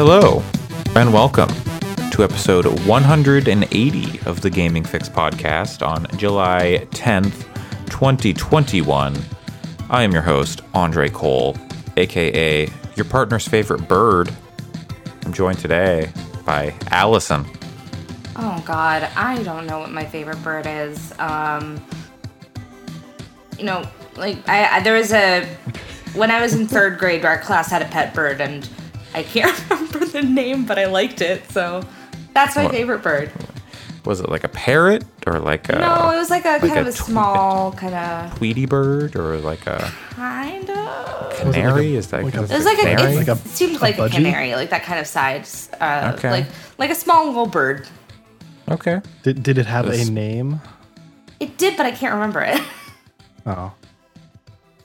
Hello, and welcome to episode 180 of the Gaming Fyx podcast on July 10th, 2021. I am your host, Andre Cole, aka your partner's favorite bird. I'm joined today by Allyson. Oh God, I don't know what my favorite bird is. Um, you know, like I, I there was a when I was in third grade, our class had a pet bird, and I can't remember the name, but I liked it, so that's my What? favorite bird. Was it like a parrot or like a no, it was like a like kind a of a tw- small, kind of, Tweety bird or like a kind of. Was it like canary? a- Is that like a- It was like a, canary? it Like a- seemed like a, canary, like that kind of size, uh, Okay. like like a small little bird. okay. Did, did it have This- a name? It did, but I can't remember it. Oh,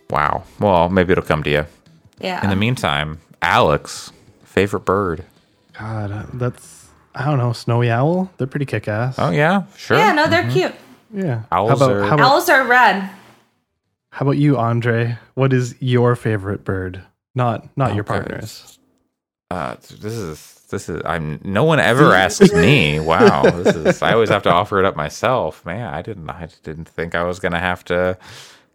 Wow. Well, maybe it'll come to you. yeah. In the meantime, Alex, favorite bird. God, uh, that's I don't know. Snowy owl. They're pretty kick ass. Oh yeah, sure. yeah, no, they're cute. yeah. Owls how about are- how about, Owls are red. how about you, Andre? What is your favorite bird? Not not your partner's. Uh, this is this is I'm no one ever asks me. Wow, this is I always have to offer it up myself. Man, I didn't I didn't think I was gonna have to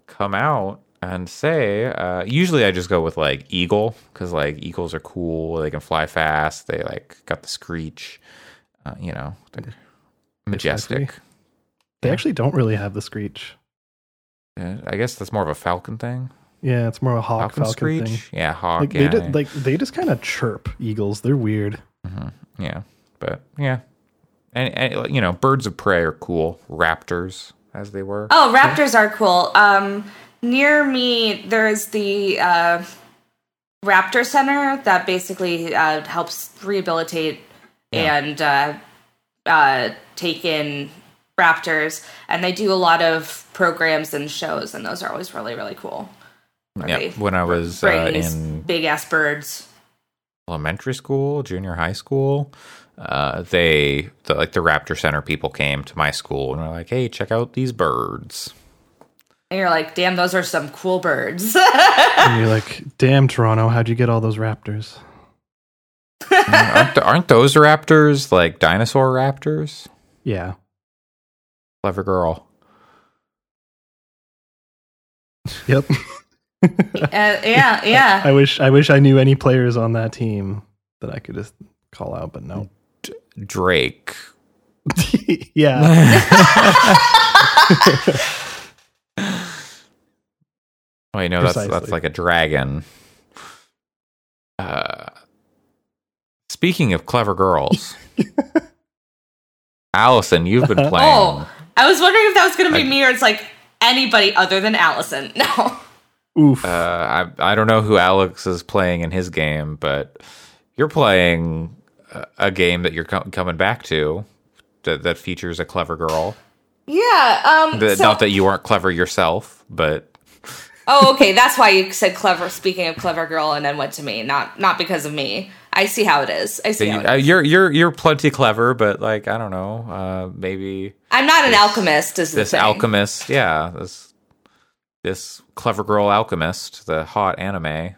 come out and say. Uh, usually I just go with like eagle because like eagles are cool. They can fly fast. They like got the screech. Uh, you know, they're majestic. They actually don't really have the screech. Uh, I guess that's more of a falcon thing. Yeah, it's more of a hawk Falcon, falcon, screech. thing. Yeah, hawk. Like yeah, they just, like they just kind of chirp eagles. They're weird. Yeah, but yeah, and, and you know, birds of prey are cool. Raptors, as they were. Oh, raptors are cool. Um, near me, there's the uh, Raptor Center that basically uh, helps rehabilitate and uh, uh, take in raptors, and they do a lot of programs and shows, and those are always really, really cool. yeah, when I was uh, in big ass birds. elementary school, junior high school, uh, they the, like the Raptor Center people came to my school and were like, "Hey, check out these birds." And you're like, damn, those are some cool birds. and you're like, damn, Toronto, how'd you get all those raptors? aren't, aren't those raptors like dinosaur raptors? Yeah. Clever girl. Yep. uh, yeah, yeah. I wish I wish I knew any players on that team that I could just call out, but no. Drake. yeah. Wait, no, that's that's like a dragon. Uh, speaking of clever girls, Allyson, you've been playing. Oh, I was wondering if that was going to be I- me or it's like anybody other than Allyson. No. Oof. Uh, I I don't know who Alex is playing in his game, but you're playing a, a game that you're co- coming back to that that features a clever girl. Yeah. Um. That- so- not that you aren't clever yourself, but oh, okay. That's why you said clever. Speaking of clever girl, and then went to me, not not because of me. I see how it is. I see you, how it uh, is. you're you're you're plenty clever. But like I don't know, uh, maybe I'm not an alchemist. Is this thing. alchemist, yeah, this this clever girl alchemist, the hot anime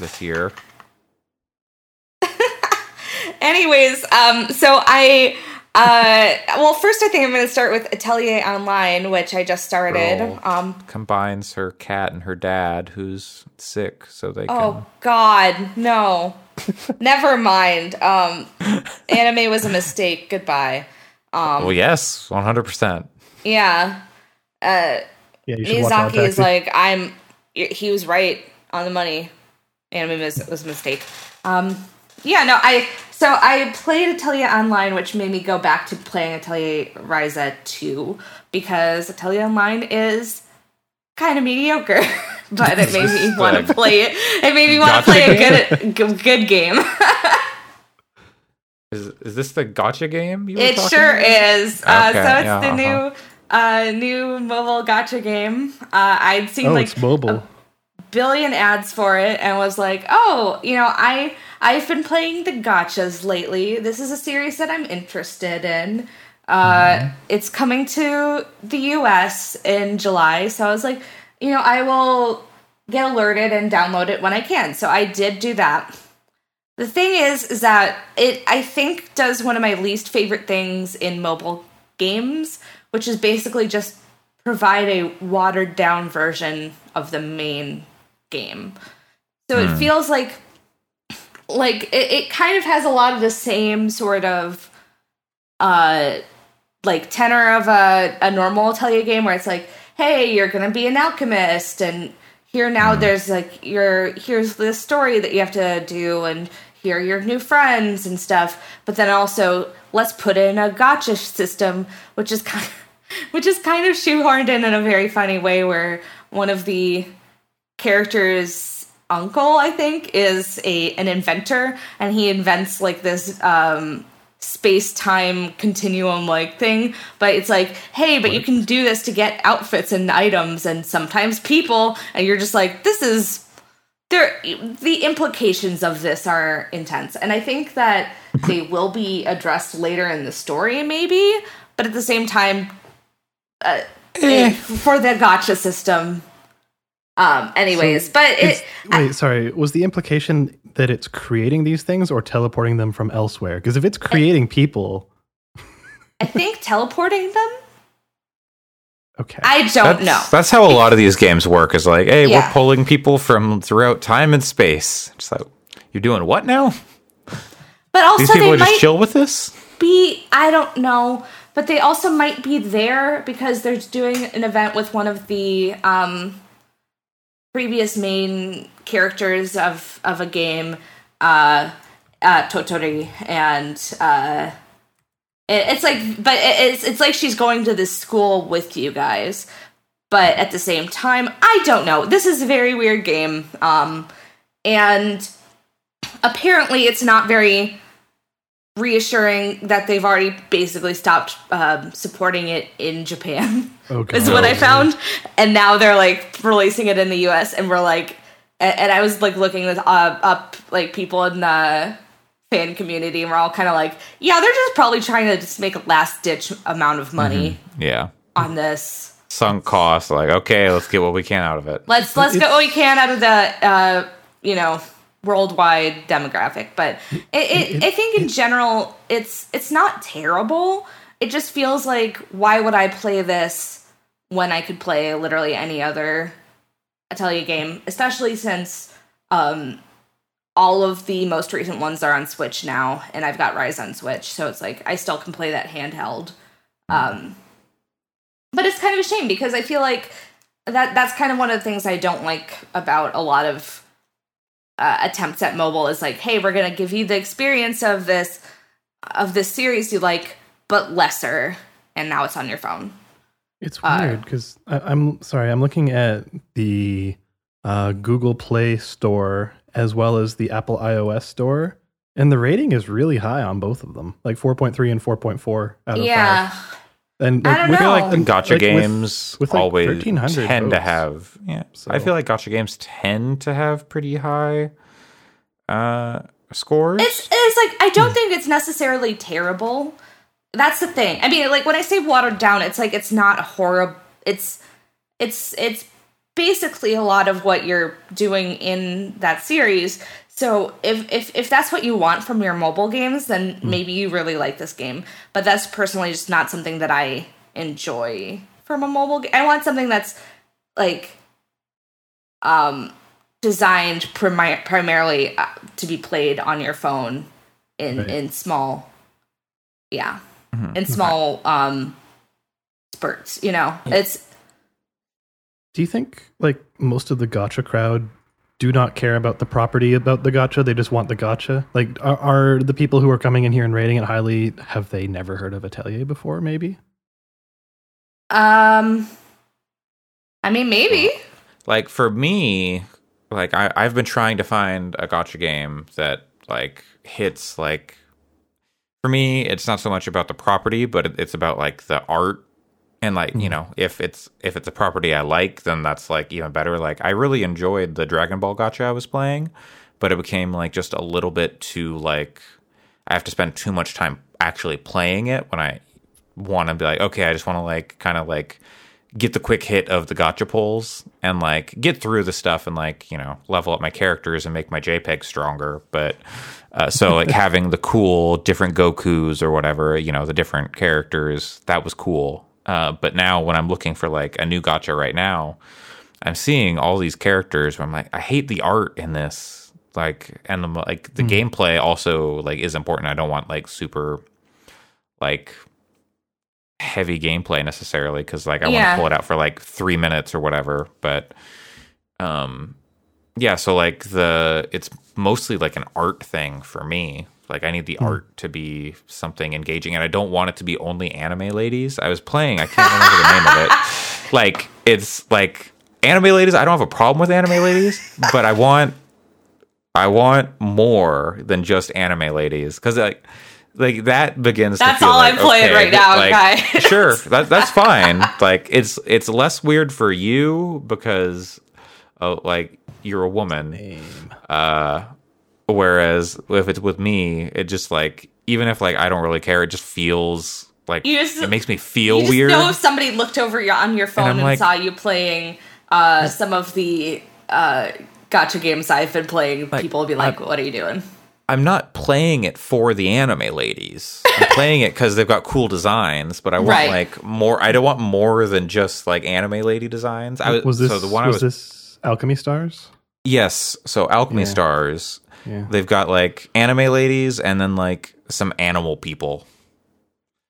this year. Anyways, um. So I. Uh, well, first I think I'm going to start with Atelier Online, which I just started. Um, Combines her cat and her dad, who's sick, so they Oh God, no. Never mind. Um, anime was a mistake. Goodbye. can. Well, yes, one hundred percent. Yeah. Uh, yeah, you should watch Odd Miyazaki is like, I'm. He was right on the money. Anime was, was a mistake. Um, yeah, no, I. So I played Atelier Online, which made me go back to playing Atelier Ryza 2 because Atelier Online is kind of mediocre, but it made me want to play it. It made me want to play a good, good, good game. Is is this the gotcha game? You were It talking sure about? is. Uh, Okay, so it's yeah, the uh-huh. new, uh, new mobile gotcha game. Uh, I'd seen Oh, like it's mobile. Billion ads for it and was like, oh, you know, I I've been playing the gotchas lately. This is a series that I'm interested in. Uh, It's coming to the U.S. in July, so I was like, you know, I will get alerted and download it when I can. So I did do that. the thing is, is that it I think does one of my least favorite things in mobile games, which is basically just provide a watered down version of the main game. So it feels like like it, it kind of has a lot of the same sort of uh like tenor of a, a normal Atelier game where it's like, hey, you're gonna be an alchemist and here now there's like your here's the story that you have to do and here are your new friends and stuff. But then also let's put in a gotcha system, which is kind of, which is kind of shoehorned in in a very funny way where one of the characters uncle i think is a an inventor and he invents like this um space-time continuum like thing. But it's like hey but you can do this to get outfits and items and sometimes people and you're just like this is there the implications of this are intense. And i think that they will be addressed later in the story maybe but at the same time uh, it- for the gotcha system um anyways but it It's- wait, sorry. Was the implication that it's creating these things or teleporting them from elsewhere? Because if it's creating people, i think teleporting them okay. i don't That's, know that's how a lot of these games work. Is like, hey, Yeah. we're pulling people from throughout time and space. It's like, you're doing what now? but also These people they just might chill with this. be i don't know but they also might be there because they're doing an event with one of the um previous main characters of of a game uh uh totori and uh it, it's like but it, it's it's like she's going to this school with you guys. But at the same time i don't know. This is a very weird game um and apparently it's not very reassuring that they've already basically stopped um, supporting it in Japan. Okay. is what I Oh, found, and now they're like releasing it in the U.S. and we're like, and, and I was like looking with, uh, up like people in the fan community, and we're all kind of like, yeah, they're just probably trying to just make a last ditch amount of money Yeah, on this. sunk cost. Like, okay, let's get what we can out of it. Let's let's get what we can out of the uh, you know worldwide demographic. But it, it, I think in general, it's it's not terrible. It just feels like why would I play this when I could play literally any other Atelier game, especially since um, all of the most recent ones are on Switch now, and I've got Ryza on Switch, so it's like I still can play that handheld. Um, but it's kind of a shame because I feel like that that's kind of one of the things I don't like about a lot of uh, attempts at mobile is like, hey, we're gonna give you the experience of this of this series you like, but lesser, and now it's on your phone. It's Uh, weird because I'm sorry. I'm looking at the uh, Google Play Store as well as the Apple iOS Store, and the rating is really high on both of them, like 4.3 and 4.4 out of yeah, five. And I like, don't with- know. like the gotcha like, games with, like, always 1300 tend to have yeah So- i feel like gotcha games tend to have pretty high uh scores it's it's like I don't think it's necessarily terrible. That's the thing. I mean, like when I say watered down, it's like it's not horrible. It's it's it's basically a lot of what you're doing in that series. So if if if that's what you want from your mobile games, then maybe you really like this game. But that's personally just not something that I enjoy from a mobile game. I want something that's like um designed primi- primarily uh, to be played on your phone in Right. in small yeah Mhm. in small um spurts you know it's Do you think like most of the gotcha crowd do not care about the property about the gotcha? They just want the gotcha. Like, are, are the people who are coming in here and rating it highly? Have they never heard of Atelier before? Maybe. um i mean maybe like for me like I, i've been trying to find a gotcha game that like hits like for me it's not so much about the property but it's about like the art and like you know if it's if it's a property i like then that's like even better like i really enjoyed the dragon ball gotcha i was playing but it became like just a little bit too like i have to spend too much time actually playing it when i want to be like okay i just want to like kind of like get the quick hit of the gotcha pulls and like get through the stuff and like you know level up my characters and make my JPEG stronger. But uh, so like having the cool different Goku's or whatever, you know, the different characters that was cool. Uh, but now when I'm looking for like a new gotcha right now, I'm seeing all these characters where I'm like, I hate the art in this. Like, and the like the gameplay also like is important. I don't want like super like heavy gameplay necessarily because like I want to pull it out for like three minutes or whatever. But um, yeah. So like the it's mostly like an art thing for me. Like I need the art to be something engaging, and I don't want it to be only anime ladies. I was playing. I can't remember the name of it. Like it's like anime ladies. I don't have a problem with anime ladies, but I want I want more than just anime ladies because like like that begins. to That's all like, I'm playing okay, right now, like, guys. sure, that, that's fine. like it's it's less weird for you because uh, like you're a woman. Uh, whereas if it's with me, it just like even if like I don't really care, it just feels like You just- it makes me feel you just weird. know if somebody looked over your, on your phone I'm and, like- saw you playing uh, some of the uh, gotcha games I've been playing, people will be like, "What are you doing?" I'm not playing it for the anime ladies. I'm playing it because they've got cool designs, but I want Right. like more. I don't want more than just like anime lady designs. I was this so the one was, I was this Alchemy Stars? yes. So Alchemy Yeah. Stars, Yeah. they've got like anime ladies and then like some animal people,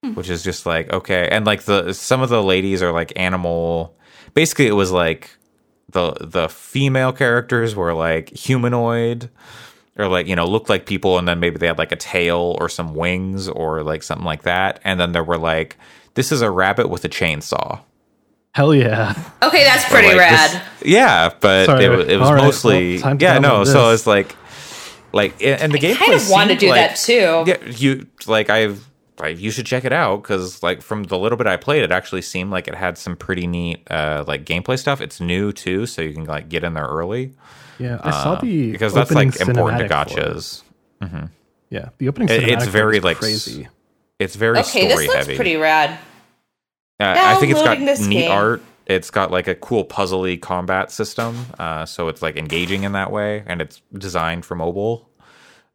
hmm. which is just like okay, and like the some of the ladies are like animal. Basically, it was like the the female characters were like humanoid or like you know looked like people and then maybe they had like a tail or some wings or like something like that and then there were like this is a rabbit with a chainsaw Hell yeah! Okay, that's pretty like, rad. this- yeah but Sorry. it, it was All right, mostly well, time to yeah no so it's like like and the gameplay kind of want to do like- that too. yeah you like i've like, you should check it out because like from the little bit i played it actually seemed like it had some pretty neat uh like gameplay stuff it's new too so you can like get in there early Yeah, I saw the Uh, because that's like important to cinematic for it. gotchas Yeah, the opening. It- it's very, like, crazy. it's very Okay, this story looks heavy pretty rad. Uh, I think it's got this neat game. art. It's got like a cool puzzly combat system, uh, so it's like engaging in that way, and it's designed for mobile.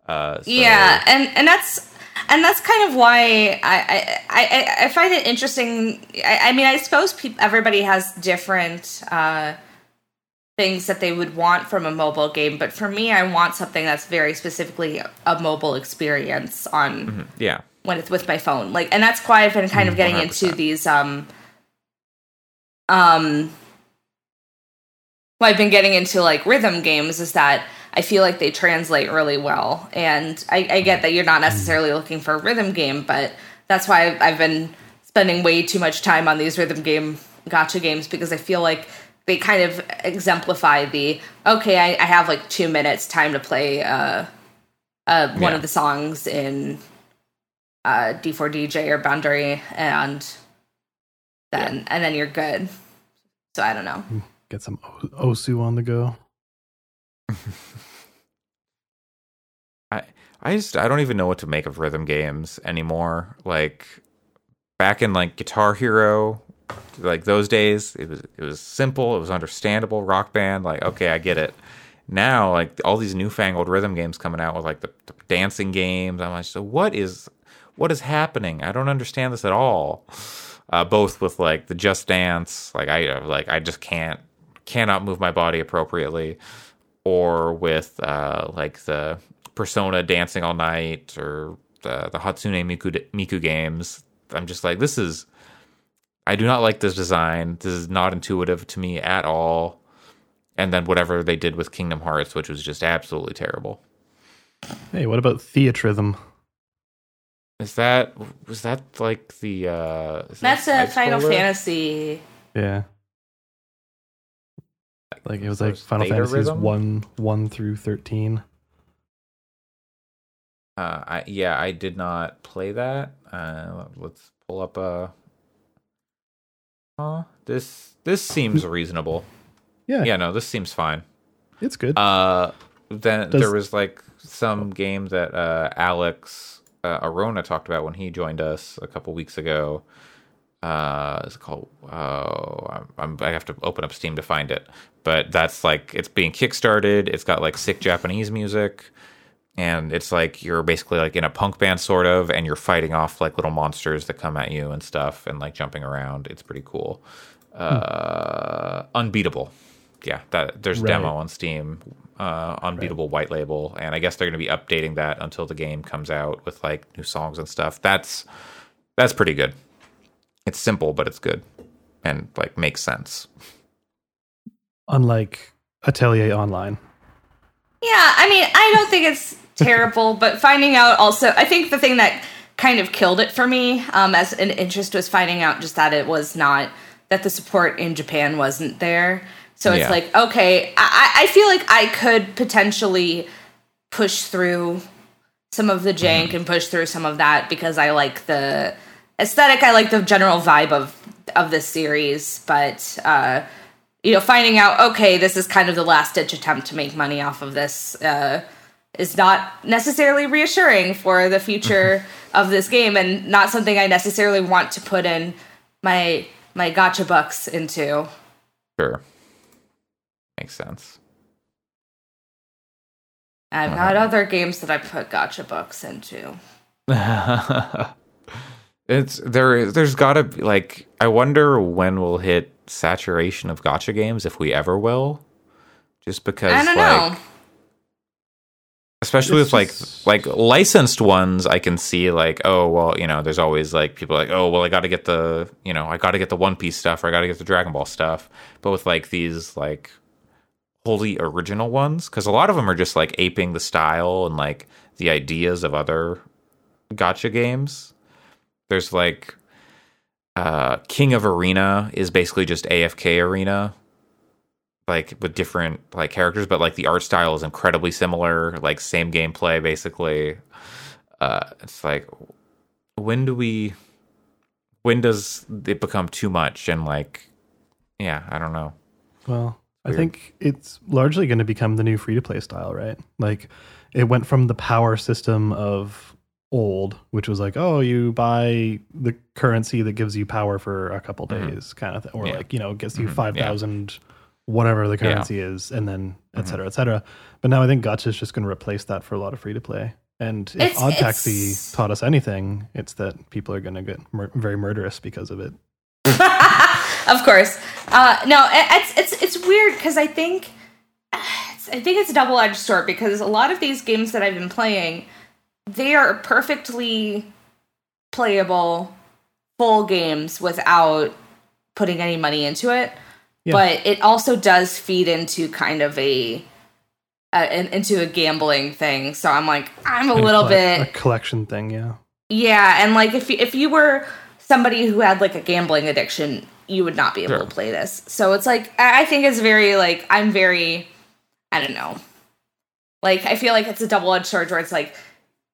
Uh, so- Yeah, and and that's and that's kind of why I I, I, I find it interesting. I, I mean, I suppose peop everybody has different uh, things that they would want from a mobile game, but for me, I want something that's very specifically a mobile experience on yeah, when it's with my phone. Like, and that's why I've been kind of getting into 100%. these um um. Well, I've been getting into like rhythm games is that I feel like they translate really well, and I, I get that you're not necessarily looking for a rhythm game, but that's why I've, I've been spending way too much time on these rhythm game gotcha games because I feel like they kind of exemplify the okay, I, I have like two minutes time to play uh, uh, one Yeah. of the songs in uh, D4DJ or Bandori, and then and then you're good. So I don't know. Hmm. Get some o- Osu on the go. I I just I don't even know what to make of rhythm games anymore. Like back in like Guitar Hero, like those days, it was it was simple, it was understandable. Rock Band, like okay, I get it. Now, like all these newfangled rhythm games coming out with like the, the dancing games, I'm like, so what is what is happening? I don't understand this at all. Uh, both with like the Just Dance, like I like I just can't cannot move my body appropriately, or with uh, like the Persona Dancing All Night or the the Hatsune Miku Miku games. I'm just like this is. I do not like this design. This is not intuitive to me at all. And then whatever they did with Kingdom Hearts, which was just absolutely terrible. Hey, what about Theatrhythm? Is that was that like the uh is that That's a Final scroller? Fantasy. Yeah, like it was like Final Theta Fantasies Rhythm? one one through thirteen. Uh, I yeah, I did not play that. Uh, let's pull up a. Uh, this this seems reasonable. Yeah, Yeah, no, this seems fine. it's good. Uh, then Does- there was like some game that uh Alex uh, Arona talked about when he joined us a couple weeks ago. Uh, is it called? Oh, I'm, I'm, I have to open up Steam to find it. But that's like it's being kickstarted. It's got like sick Japanese music, and it's like you're basically like in a punk band sort of, and you're fighting off like little monsters that come at you and stuff, and like jumping around. It's pretty cool. Uh, Unbeatable. Yeah, that there's Right. demo on Steam. Uh, Unbeatable white label, and I guess they're going to be updating that until the game comes out with like new songs and stuff. That's that's pretty good. It's simple, but it's good and like makes sense. Unlike Atelier Online. Yeah, I mean, I don't think it's terrible, but finding out also, I think the thing that kind of killed it for me um, as an interest was finding out just that it was not that the support in Japan wasn't there. So it's Yeah. like, okay, I, I feel like I could potentially push through some of the jank and push through some of that because I like the aesthetic. I like the general vibe of of this series, but uh, you know, finding out okay, this is kind of the last ditch attempt to make money off of this uh, is not necessarily reassuring for the future of this game, and not something I necessarily want to put in my my gotcha bucks into. Sure. Makes sense. I've got other games that I put gotcha books into. it's there is there's gotta be like I wonder when we'll hit saturation of gotcha games if we ever will. Just because I don't like know. especially It's with like just- like licensed ones i can see like oh well you know there's always like people like oh well i gotta get the you know i gotta get the one piece stuff or i gotta get the dragon ball stuff but with like these like wholly original ones because a lot of them are just like aping the style and like the ideas of other gotcha games. There's like uh king of arena is basically just afk arena like with different like characters but like the art style is incredibly similar like same gameplay basically. Uh it's like when do we when does it become too much and like yeah i don't know. Well, I think it's largely going to become the new free to play style, right? Like it went from the power system of old, which was like, oh, you buy the currency that gives you power for a couple Mhm. days, kind of thing, or Yeah. like you know gets you Mhm, five yeah. whatever the Yeah. currency is, and then et Mhm. cetera, et cetera. But now I think Gacha is just going to replace that for a lot of free to play. And if It's- Odd it's- Taxi taught us anything, it's that people are going to get mur- very murderous because of it. of course. Uh, no, it- it's it's it's weird because I think it's, I think it's a double edged sword because a lot of these games that I've been playing, they are perfectly playable full games without putting any money into it. Yeah. But it also does feed into kind of a, into a gambling thing. So I'm like I'm a And little collect- bit a collection thing, yeah. yeah, and like if you, if you were somebody who had like a gambling addiction, you would not be able Sure. to play this. So it's like I I think it's very like I'm very I don't know. Like I feel like it's a double edged sword where it's like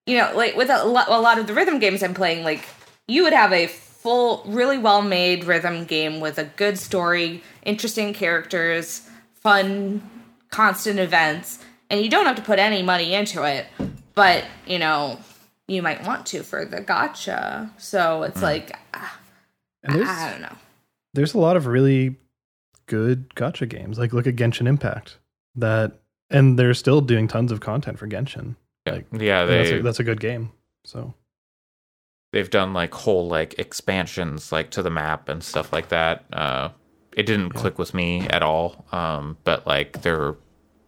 you know like with a lot, a lot of the rhythm games I'm playing, like you would have a full, really well made rhythm game with a good story, interesting characters, fun, constant events, and you don't have to put any money into it. But you know, you might want to for the gotcha. So it's like ah, And there's, I don't know. There's a lot of really good gotcha games. Like look at Genshin Impact. That and they're still doing tons of content for Genshin. yeah, Like, yeah And that's, a, that's a good game. So they've done like whole like expansions like to the map and stuff like that uh it didn't click with me at all um but like there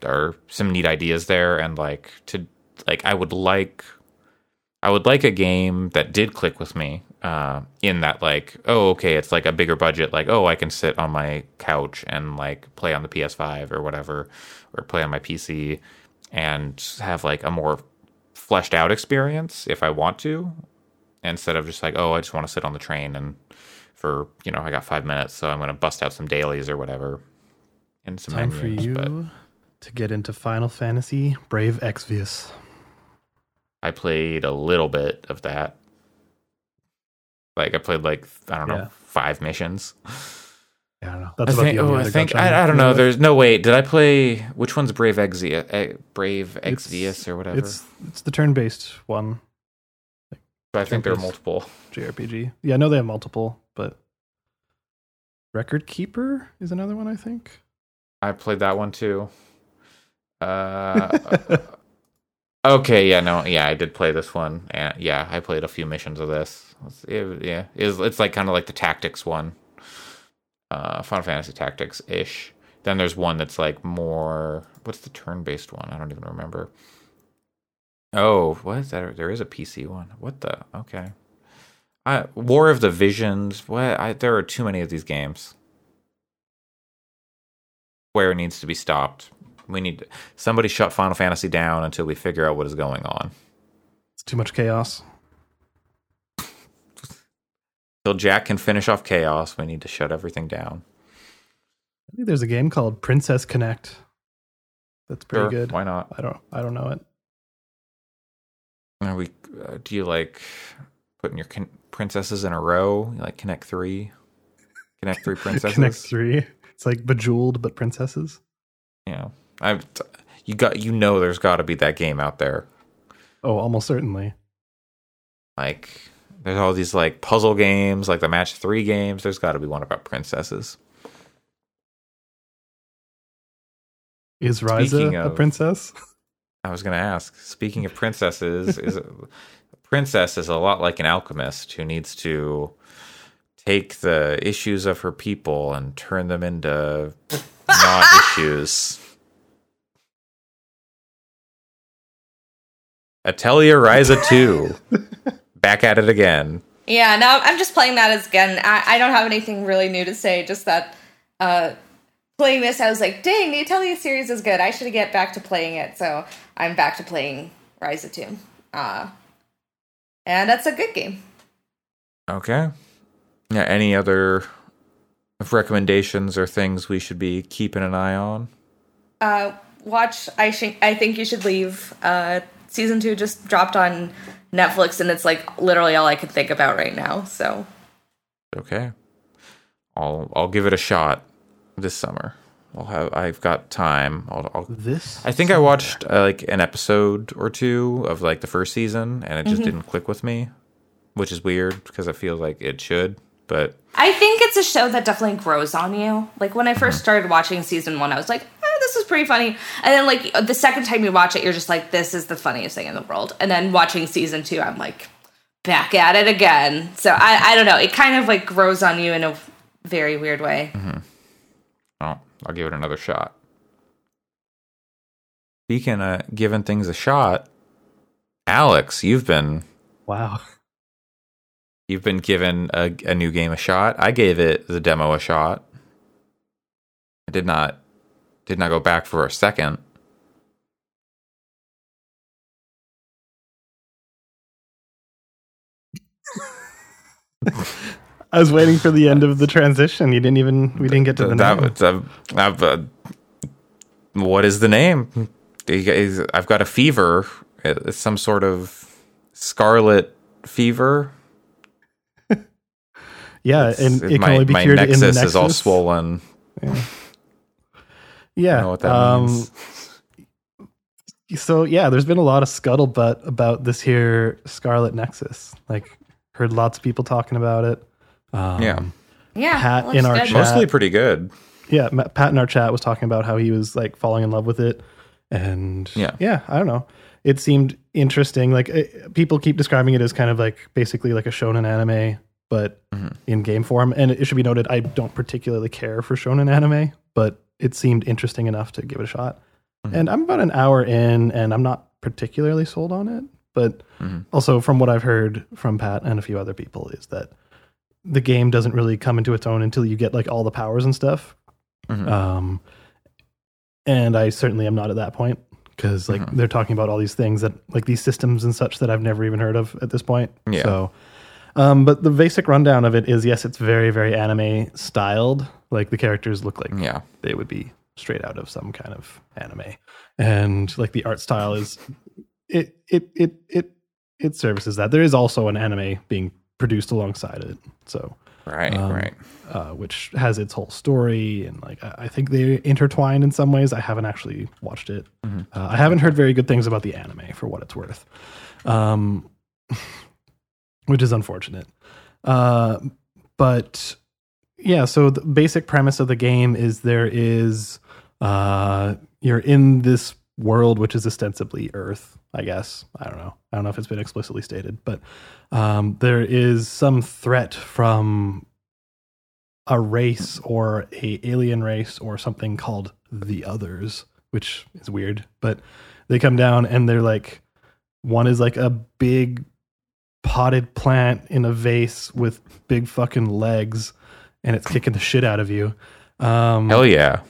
are some neat ideas there and like to like i would like i would like a game that did click with me uh in that like oh okay it's like a bigger budget like oh i can sit on my couch and like play on the ps5 or whatever or play on my pc and have like a more fleshed out experience if i want to instead of just like, oh, I just want to sit on the train and for you know I got five minutes, so I'm going to bust out some dailies or whatever and some time for you But to get into Final Fantasy Brave Exvius. I played a little bit of that. Like I played like I don't know Yeah. five missions. I don't know. I That's about think. Oh, I think. I'm I, I don't know. There's no wait. Did I play which one's Brave Exvius? Eh, Brave It's- Exvius or whatever? It's it's the turn-based one but I think there are multiple. JRPG. Yeah, I know they have multiple, but Record Keeper is another one, I think. I played that one too. Uh, okay, yeah, no, yeah, I did play this one, and yeah, I played a few missions of this. It, yeah, it's, it's like kind of like the tactics one, uh, Final Fantasy Tactics ish. Then there's one that's like more. What's the turn-based one? I don't even remember. Oh, what is that? There is a PC one. What the? Okay. I, War of the Visions. What? I, there are too many of these games. Where it needs to be stopped. We need to, somebody shut Final Fantasy down until we figure out what is going on. It's too much chaos. Till Jack can finish off chaos, we need to shut everything down. I think there's a game called Princess Connect. That's pretty Sure, good. Why not? I don't I don't know it. Are we? Uh, do you like putting your con- princesses in a row? You like Connect Three? Connect Three princesses. Connect three. It's like bejeweled but princesses. Yeah, I. You got. You know, there's got to be that game out there. Oh, almost certainly. Like, there's all these like puzzle games, like the Match Three games. There's got to be one about princesses. Is Ryza Speaking a of- princess? I was gonna ask. Speaking of princesses, is a princess is a lot like an alchemist who needs to take the issues of her people and turn them into not issues. Atelier Ryza 2. Back at it again. Yeah, now I'm just playing that as again. I, I don't have anything really new to say. Just that uh, playing this, I was like, dang, the Atelier series is good. I should get back to playing it. So I'm back to playing Ryza 2. Uh, and that's a good game. Okay. Yeah, any other recommendations or things we should be keeping an eye on? Uh, watch. I think I think you should leave. Uh, season two just dropped on Netflix, and it's like literally all I can think about right now. So Okay. I'll I'll give it a shot this summer. I'll have I've got time. I'll, I'll This I think I watched uh, like an episode or two of like the first season and it just didn't click with me, which is weird because I feel like it should, but I think it's a show that definitely grows on you. Like when I 1st started watching season one, I was like, oh, this is pretty funny. And then like the second time you watch it, you're just like, this is the funniest thing in the world. And then watching season two, I'm like, back at it again. So I, I don't know. It kind of like grows on you in a very weird way. oh, I'll give it another shot. Speaking of giving things a shot, Alex, you've been wow. you've been given a, a new game a shot. I gave it the demo a shot. I did not did not go back for a second. I was waiting for the end of the transition. You didn't even we didn't get to the that, name. uh, I've, uh, what is the name? I've got a fever. It's some sort of scarlet fever. Yeah, and it can my only be cured in the nexus. is all swollen. Yeah, I know what that um, means. So yeah, there's been a lot of scuttlebutt about this here Scarlet Nexus. Like, heard lots of people talking about it. Um, Yeah. Yeah. Pat in our good. chat- Mostly pretty good. yeah. Pat in our chat was talking about how he was like falling in love with it, and Yeah. yeah. I don't know. It seemed interesting. Like eh, people keep describing it as kind of like basically like a shonen anime, but Mhm. in game form. And it should be noted, I don't particularly care for shonen anime, but it seemed interesting enough to give it a shot. Mhm. And I'm about an hour in, and I'm not particularly sold on it. But Mhm. also, from what I've heard from Pat and a few other people, is that the game doesn't really come into its own until you get like all the powers and stuff. Mhm. Um, and I certainly am not at that point because like Mhm. they're talking about all these things that like these systems and such that I've never even heard of at this point. Yeah. So, um, but the basic rundown of it is yes, it's very very anime styled. Like the characters look like yeah. they would be straight out of some kind of anime, and like the art style is it it it it it services that. There is also an anime being produced alongside it. So Right. Um, right. uh, which has its whole story and like I I think they intertwine in some ways. I haven't actually watched it. Mhm. Uh, I haven't heard very good things about the anime for what it's worth, um, which is unfortunate. Uh, but yeah, so the basic premise of the game is there is uh you're in this world which is ostensibly Earth, I guess. I don't know. I don't know if it's been explicitly stated, but um there is some threat from a race or a alien race or something called the others, which is weird, but they come down and they're like one is like a big potted plant in a vase with big fucking legs and it's kicking the shit out of you. Um, Hell yeah.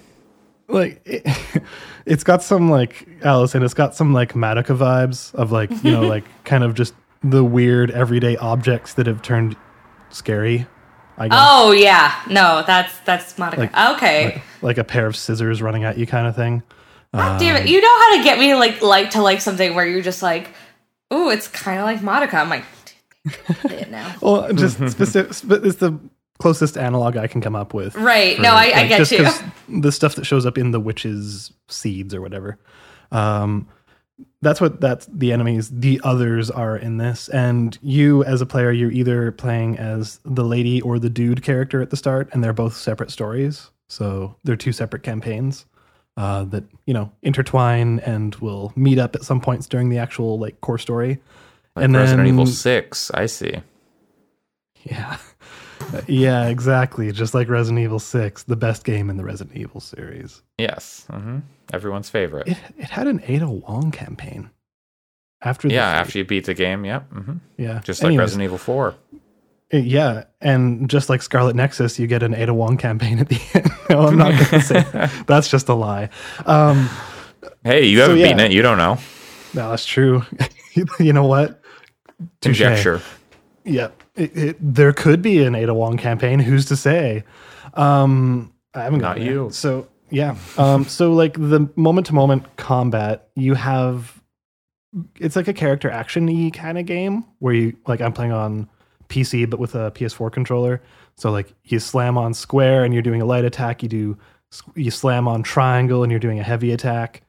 like it, it's got some like Allyson, it's got some like Madoka vibes of like you know like kind of just the weird everyday objects that have turned scary. I guess Oh yeah, no, that's that's Madoka. Like- okay. like, like a pair of scissors running at you kind of thing. God damn it! You know how to get me like like to like something where you're just like, ooh, it's kind of like Madoka. I'm like, play it now. Well, just specific, sp- it's the closest analog I can come up with. Right. for, No, I, I get just you. 'cause The stuff that shows up in the witch's seeds or whatever. Um, that's what that's the enemies. The others are in this, and you as a player, you're either playing as the lady or the dude character at the start, and they're both separate stories. So they're two separate campaigns uh, that you know intertwine and will meet up at some points during the actual like core story. Like and Resident then Evil 6. I see. Yeah. Yeah, exactly. Just like Resident Evil 6, the best game in the Resident Evil series. Yes. hmm Everyone's favorite. It it had an Ada Wong campaign. After the yeah, three. after you beat the game. Yep. hmm yeah. Just like Anyways, Resident Evil 4. uh, Yeah, and just like Scarlet Nexus, you get an Ada Wong campaign at the end. no, I'm not going to say that. that's just a lie. Um, Hey, you haven't yeah. beaten it. You don't know. no, that's true. you know what? Conjecture. Yeah, it, it, there could be an Ada Wong campaign. Who's to say? Um, I haven't got you. So yeah, um, so like the moment to moment combat, you have it's like a character action y kind of game where you like I'm playing on PC but with a PS4 controller. So like you slam on square and you're doing a light attack. You do you slam on triangle and you're doing a heavy attack.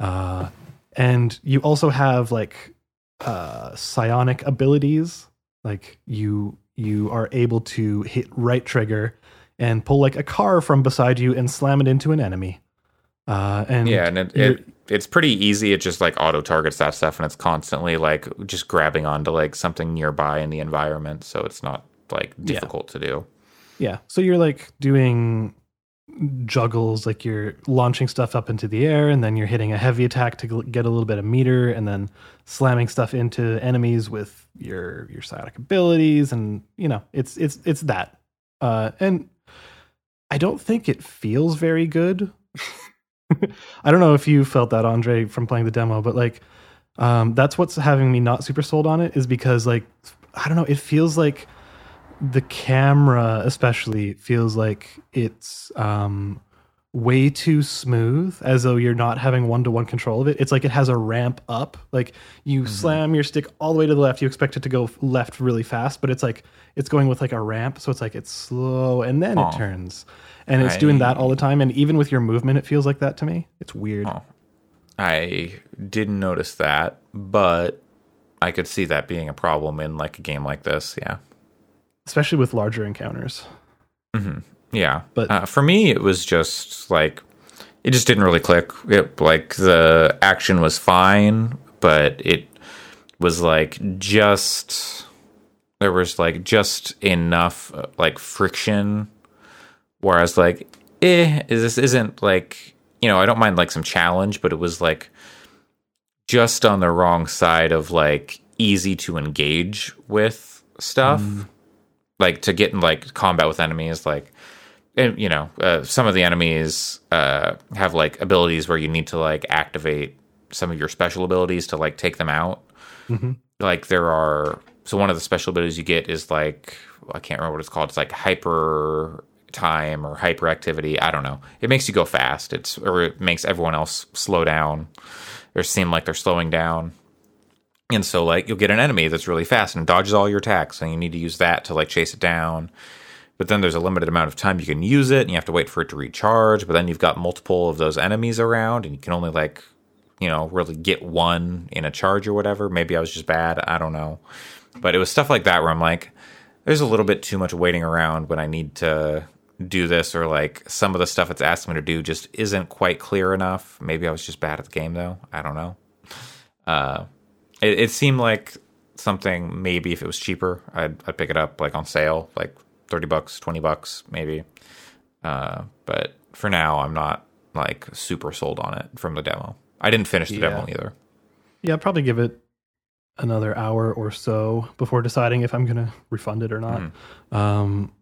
Uh, and you also have like uh, psionic abilities. Like you you are able to hit right trigger and pull like a car from beside you and slam it into an enemy. Uh, and Yeah, and it, it it's pretty easy. It just like auto targets that stuff, and it's constantly like just grabbing onto like something nearby in the environment, so it's not like difficult to do. Yeah. So you're like doing juggles, like you're launching stuff up into the air, and then you're hitting a heavy attack to get a little bit of meter, and then slamming stuff into enemies with your your psionic abilities, and you know, it's it's it's that. Uh, and I don't think it feels very good. I don't know if you felt that, Andre, from playing the demo, but like, um, that's what's having me not super sold on it is because like, I don't know, it feels like the camera especially feels like it's um way too smooth as though you're not having one-to-one control of it it's like it has a ramp up like you slam your stick all the way to the left you expect it to go left really fast but it's like it's going with like a ramp so it's like it's slow and then Aw. it turns and it's doing that all the time and even with your movement it feels like that to me it's weird Oh. I didn't notice that, but I could see that being a problem in like a game like this. Yeah. Especially with larger encounters Yeah, But- uh, for me, it was just like it just didn't really click. It, like the action was fine, but it was like just there was like just enough uh, like friction. Whereas like, eh, this isn't like you know I don't mind like some challenge, but it was like just on the wrong side of like easy to engage with stuff like to get in like combat with enemies like and you know uh, some of the enemies uh have like abilities where you need to like activate some of your special abilities to like take them out. Like there are so one of the special abilities you get is like i can't remember what it's called. It's like hyper time or hyperactivity. I don't know. It makes you go fast. It's or it makes everyone else slow down or seem like they're slowing down and so like you'll get an enemy that's really fast and dodges all your attacks and you need to use that to like chase it down. But then there's a limited amount of time you can use it and you have to wait for it to recharge, but then you've got multiple of those enemies around and you can only like you know, really get one in a charge or whatever. Maybe I was just bad, I don't know. But it was stuff like that where I'm like there's a little bit too much waiting around when I need to do this or like some of the stuff it's asking me to do just isn't quite clear enough. Maybe I was just bad at the game though. I don't know. Uh, it, it seemed like something maybe if it was cheaper, I'd, I'd pick it up like on sale, like 30 bucks, 20 bucks, maybe. Uh, but for now, I'm not like super sold on it from the demo. I didn't finish the Yeah. demo either. Yeah, I'd probably give it another hour or so before deciding if I'm going to refund it or not. Mm-hmm. Um,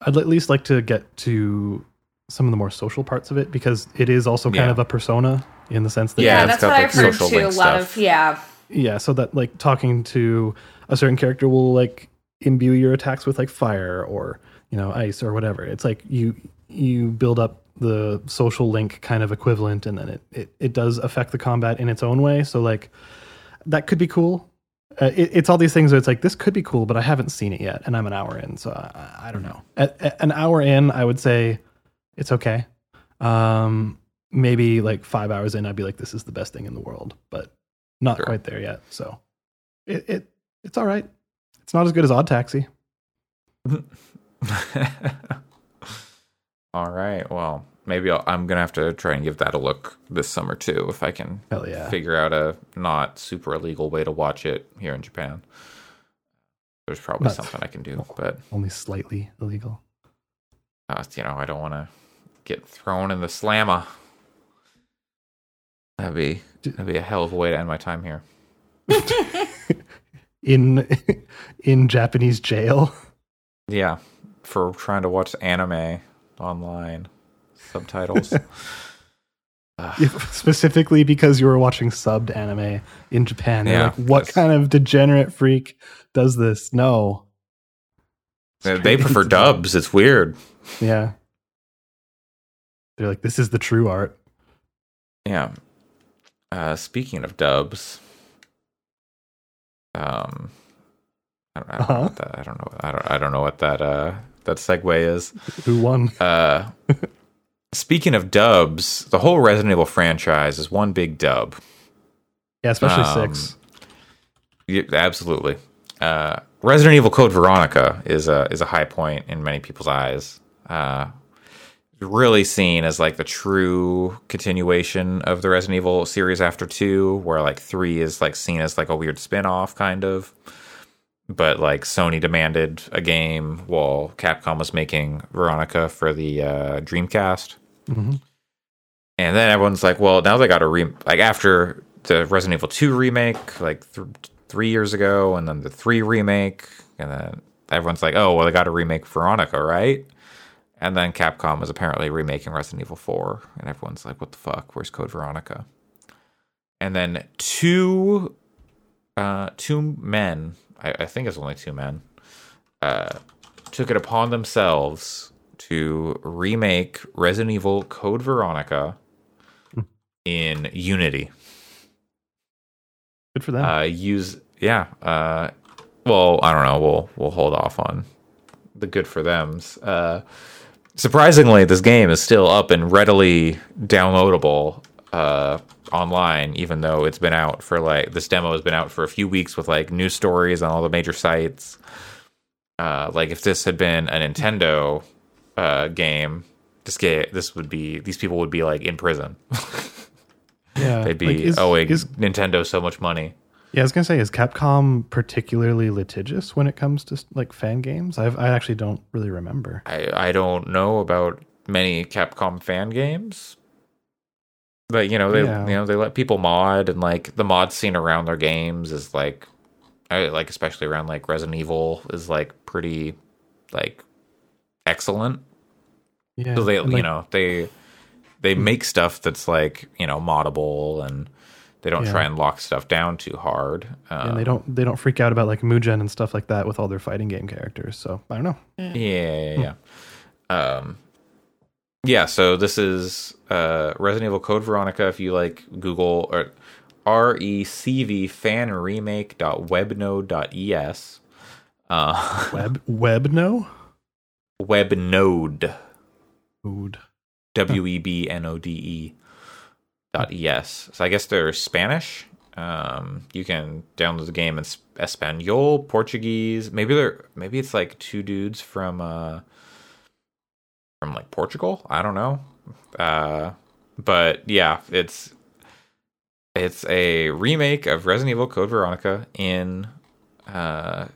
I'd at least like to get to some of the more social parts of it because it is also kind Yeah. of a persona in the sense that Yeah, Yeah, it's that's what I've heard too. A lot stuff. of yeah. Yeah, so that like talking to a certain character will like imbue your attacks with like fire or you know ice or whatever. It's like you you build up the social link kind of equivalent, and then it it, it does affect the combat in its own way. So like that could be cool. Uh, it, it's all these things where it's like this could be cool, but I haven't seen it yet, and I'm an hour in, so I, I don't know. At, at an hour in, I would say it's okay. Um, maybe like five hours in, I'd be like, this is the best thing in the world, but not Sure. quite there yet. So it, it it's all right. It's not as good as Odd Taxi. All right. Well, maybe I'll, I'm gonna have to try and give that a look this summer too, if I can yeah. figure out a not super illegal way to watch it here in Japan. There's probably Not- something I can do, but Only slightly illegal. uh, you know, I don't want to get thrown in the slammer. That'd be that'd be a hell of a way to end my time here. In in Japanese jail. Yeah, for trying to watch anime online subtitles. Specifically because you were watching subbed anime in Japan. Yeah, like, what that's- kind of degenerate freak does this? No. they Straight prefer dubs. It's weird. Yeah. They're like, this is the true art. Yeah. Uh, speaking of dubs, um, I don't, I don't know Uh-huh. what that. I don't know. I don't. I don't know what that. Uh, that segue is. Who won? Uh, speaking of dubs, the whole Resident Evil franchise is one big dub. Yeah, especially Um, six. Yeah, absolutely. Uh, Resident Evil Code Veronica is a is a high point in many people's eyes. Uh, really seen as like the true continuation of the Resident Evil series after two, where like three is like seen as like a weird spin off kind of. But like Sony demanded a game while Capcom was making Veronica for the uh, Dreamcast. hmm And then everyone's like, well, now they got a re like after the Resident Evil 2 remake, like th- three years ago, and then the 3 remake, and then everyone's like, oh, well, they got to remake Veronica, right? And then Capcom is apparently remaking Resident Evil 4, and everyone's like, what the fuck? Where's Code Veronica? And then two, uh, two men, I, I think it's only two men, uh, took it upon themselves to remake Resident Evil Code Veronica in Unity. Good for them. Uh, use yeah. Uh, well, I don't know. We'll we'll hold off on the good for them's. Uh, surprisingly, this game is still up and readily downloadable uh, online, even though it's been out for like this demo has been out for a few weeks with like news stories on all the major sites. Uh, like if this had been a Nintendo uh, game, this game this would be these people would be like in prison. yeah. They'd be like, is- owing is- Nintendo so much money. Yeah, I was gonna say, is Capcom particularly litigious when it comes to like fan games? I've, I actually don't really remember. I I don't know about many Capcom fan games. But you know, they Yeah. you know, they let people mod and like the mod scene around their games is like I like especially around like Resident Evil is like pretty like excellent. Yeah, So they you know, they they hmm. make stuff that's like, you know, moddable and they don't Yeah. try and lock stuff down too hard. Uh, and they don't they don't freak out about like Mugen and stuff like that with all their fighting game characters. So I don't know. Yeah, yeah, yeah. Um, yeah. So this is uh, Resident Evil Code Veronica. If you like Google or R E C V fan remake dot webnode dot es. Uh, Web web no. webnode Food. W E B N O D E dot es. So I guess they're Spanish. Um, you can download the game in Espanol, Portuguese. Maybe they're maybe it's like two dudes from uh from like Portugal. I don't know. Uh, but yeah, it's it's a remake of Resident Evil Code Veronica in uh,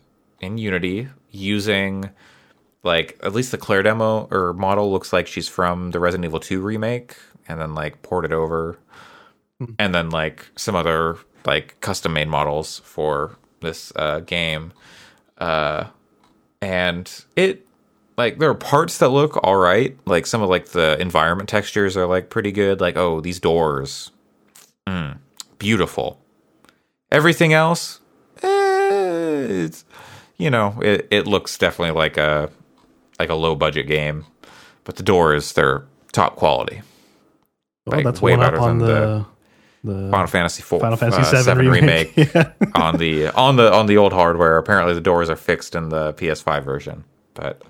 in Unity using like at least the Claire demo or model looks like she's from the Resident Evil 2 remake and then like ported over and then like some other like custom made models for this uh, game. Uh, and it like there are parts that look all right. Like some of like the environment textures are like pretty good. Like oh these doors. Mm, beautiful. Everything else eh, it's you know it, it looks definitely like a like a low budget game. But the doors they're top quality. Well, like, that's way better on than the the Final Fantasy four, Final Fantasy uh, VII remake. remake, Yeah. on the on the on the old hardware. Apparently, the doors are fixed in the PS5 version. But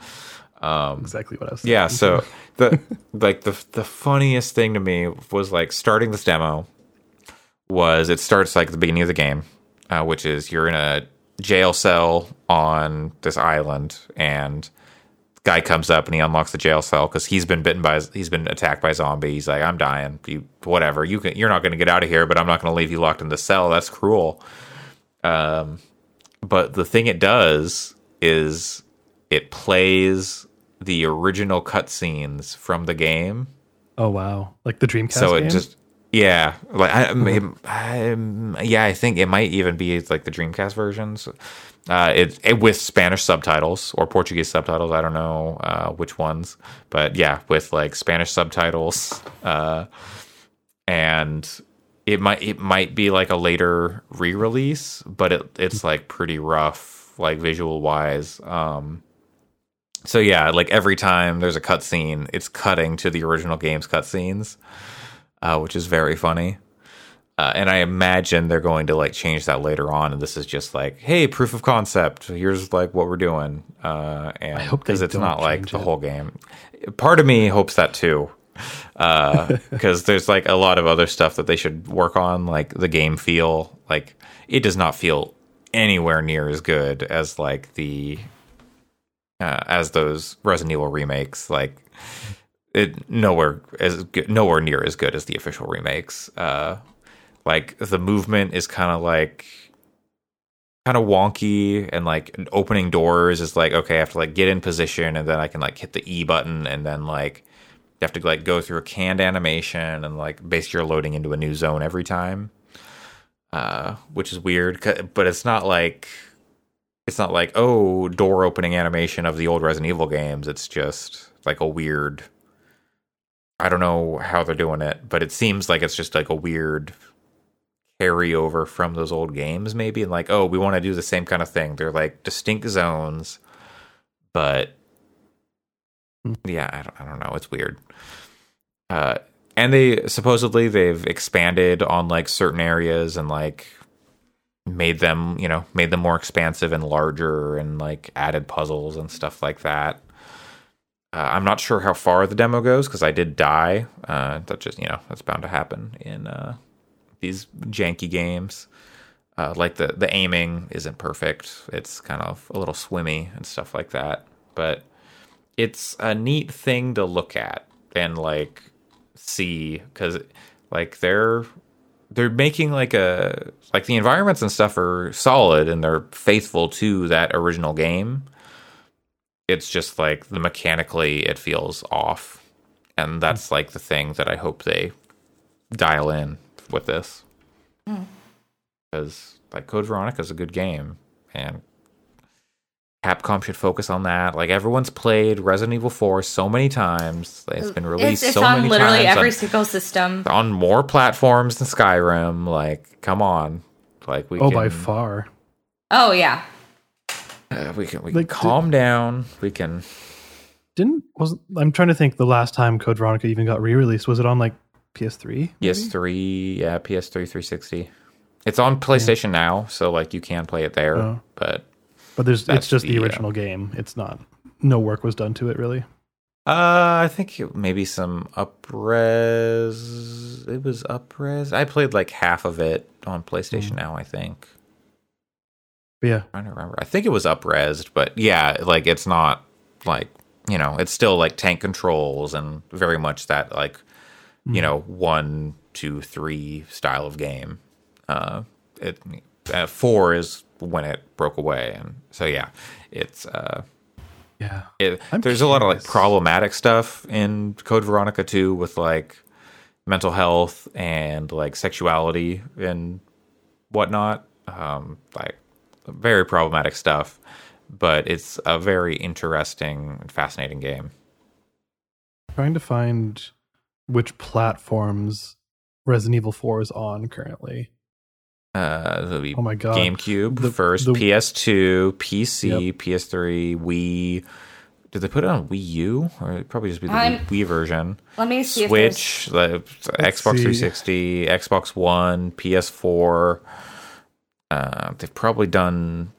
um, exactly what I was. yeah, so the like the the funniest thing to me was like starting this demo was it starts like the beginning of the game, uh, which is you're in a jail cell on this island and guy comes up and he unlocks the jail cell because he's been bitten by he's been attacked by zombies. He's like, I'm dying. You whatever. You can you're not going to get out of here, but I'm not going to leave you locked in the cell. That's cruel. Um, but the thing it does is it plays the original cutscenes from the game. oh wow, like the Dreamcast. so it game? just yeah, like I, I, I, yeah, I think it might even be like the Dreamcast versions. Uh, it, it with Spanish subtitles or Portuguese subtitles. I don't know uh, which ones, but yeah, with like Spanish subtitles. Uh, and it might it might be like a later re-release, but it it's like pretty rough, like visual wise. Um, so yeah, like every time there's a cutscene, it's cutting to the original game's cutscenes, uh, which is very funny. Uh, and I imagine they're going to like change that later on, and this is just like, hey, proof of concept. Here's like what we're doing, uh, and hope because it's don't like the it. whole game. Part of me hopes that too, because there's like a lot of other stuff that they should work on, like the game feel. Like it does not feel anywhere near as good as like the uh, as those Resident Evil remakes. Like it nowhere as good, nowhere near as good as the official remakes. Uh, like the movement is kind of like kind of wonky and like opening doors is like okay i have to like get in position and then i can like hit the e button and then like you have to like go through a canned animation and like basically you're loading into a new zone every time uh which is weird but it's not like it's not like oh door opening animation of the old resident evil games it's just like a weird i don't know how they're doing it but it seems like it's just like a weird carryover from those old games maybe and like oh we want to do the same kind of thing. They're like distinct zones but yeah I don't, I don't know. It's weird. Uh and they supposedly they've expanded on like certain areas and like made them you know made them more expansive and larger and like added puzzles and stuff like that uh, i'm not sure how far the demo goes because i did die uh that just you know that's bound to happen in uh these janky games. Uh, like the the aiming isn't perfect. It's kind of a little swimmy and stuff like that. But it's a neat thing to look at and like see because like they're they're making like a like the environments and stuff are solid and they're faithful to that original game. It's just like the mechanically it feels off, and that's like the thing that I hope they dial in with this hmm. because like Code Veronica is a good game and Capcom should focus on that. Like everyone's played Resident Evil 4 so many times. It's been released It's, it's so many times. It's on many literally times every on, single system. on more platforms than Skyrim. Like, come on. Like we oh, can by far. Oh yeah, uh, we can we can Like, calm down. We can Didn't was I'm trying to think the last time Code Veronica even got re-released was it on like PS3? PS3, yeah, PS3 360. It's on PlayStation now, so like you can play it there, Oh. but But there's it's just the, the, uh, original game. It's not no work was done to it really. Uh, I think maybe some upres. It was upres. I played like half of it on PlayStation Mm. now. I think. Yeah, I'm trying to remember. I think it was upresed, but yeah, like it's not like you know, it's still like tank controls and very much that like, you know, one, two, three style of game. Uh, it uh, four is when it broke away, and so yeah, it's uh, Yeah. it, there's a lot of like problematic stuff in Code Veronica 2 with like mental health and like sexuality and whatnot. Um, like very problematic stuff, but it's a very interesting fascinating game. Trying to find which platforms Resident Evil 4 is on currently. Uh, be Oh my god. GameCube The- first, the- PS2, PC, PS3, Wii. Did they put it on Wii U or it'd probably just be the I'm- Wii version? Let me see if Switch, the Xbox see. 360, Xbox One, PS4. Uh, they've probably done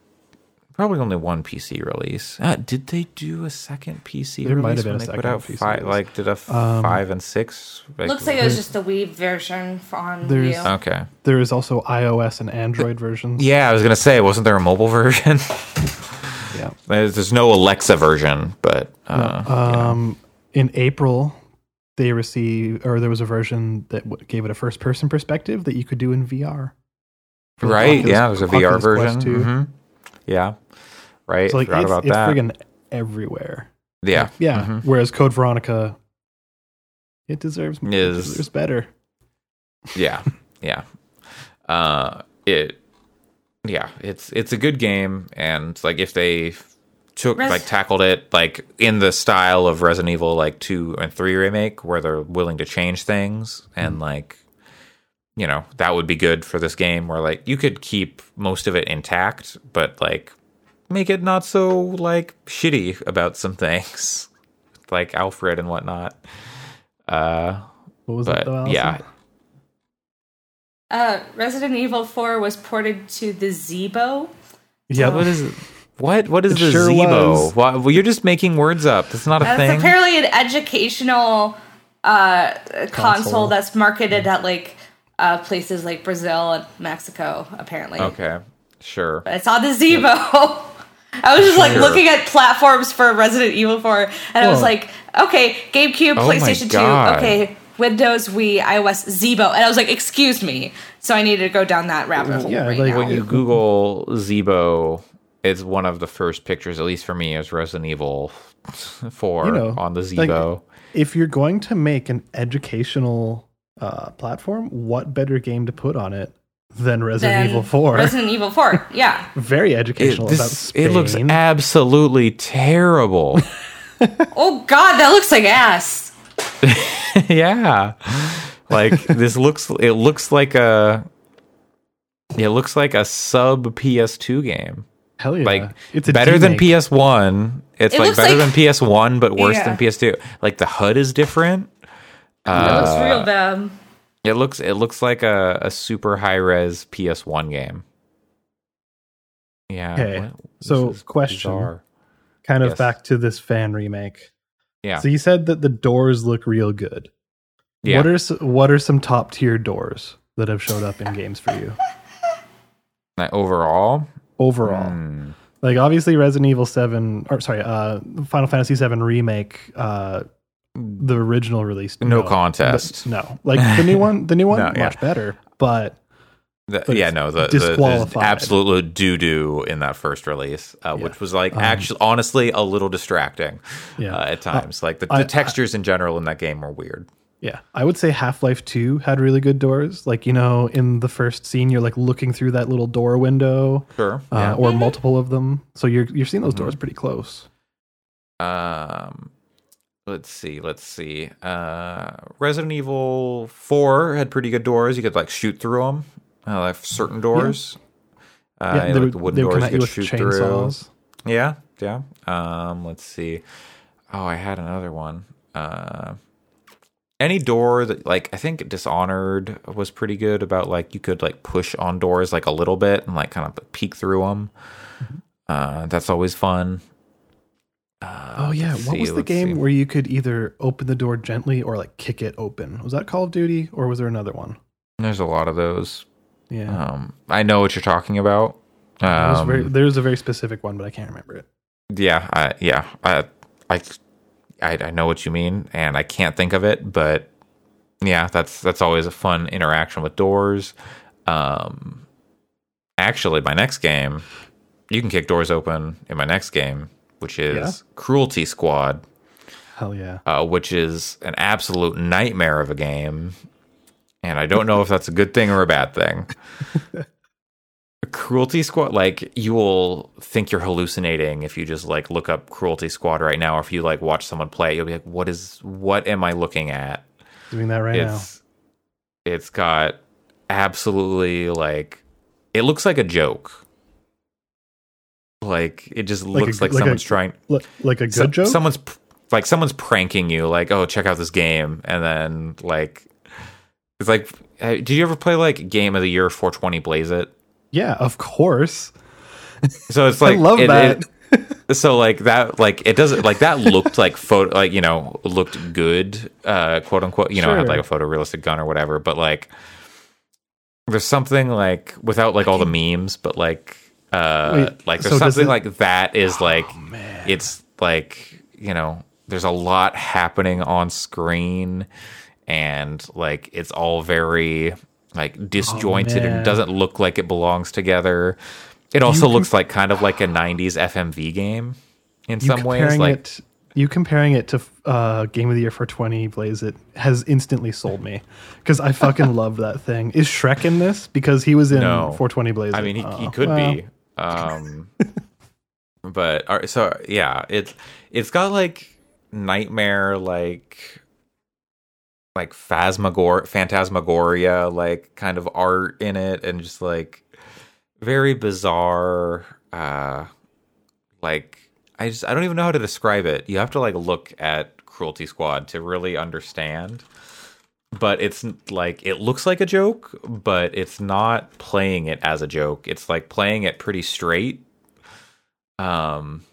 probably only one PC release. Uh, did they do a second PC release? There might have been when a second PC five? release. Like, did a f- Um, five and six? Like, Looks like it was just the Wii version for on There's- Wii U. okay. There is also iOS and Android versions. Yeah, I was gonna say, wasn't there a mobile version? Yeah. There's, there's no Alexa version, but uh, Um, in April, they received, or there was a version that gave it a first person perspective that you could do in VR. For right? Oculus- yeah, there's a VR Oculus Quest version. 2. hmm Yeah, right. So like Forgot it's, about it's that. friggin' everywhere. yeah, Yeah. mhm. Whereas Code Veronica, it deserves, it Is- deserves better. yeah, yeah. Uh, it, yeah, it's it's a good game, and like if they took Res- like tackled it like in the style of Resident Evil like two and three remake, where they're willing to change things and like. You know, that would be good for this game where like you could keep most of it intact, but like make it not so like shitty about some things. Like Alfred and whatnot. Uh What was it but though? Yeah, Uh, Resident Evil 4 was ported to the Zeebo. Yeah. What is it? What what is It the sure Zeebo? Why, well, you're just making words up. That's not a That's thing. apparently an educational uh, console. Console. that's marketed at like uh, places like Brazil and Mexico, apparently. okay, sure. But it's on the Zeebo. I was just like Sure. looking at platforms for Resident Evil 4, and I was like, okay, GameCube, Oh PlayStation 2, okay, Windows, Wii, iOS, Zeebo. And I was like, excuse me. So I needed to go down that rabbit hole yeah, right like now. When you Google Zeebo, it's one of the first pictures, at least for me, is Resident Evil Four You know, on the like, if you're going to make an educational uh, platform, what better game to put on it than Resident Then Evil 4? Resident Evil 4, yeah. Very it, educational about this- Spain. it looks absolutely terrible. Oh god, that looks like ass. yeah like this looks it looks like a it looks like a sub ps2 game Hell yeah. like it's a better than ps1 it's It like looks better like- than ps1 but worse Yeah. than ps2 like the hud is different It looks Uh, real bad. it looks it looks like a, a super high res ps1 game yeah Okay, what- so question. bizarre. Kind of Yes. back to this fan remake. yeah So you said that the doors look real good. yeah What are what are some top tier doors that have showed up in games for you Like, overall overall? hmm. Like obviously Resident Evil 7 or sorry, uh Final Fantasy 7 remake uh the original release. No contest. No. Like the new one, the new one No, yeah. much better, but The, yeah, no, the, the, the absolute doo doo in that first release, uh, which was like Um, actually, honestly, a little distracting yeah. uh, at times. like the, the I- I- textures in general in that game were weird. Yeah, I would say Half Life 2 had really good doors. Like, you know, in the first scene, you're like looking through that little door window, Sure. uh, or multiple of them. So you're you're seeing those Mm-hmm. doors pretty close. Um, let's see, let's see. Uh, Resident Evil Four had pretty good doors. You could like shoot through them. Uh, like certain doors. Uh, yeah, like would, the wooden doors you could shoot through. Yeah, yeah. Um, let's see. Oh, I had another one. Uh, any door that like I think Dishonored was pretty good about like you could like push on doors like a little bit and like kind of peek through them. Mm-hmm. Uh, that's always fun. Uh, Oh yeah, what see, was the game see. where you could either open the door gently or like kick it open? Was that Call of Duty or was there another one? There's a lot of those. Yeah, Um, I know what you're talking about. There was Um, very, there's a very specific one, but I can't remember it. yeah, I, yeah. I, I I, I know what you mean, and I can't think of it, but yeah, that's that's always a fun interaction with doors. Um, actually, my next game, you can kick doors open in my next game, which is Yeah? Cruelty Squad, Hell yeah. uh, which is an absolute nightmare of a game, and I don't know if that's a good thing or a bad thing. Cruelty Squad, like you will think you're hallucinating if you just like look up Cruelty Squad right now, or if you like watch someone play, it, you'll be like, "What is? What am I looking at?" Doing that right now. it's it's got absolutely like it looks like a joke. Like it just Like a- looks like, like a- someone's trying Like a good so- joke? Someone's like someone's pranking you, like, oh, check out this game, and then like it's like, did you ever play like Game of the Year 420 Blaze It? yeah, of course. So it's like I love it- that. it- so like that, like it doesn't like that looked like photo, like you know, looked good, uh, quote unquote. You know, it had like a photorealistic gun or whatever, but like there's something like without like all the memes, but like uh, Wait, like so there's does something it- Oh, like that is like man. it's like you know there's a lot happening on screen and like it's all very like disjointed Oh, man. and doesn't look like it belongs together it also com- looks like kind of like a 90s fmv game in You some ways like it you comparing it to uh, Game of the Year for 20 Blaze It has instantly sold me because I fucking love that thing. Is Shrek in this? Because he was in No. 420 Blaze i mean he, he Oh, could well, be um but right, so yeah it's it's got like nightmare like like phasmagor phantasmagoria like kind of art in it and just like very bizarre uh like i just i don't even know how to describe it. You have to like look at cruelty squad to really understand but it's like it looks like a joke but it's not playing it as a joke. It's like playing it pretty straight. Um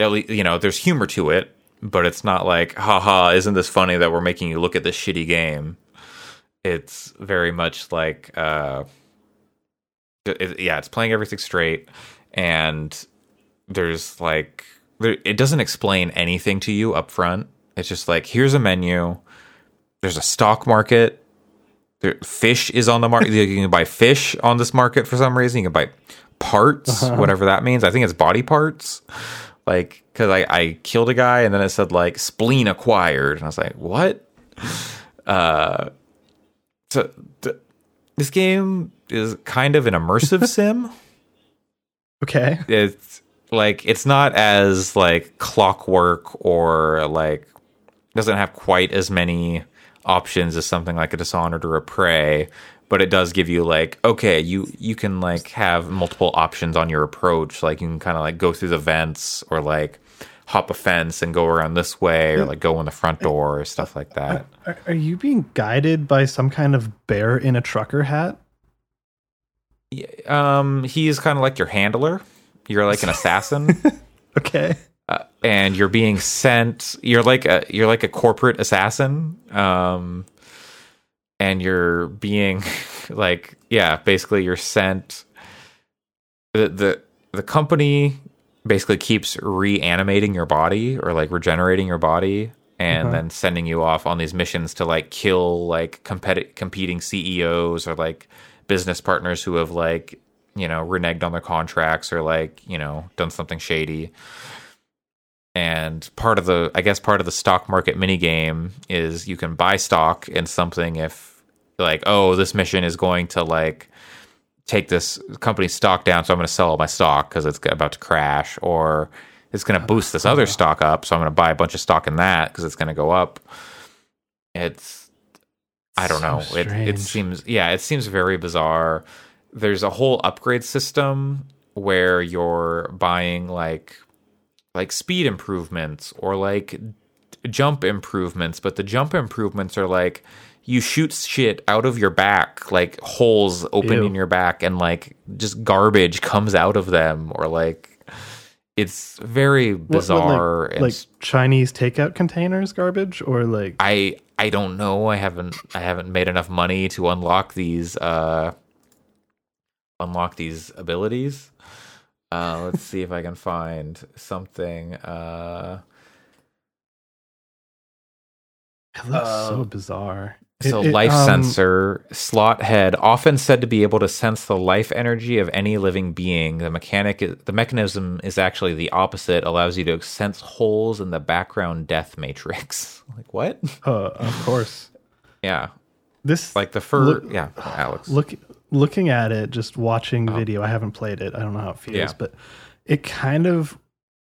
at least you know there's humor to it but it's not like haha isn't this funny that we're making you look at this shitty game? It's very much like uh it, yeah it's playing everything straight and there's like it doesn't explain anything to you up front it's just like here's a menu there's a stock market. There, fish is on the market you can buy fish on this market for some reason. You can buy parts whatever that means. I think it's body parts. Like because I, I killed a guy and then it said like spleen acquired. And i was like what? Uh so th- this game is kind of an immersive sim. Okay. it's like it's not as like clockwork or like doesn't have quite as many options as something like a dishonored or a prey but it does give you like okay you you can like have multiple options on your approach. Like you can kind of like go through the vents or like hop a fence and go around this way or like go in the front door or stuff like that. Are, are you being guided by some kind of bear in a trucker hat? yeah, um he's kind of like your handler. You're like an assassin. Okay. Uh, and you're being sent you're like a you're like a corporate assassin um and you're being like yeah basically you're sent the the the company basically keeps reanimating your body or like regenerating your body and Uh-huh. then sending you off on these missions to like kill like competi- competing CEOs or like business partners who have like you know reneged on their contracts or like you know done something shady and part of the i guess part of the stock market mini game is you can buy stock in something if like oh this mission is going to like take this company's stock down so i'm going to sell all my stock because it's about to crash or it's going to boost this other stock up so i'm going to buy a bunch of stock in that because it's going to go up. It's i don't So know. It, it seems yeah it seems very bizarre. There's a whole upgrade system where you're buying like like speed improvements or like jump improvements, but the jump improvements are like you shoot shit out of your back, like holes open Ew. in your back, and like just garbage comes out of them, or like it's very What- what, bizarre. like, like Chinese takeout containers garbage or like I I don't know. I haven't I haven't made enough money to unlock these uh unlock these abilities. Uh let's see if I can find something uh It looks so Uh, bizarre. It's a It- it, life um, sensor slot head, often said to be able to sense the life energy of any living being. The mechanic, the mechanism is actually the opposite. Allows you to sense holes in the background death matrix. like what? Uh, of course. Yeah, This like the fur. Look- yeah, Alex. look looking at it, just watching video. I haven't played it. I don't know how it feels, Oh. Yeah. but it kind of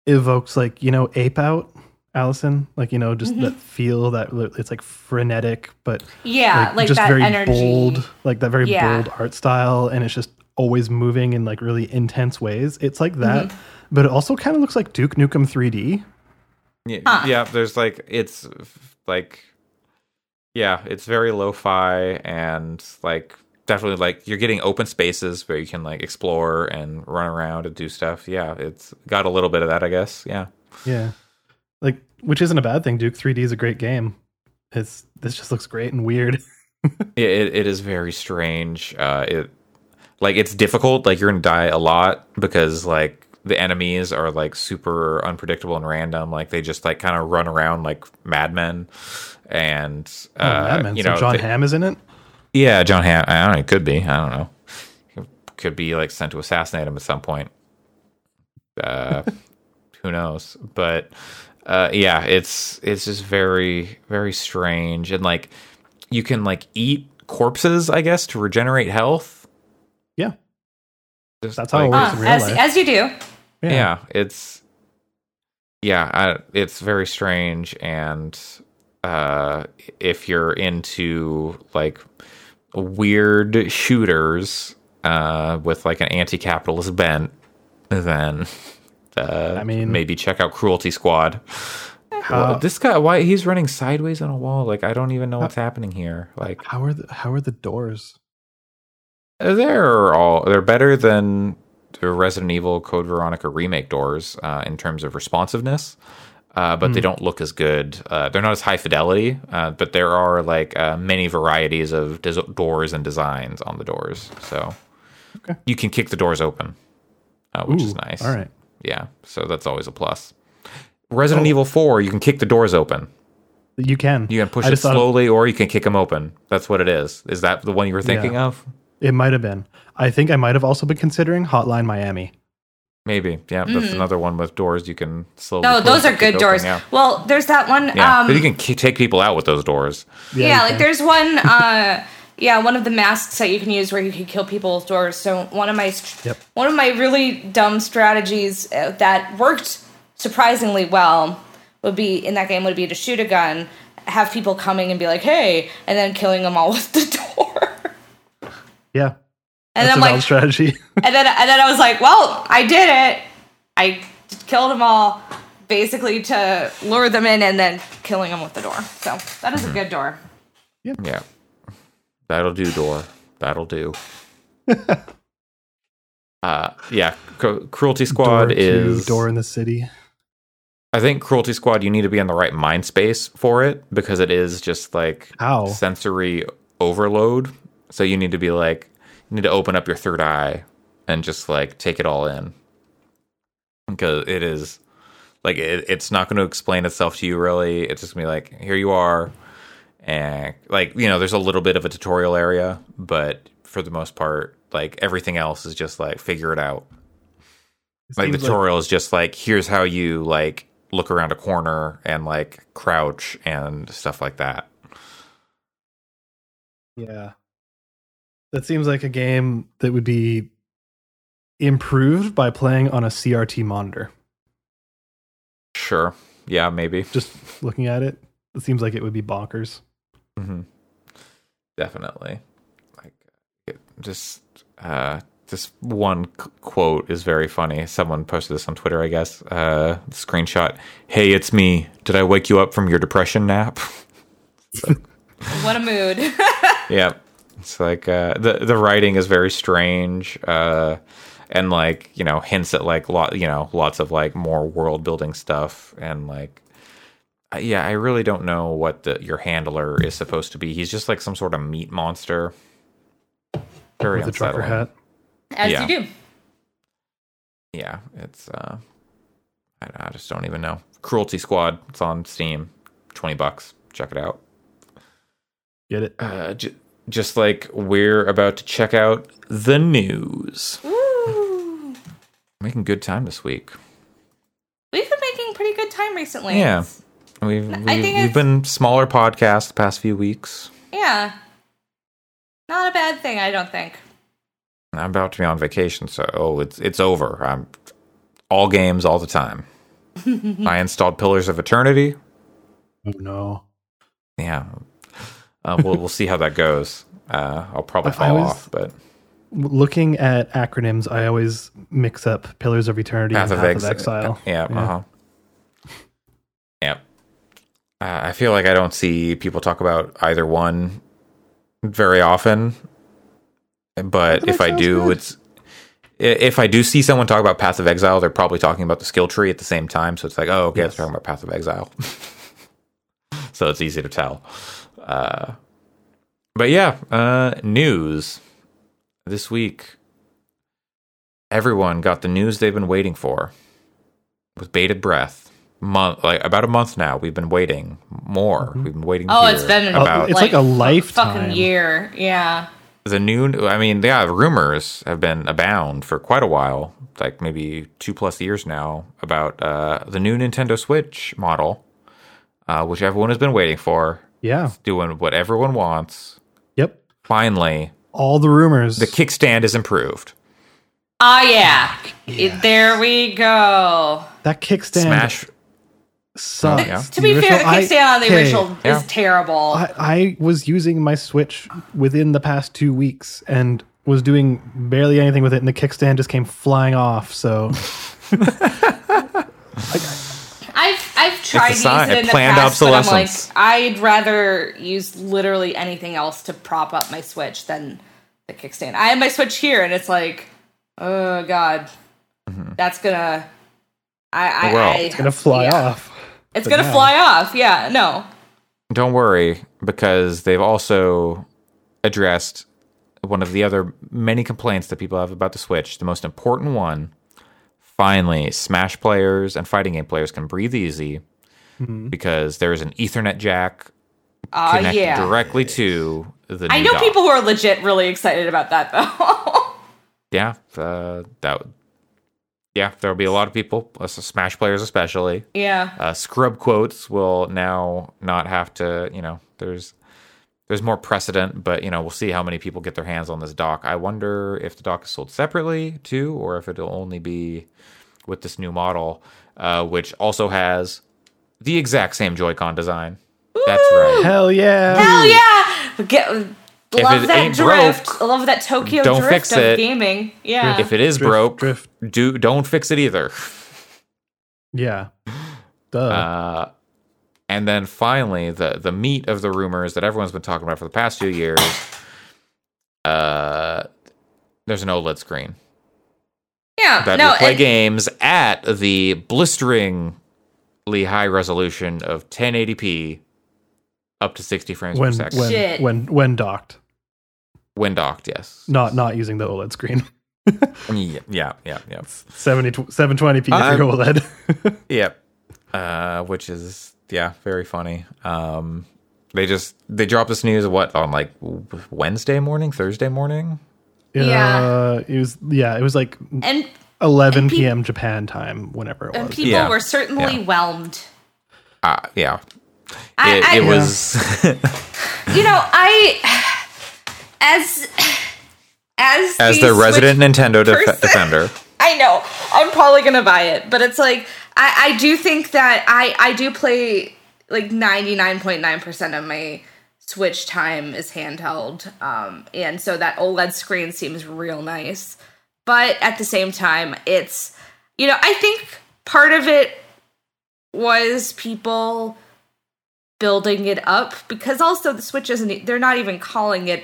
evokes like you know Ape Out, Allyson. Like you know, just that feel that it's like frenetic, but Yeah, like, just that very energy. bold, like that very Yeah. bold art style, and it's just always moving in like really intense ways. It's like that, Mm-hmm. but it also kind of looks like Duke Nukem 3D. Yeah, Huh. yeah, there's like it's like yeah, it's very lo-fi and like definitely like you're getting open spaces where you can like explore and run around and do stuff. Yeah, it's got a little bit of that, I guess. Yeah. Yeah, like which isn't a bad thing. Duke 3D is a great game. It's this just looks great and weird. It it, it is very strange. Uh it like it's difficult, like you're going to die a lot because like the enemies are like super unpredictable and random. Like they just like kind of run around like madmen and Oh, uh Madman. you so know Jon they- Hamm is in it. Yeah, Jon Hamm. I don't know. It could be. I don't know. He could be like sent to assassinate him at some point. Uh, who knows? But uh, yeah, it's it's just very very strange, and like you can like eat corpses, I guess, to regenerate health. Yeah. Just, That's how it works. In real as, life. as you do. yeah. it's yeah I, it's very strange and uh if you're into like weird shooters uh with like an anti-capitalist bent then uh I mean- maybe check out cruelty squad Well, this guy why he's running sideways on a wall like i don't even know what's happening here like How are the how are the doors? they're all they're better than the Resident Evil Code Veronica remake doors uh, in terms of responsiveness, uh, but they don't look as good. Uh, they're not as high fidelity, uh, but there are like uh, many varieties of des- doors and designs on the doors, so Okay. you can kick the doors open, uh, which is nice. All right. yeah, so that's always a plus. Resident Oh. Evil Four, you can kick the doors open. You can. You can push I it slowly, or you can kick them open. That's what it is. Is that the one you were thinking of? It might have been. I think I might have also been considering Hotline Miami. Maybe, yeah. That's another one with doors you can slowly. No, close those are good open, doors. Yeah, Well, there's that one. yeah. Um, but you can ki- take people out with those doors. yeah, you like there's one. Uh, yeah, one of the masks that you can use where you can kill people with doors. So one of my Yep. one of my really dumb strategies uh, that worked surprisingly well would be in that game would be to shoot a gun, have people coming and be like, "Hey," and then killing them all with the door. Yeah. And That's then a I'm like, strategy. and then and then I was like, "Well, I did it. I killed them all." Basically, to lure them in and then killing them with the door. So that is a good door. Yeah, Yeah. that'll do. Door, that'll do. uh, yeah. Cru- Cruelty Squad door to is. door in the city. I think Cruelty Squad. You need to be in the right mind space for it because it is just like How? sensory overload. So you need to be like, you need to open up your third eye and just like take it all in. Because it is like, it, it's not going to explain itself to you really. It's just going to be like, here you are. And like, you know, there's a little bit of a tutorial area, but for the most part, like everything else is just like, figure it out. It Like the tutorial is just like, here's how you like look around a corner and like crouch and stuff like that. Yeah. That seems like a game that would be improved by playing on a CRT monitor. Sure. Yeah, maybe. Just looking at it, it seems like it would be bonkers. hmm Definitely. Like, it just uh, this one c- quote is very funny. Someone posted this on Twitter, I guess. Uh, screenshot. Hey, it's me. Did I wake you up from your depression nap? What a mood. yeah. It's like uh, the the writing is very strange. Uh, and like you know hints at like lot you know lots of like more world building stuff and like yeah i really don't know what the your handler is supposed to be he's just like some sort of meat monster very With a trucker hat. As Yeah. you do. yeah it's uh I, I just don't even know cruelty squad it's on steam 20 bucks check it out Get it? Uh, j- just like we're about to check out the news. Woo! Making good time this week. We've been making pretty good time recently. Yeah. We've, we've, think we've been smaller podcasts the past few weeks. Yeah. Not a bad thing, I don't think. I'm about to be on vacation, so oh, it's it's over. I'm all games all the time. I installed Pillars of Eternity. Oh no. Yeah, uh, we'll we'll see how that goes. Uh, I'll probably fall off, but Looking at acronyms, I always mix up Pillars of Eternity Path and of, Path Ex- of Exile. Yeah, uh huh. Yep. Uh, I feel like I don't see people talk about either one very often, but if I do, good. it's if I do see someone talk about Path of Exile, they're probably talking about the skill tree at the same time. So it's like, oh, okay, Yes. they're talking about Path of Exile. so it's easy to tell. Uh, but yeah, uh, news this week. Everyone got the news they've been waiting for with bated breath. Month, like about a month now, we've been waiting more. We've been waiting. Oh, it's been about It's like a lifetime. fucking year. Yeah. the new i mean yeah rumors have been abound for quite a while like maybe two plus years now about uh, the new nintendo switch model uh, which everyone has been waiting for Yeah. doing what everyone wants Yep. finally All the rumors. the kickstand is improved Oh yeah. It- there we go. that kickstand smash sucks. yeah. To be The fair, the original- I- kickstand on the okay, original Yeah. is terrible. I, I was using my Switch within the past two weeks and was doing barely anything with it, and the kickstand just came flying off. So I've I've tried a sign- using it in the planned past, but I'm like. I'd rather use literally anything else to prop up my Switch than the kickstand. I have my Switch here, and it's like, oh god, that's gonna. I, I, Mm-hmm. Well, I, it's gonna fly yeah. off. It's gonna now- fly off. Yeah, no. don't worry because they've also addressed one of the other many complaints that people have about the switch the most important one finally smash players and fighting game players can breathe easy because there is an ethernet jack Uh, connected yeah. directly to the I know dock. people who are legit really excited about that though. yeah uh, that yeah there'll be a lot of people uh, smash players especially yeah. uh, scrub quotes will now not have to you know there's there's more precedent but you know we'll see how many people get their hands on this dock i wonder if the dock is sold separately too or if it'll only be with this new model uh, which also has the exact same joy-con design that's right Hell yeah! Hell yeah! Get, love it that ain't drift. broke, love that Tokyo don't drift fix of it. gaming. Yeah. if it is Drift, broke drift. do don't fix it either Yeah. Duh. Uh, and then finally, the the meat of the rumors that everyone's been talking about for the past few years. Uh, there's an OLED screen yeah. that no, will play and- games at the blisteringly high resolution of 1080p, up to 60 frames when per second. when Shit. when when docked, when docked, yes. not not using the OLED screen. Yeah, yeah, yeah, yeah. 70 720p I'm- for OLED. Yep. Uh, which is yeah, very funny. Um, they just they dropped this news what on like Wednesday morning, Thursday morning. Yeah. Uh, it was yeah, it was like and 11 and peop- p.m. Japan time, whenever it and was. people Yeah. were certainly Yeah. whelmed. Uh, yeah, I, it, I, it was you know, I as as as the Switch resident Nintendo def- person- defender. I know. I'm probably gonna buy it, but it's like I, I do think that I I do play like 99.9 percent of my Switch time is handheld, um, and so that OLED screen seems real nice. But at the same time, it's you know I think part of it was people building it up because also the Switch isn't they're not even calling it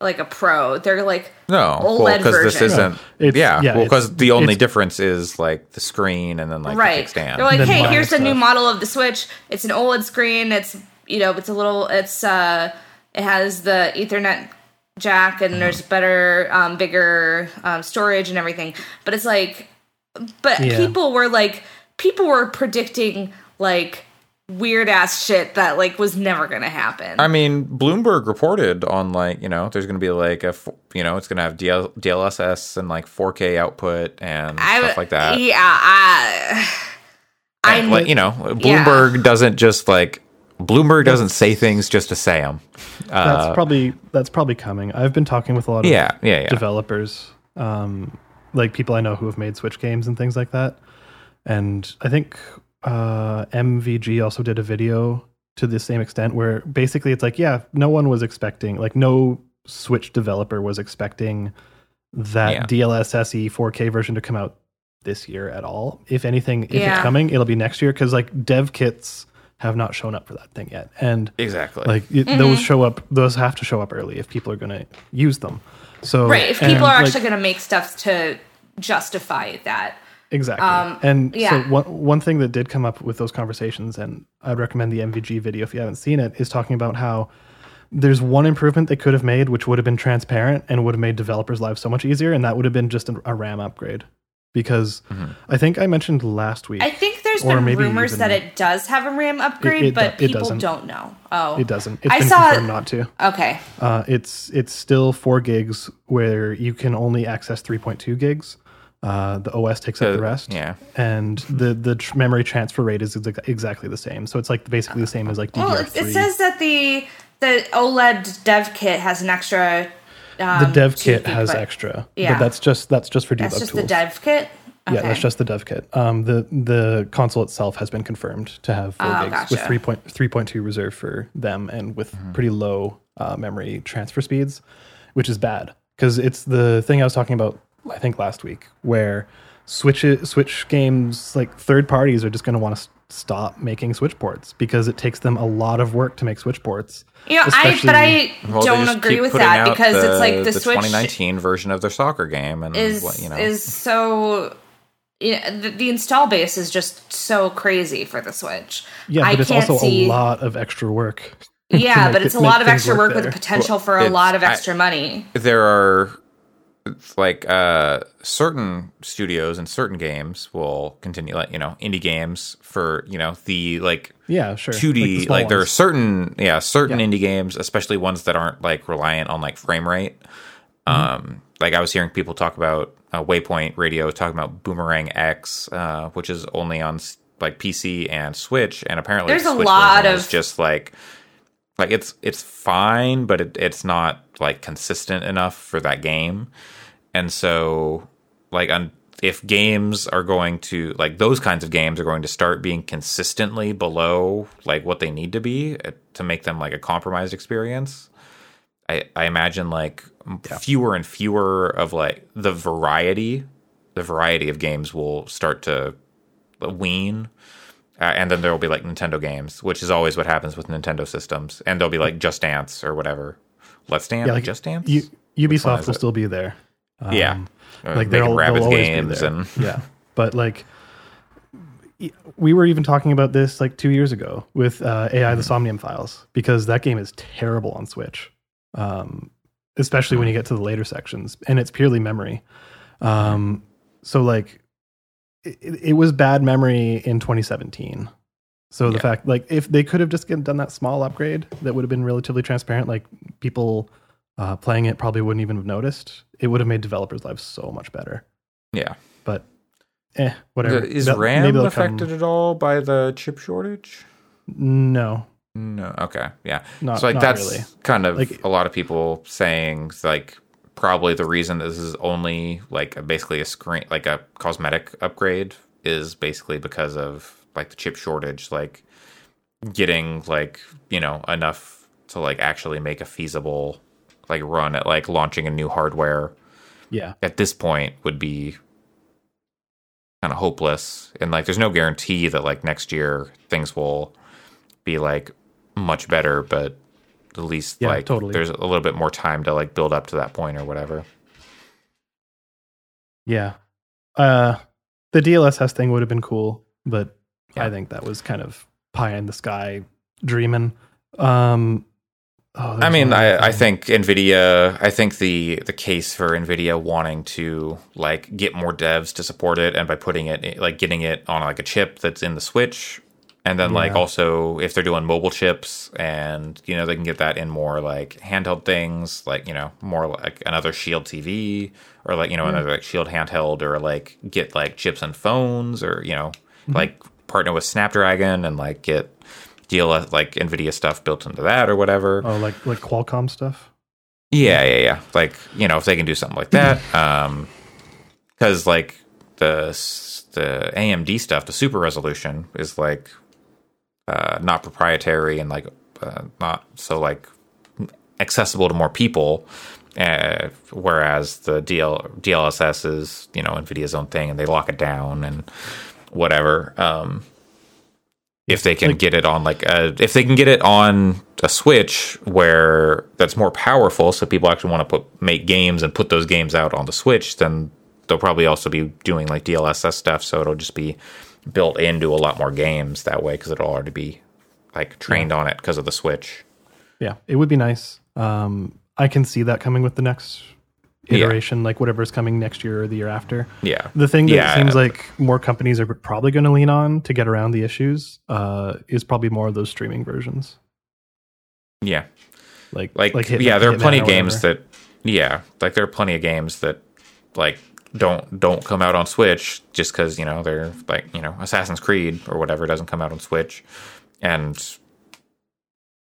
like a pro. They're like No, well, OLED because this version. isn't. It's- yeah, yeah, well, because the only difference is like the screen and then like right. the kickstand. They're like, hey, minor here's a new model of the Switch. It's an OLED screen. It's you know, it's a little, it's uh, it has the Ethernet jack and there's Mm-hmm. better, um, bigger um, storage and everything. But it's like, but Yeah. people were like, people were predicting like weird ass shit that like was never gonna happen. I mean, Bloomberg reported on like you know there's going to be like a you know it's going to have DL- DLSS and like 4K output and I, stuff like that. Yeah, I, I like, you know, Bloomberg doesn't just like Bloomberg doesn't say things just to say them. that's probably that's probably coming. I've been talking with a lot of Yeah, yeah, yeah. developers, um, like people I know who have made Switch games and things like that. And I think uh, MVG also did a video to the same extent where basically it's like, yeah, no one was expecting, like, no Switch developer was expecting that Yeah. DLSSE 4K version to come out this year at all. If anything, if Yeah. it's coming, it'll be next year because like dev kits have not shown up for that thing yet. And Exactly. like it, those show up those have to show up early if people are going to use them so right. If and, people are like, actually gonna make stuff to justify that, exactly um, and yeah. so one, one thing that did come up with those conversations and i'd recommend the mvg video if you haven't seen it is talking about how there's one improvement they could have made which would have been transparent and would have made developers lives so much easier and that would have been just a, a ram upgrade because Mm-hmm. i think i mentioned last week I think there's Or been maybe rumors even- that it does have a RAM upgrade, it do- but it people doesn't. don't know. Oh, it doesn't it's I been saw- confirmed not to Okay. Uh, it's it's still four gigs where you can only access 3.2 gigs. Uh, the OS takes up Uh, the rest. yeah. and the the tr- memory transfer rate is exa- exactly the same. So it's like basically the same as like DDR3. Well, it, it says that the the OLED dev kit has an extra. Um, the dev kit has gigabyte- extra, Yeah. but that's just that's just for debug That's just tools. the dev kit. Yeah, that's just the dev kit. Um, the the console itself has been confirmed to have four Oh, gigs with gotcha. 3.3.2 reserved for them and with Mm-hmm. pretty low uh, memory transfer speeds, which is bad because it's the thing I was talking about. I think last week where Switch Switch games like third parties are just going to want to s- stop making Switch ports because it takes them a lot of work to make Switch ports. You know, I but I Well, don't just agree with that out because it's like the, the Switch 2019 version of their soccer game, and is what, you know, is so. Yeah, the, the install base is just so crazy for the Switch. Yeah, I but it's also see. a lot of extra work. yeah, make but it- it's a lot of extra work work with there. potential for a lot of I- extra money. there are like uh certain studios and certain games will continue like you know indie games for you know the like Yeah, sure. 2D the like, there are certain yeah certain Yeah. indie games especially ones that aren't like reliant on like frame rate Mm-hmm. um like I was hearing people talk about uh, Waypoint Radio talking about Boomerang X uh which is only on like PC and Switch and apparently There's the a lot of- just like like it's it's fine but it, it's not like consistent enough for that game. And so like on if games are going to like those kinds of games are going to start being consistently below like what they need to be uh, to make them like a compromised experience i i imagine like m fewer and fewer of like the variety the variety of games will start to wean uh, and then there will be like Nintendo games, which is always what happens with Nintendo systems. And there'll be like Just Dance or whatever. Let's Dance, Yeah, like, Just Dance. U- Ubisoft is will it? still be there. Um, yeah, Uh, like they'll, they'll always games and yeah, but like we were even talking about this like two years ago with uh, AI: The Mm-hmm. Somnium Files because that game is terrible on Switch, um, especially when you get to the later sections, and it's purely memory. Um, so like it, it was bad memory in 2017. So the Yeah. fact, like, if they could have just done that small upgrade, that would have been relatively transparent. Like, people uh, playing it probably wouldn't even have noticed. It would have made developers' lives so much better. yeah. But, eh, whatever. Is They'll- RAM they'll come- affected at all by the chip shortage? No, No. Okay. Yeah. not, so like that's really. kind of Like- a lot of people saying like probably the reason this is only like a, basically a screen like a cosmetic upgrade is basically because of like the chip shortage like getting like you know enough to like actually make a feasible like run at like launching a new hardware Yeah, at this point would be kind of hopeless and like there's no guarantee that like next year things will be like much better but at least Yeah, like totally. there's a little bit more time to like build up to that point or whatever yeah. Uh, the DLSS thing would have been cool, but Yeah. I think that was kind of pie in the sky dreaming. Um, oh, I mean, I, I think Nvidia. I think the the case for Nvidia wanting to like get more devs to support it, and by putting it like getting it on like a chip that's in the Switch, And then like also if they're doing mobile chips and you know they can get that in more like handheld things like you know more like another Shield TV or like you know another like Shield handheld or like get like chips and phones or you know like partner with Snapdragon and like get deal like Nvidia stuff built into that or whatever. Oh, like like Qualcomm stuff. Yeah, yeah, yeah. Like you know, if they can do something like that, um, because like the the AMD stuff, the super resolution is like uh, not proprietary and like uh, not so like accessible to more people. Uh, whereas the DL, DLSS is you know Nvidia's own thing and they lock it down and whatever. Um, if they can get it on like a, if they can get it on a switch where that's more powerful so people actually want to put make games and put those games out on the switch then they'll probably also be doing like dlss stuff so it'll just be built into a lot more games that way because it'll already be like trained on it because of the switch Yeah, it would be nice. Um, I can see that coming with the next Yeah. iteration, like whatever's coming next year or the year after. yeah The thing that Yeah. seems like more companies are probably going to lean on to get around the issues uh, is probably more of those streaming versions. yeah Like, like, Hit- yeah there are plenty of games that yeah like there are plenty of games that like don't don't come out on switch just because you know they're like you know assassin's creed or whatever doesn't come out on switch. And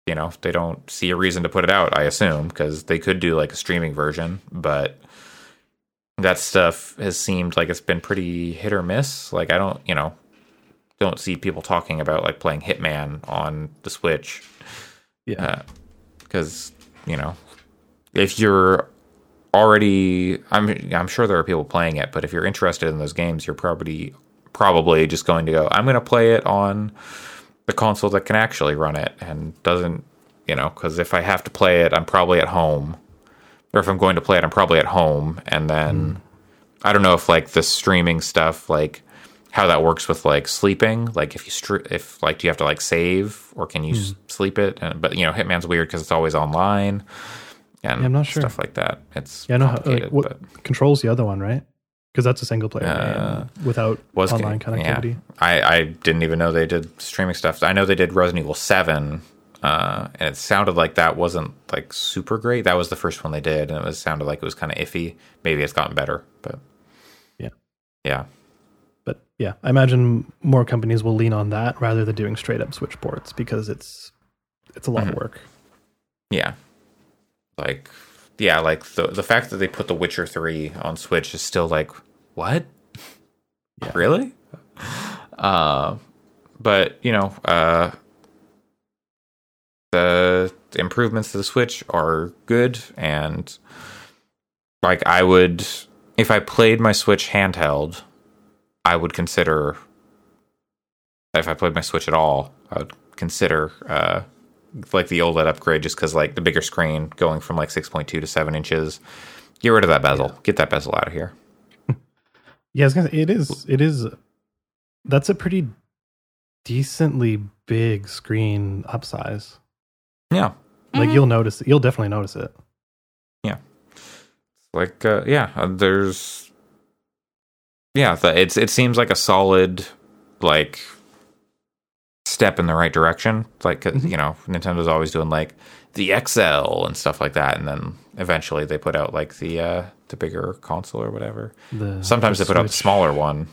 you know they don't see a reason to put it out i assume because they could do like a streaming version but that stuff has seemed like it's been pretty hit or miss. Like i don't you know don't see people talking about like playing hitman on the switch. Yeah, uh, because you know if you're already I'm I'm sure there are people playing it, but if you're interested in those games, you're probably probably just going to go, I'm going to play it on the console that can actually run it and doesn't, you know, cuz if I have to play it, I'm probably at home. Or if I'm going to play it, I'm probably at home. And then hmm. I don't know if like the streaming stuff like how that works with like sleeping. Like if you str- if like do you have to like save or can you hmm. s sleep it? And, but you know hitman's weird because it's always online and Yeah, I'm not sure. stuff like that it's yeah. No, like, what but controls the other one, right? Because that's a single player Uh, game without was online yeah. connectivity. I, I didn't even know they did streaming stuff i know they did resident evil 7 uh, and it sounded like that wasn't like super great that was the first one they did and it was sounded like it was kind of iffy maybe it's gotten better but Yeah. yeah But yeah, I imagine more companies will lean on that rather than doing straight up switch ports because it's it's a lot Mhm. of work. Yeah. Like yeah, like the the fact that they put The Witcher 3 on Switch is still like what? Yeah. Really? Uh but, you know, uh the improvements to the Switch are good and like I would if I played my Switch handheld, I would consider if I played my Switch at all, I would consider uh like the OLED upgrade just because like the bigger screen going from like 6.2 to 7 inches. Get rid of that bezel. Get that bezel out of here. Yeah, I was gonna say, it is it is that's a pretty decently big screen upsize. Yeah. Like Mhm. you'll notice it. You'll definitely notice it. Yeah. Like uh, yeah, uh, there's yeah, the, it's it seems like a solid like step in the right direction. Like Mhm. you know, Nintendo's always doing like the XL and stuff like that, and then eventually they put out like the uh the bigger console or whatever. The Sometimes the they put out the smaller one,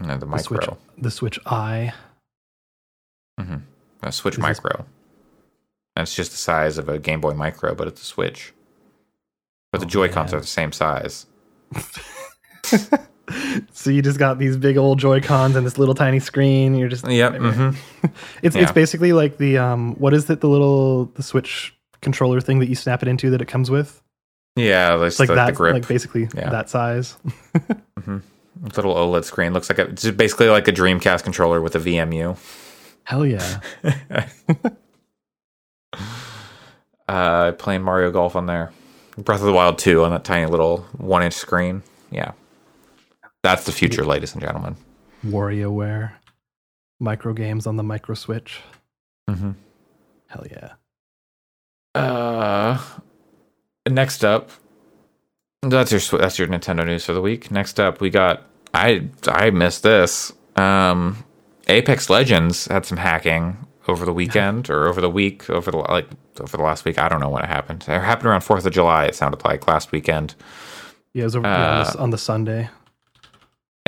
you know, the the micro. Switch, the Switch Eye. hmm A Switch Is this- Micro. And it's just the size of a Game Boy Micro, but it's a Switch. But the Oh, Joy Cons are the same size. so you just got these big old Joy Cons and this little tiny screen. You're just Yep. hmm It's Yeah. it's basically like the um what is it the little the Switch controller thing that you snap it into that it comes with? Yeah, it's like the, that the grip. like basically Yeah. that size. little OLED screen looks like a, it's basically like a Dreamcast controller with a VMU. Hell yeah. Uh, playing Mario Golf on there. Breath of the Wild 2 on that tiny little one inch screen. Yeah. That's the future, ladies and gentlemen. WarioWare. Micro games on the micro switch. Mm-hmm. Hell yeah. Uh, next up, that's your that's your Nintendo news for the week. Next up, we got I I missed this. Um, Apex Legends had some hacking over the weekend or over the week, over the like over the last week. I don't know when it happened. It happened around Fourth of July. It sounded like last weekend. Yeah, it was over, yeah, on, the, on the Sunday.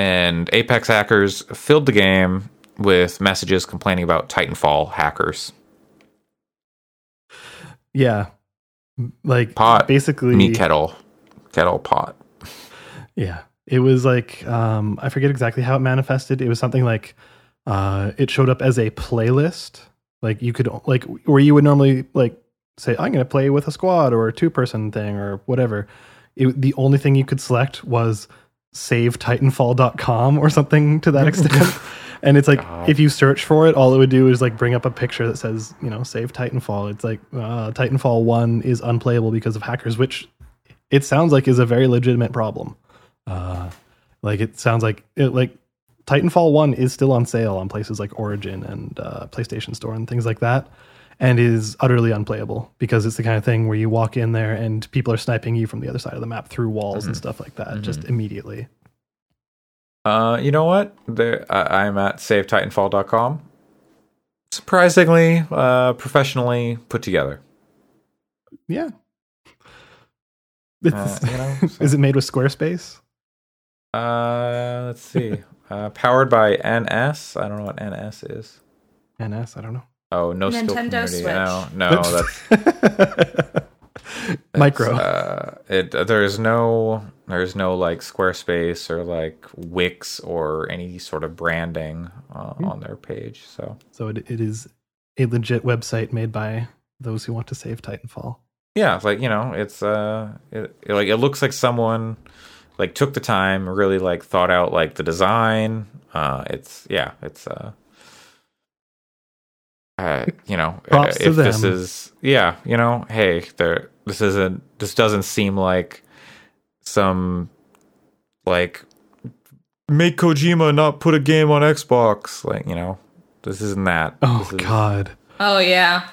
And Apex hackers filled the game with messages complaining about Titanfall hackers. Yeah, like Pot, basically Me kettle, kettle pot. Yeah, it was like um, I forget exactly how it manifested. It was something like uh, it showed up as a playlist. Like you could like where you would normally like say I'm going to play with a squad or a two person thing or whatever. It, the only thing you could select was save titanfall.com or something to that extent. and it's like God. if you search for it, all it would do is like bring up a picture that says, you know, save Titanfall. It's like uh, Titanfall 1 is unplayable because of hackers, which it sounds like is a very legitimate problem. Uh, like it sounds like it, like Titanfall 1 is still on sale on places like Origin and uh, PlayStation Store and things like that and is utterly unplayable because it's the kind of thing where you walk in there and people are sniping you from the other side of the map through walls mm-hmm. and stuff like that mm-hmm. just immediately. Uh, you know what? There, I, I'm at savetitanfall.com. Surprisingly, uh, professionally put together. Yeah. Uh, you know, so. is it made with Squarespace? Uh, let's see. uh, powered by NS. I don't know what NS is. NS. I don't know. Oh, no Nintendo Switch. No, no, that's micro. Uh, it there's no there's no like Squarespace or like Wix or any sort of branding uh, hmm. on their page. So so it, it is a legit website made by those who want to save Titanfall. Yeah, like you know, it's uh, it, it, like it looks like someone like took the time, really like thought out like the design. Uh, it's yeah, it's uh uh, you know, Props if this is yeah, you know, hey, there this isn't this doesn't seem like some like make Kojima not put a game on Xbox, like, you know, this isn't that. Oh is, god. Oh yeah.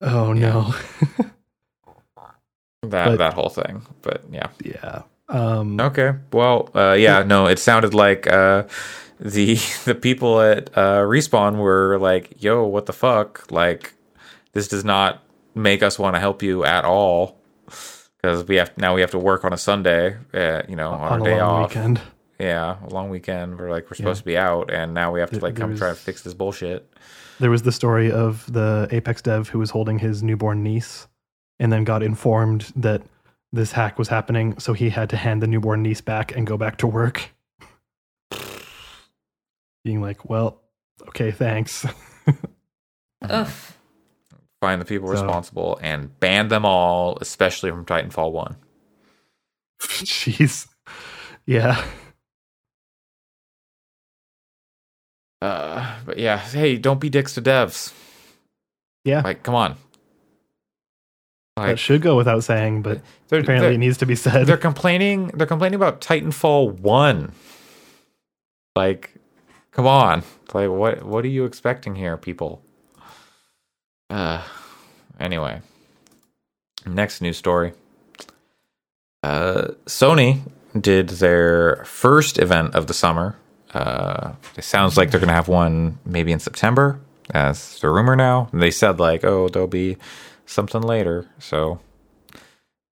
Oh no. that but, that whole thing. But yeah. Yeah. Um Okay. Well, uh yeah, no, it sounded like uh the the people at uh, respawn were like, "Yo, what the fuck? Like, this does not make us want to help you at all because we have now we have to work on a Sunday, uh, you know, on, on a day off. Weekend. Yeah, a long weekend. We're like we're supposed yeah. to be out, and now we have to like come was, try to fix this bullshit. There was the story of the Apex dev who was holding his newborn niece, and then got informed that this hack was happening, so he had to hand the newborn niece back and go back to work being like, well, okay, thanks. Ugh. Find the people so, responsible and ban them all, especially from Titanfall 1. Jeez. Yeah. Uh, but yeah, hey, don't be dicks to devs. Yeah. Like, come on. Like, that should go without saying, but they're, apparently they're, it needs to be said. They're complaining. They're complaining about Titanfall one. Like, Come on. Like what what are you expecting here, people? Uh anyway. Next news story. Uh Sony did their first event of the summer. Uh it sounds like they're gonna have one maybe in September. As the rumor now. They said like, oh, there'll be something later. So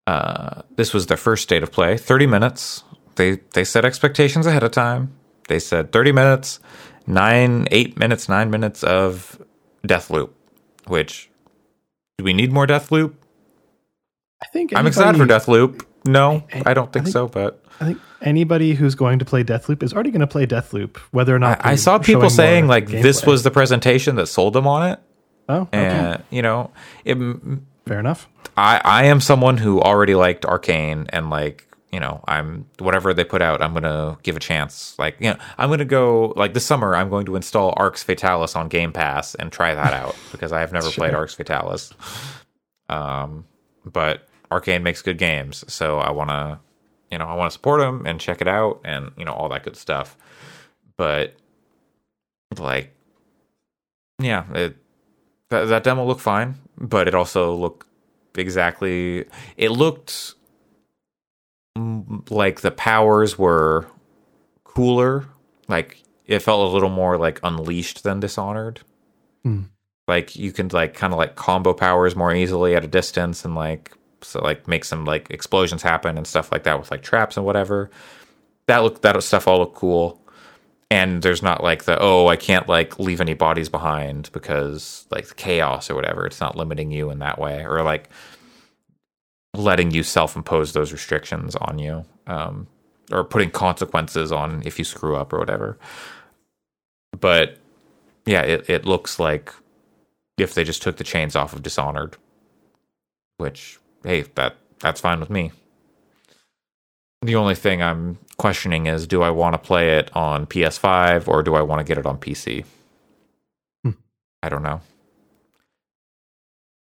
uh, this was their first state of play, 30 minutes. They they set expectations ahead of time. They said 30 minutes, nine, eight minutes, nine minutes of Death Loop, which do we need more Death Loop? I think anybody, I'm excited for Death Loop. No, I, I don't think, I think, so, but I think anybody who's going to play Death Loop is already going to play Death Loop, whether or not I, I saw people saying like gameplay. this was the presentation that sold them on it. Oh, okay. and you know, it, fair enough. I I am someone who already liked Arkane and like you know, I'm whatever they put out, I'm gonna give a chance. Like, you know, I'm gonna go like this summer. I'm going to install Arx Fatalis on Game Pass and try that out because I have never sure. played Arx Fatalis. Um, but Arkane makes good games, so I want to, you know, I want to support them and check it out and you know all that good stuff. But like, yeah, it that, that demo looked fine, but it also looked exactly. It looked like the powers were cooler. Like it felt a little more like unleashed than Dishonored. Hmm. Like you can like kind of like combo powers more easily at a distance and like so like make some like explosions happen and stuff like that with like traps and whatever. That look that stuff all look cool. And there's not like the oh I can't like leave any bodies behind because like chaos or whatever. It's not limiting you in that way or like letting you self-impose those restrictions on you um, or putting consequences on if you screw up or whatever. But yeah it, it looks like if they just took the chains off of dishonored which hey that that's fine with me. The only thing i'm questioning is do i want to play it on ps5 or do i want to get it on pc Hmm. i don't know.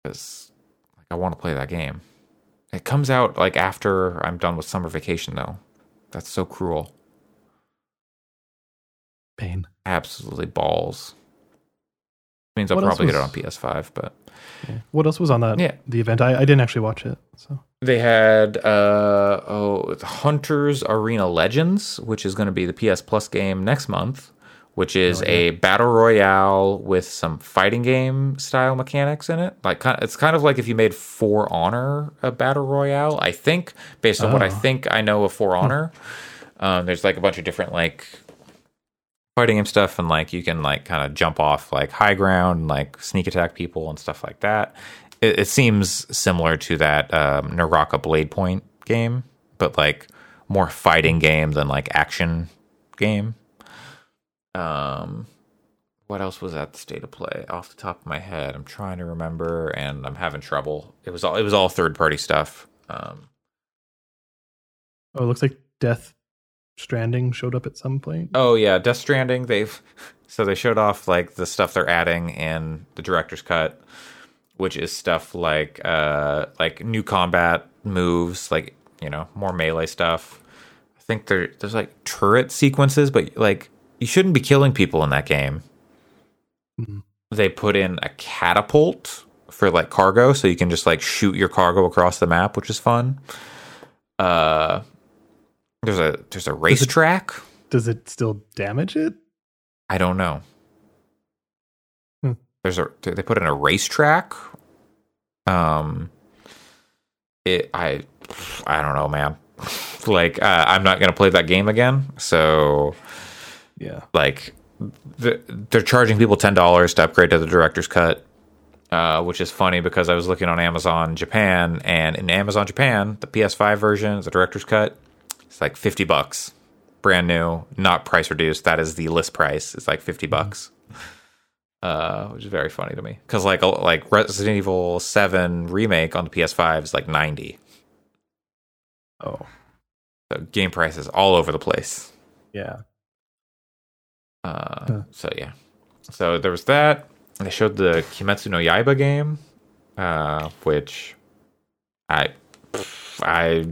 Because like i want to play that game it comes out like after I'm done with summer vacation, though. That's so cruel. Pain. Absolutely balls. Means I'll What probably get it on PS5, but Yeah. What else was on that? Yeah. The event. I, I didn't actually watch it. So they had uh oh Hunters Arena Legends, which is going to be the PS Plus game next month, which is a battle royale with some fighting game style mechanics in it. Like it's kind of like if you made For Honor a battle royale. I think based on what I Oh. think I know of For Honor, um, there's like a bunch of different like fighting game stuff and like you can like kind of jump off like high ground and like sneak attack people and stuff like that it, it seems similar to that um, naraka blade point game but like more fighting game than like action game um what else was at the state of play off the top of my head i'm trying to remember and i'm having trouble it was all it was all third party stuff um oh, it looks like Death Stranding showed up at some point. Oh yeah, Death Stranding. They've so they showed off like the stuff they're adding in the director's cut, which is stuff like uh like new combat moves, like you know more melee stuff. I think there there's like turret sequences, but like you shouldn't be killing people in that game. Mhm. They put in a catapult for like cargo, so you can just like shoot your cargo across the map, which is fun. Uh, there's a there's a racetrack. Does it still damage it? I don't know. Hmm. There's a they put in a racetrack. Um, it I I don't know, man. like uh, I'm not gonna play that game again. So Yeah. like the, they're charging people ten dollars to upgrade to the director's cut. Uh, which is funny because I was looking on Amazon Japan, and in Amazon Japan, the PS5 version, the director's cut, it's like fifty bucks, brand new, not price reduced. That is the list price. It's like fifty bucks, uh, which is very funny to me because like a- like Resident Evil Seven remake on the PS5 is like ninety. Oh. So game prices all over the place. Yeah. Uh, Huh. So yeah, so there was that. They showed the Kimetsu no Yaiba game, uh, which I, I,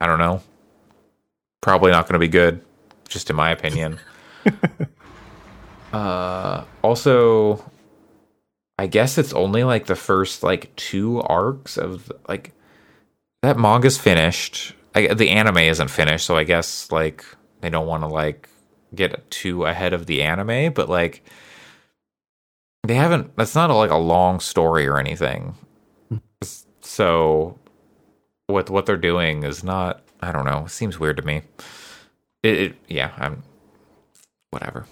I don't know. Probably not going to be good, just in my opinion. uh, also, I guess it's only like the first like two arcs of like that manga's finished. I, the anime isn't finished, so I guess like they don't want to like get too ahead of the anime, but like they haven't. That's not a, like a long story or anything. So what what they're doing is not. I don't know. It seems weird to me. It, it yeah. I'm whatever.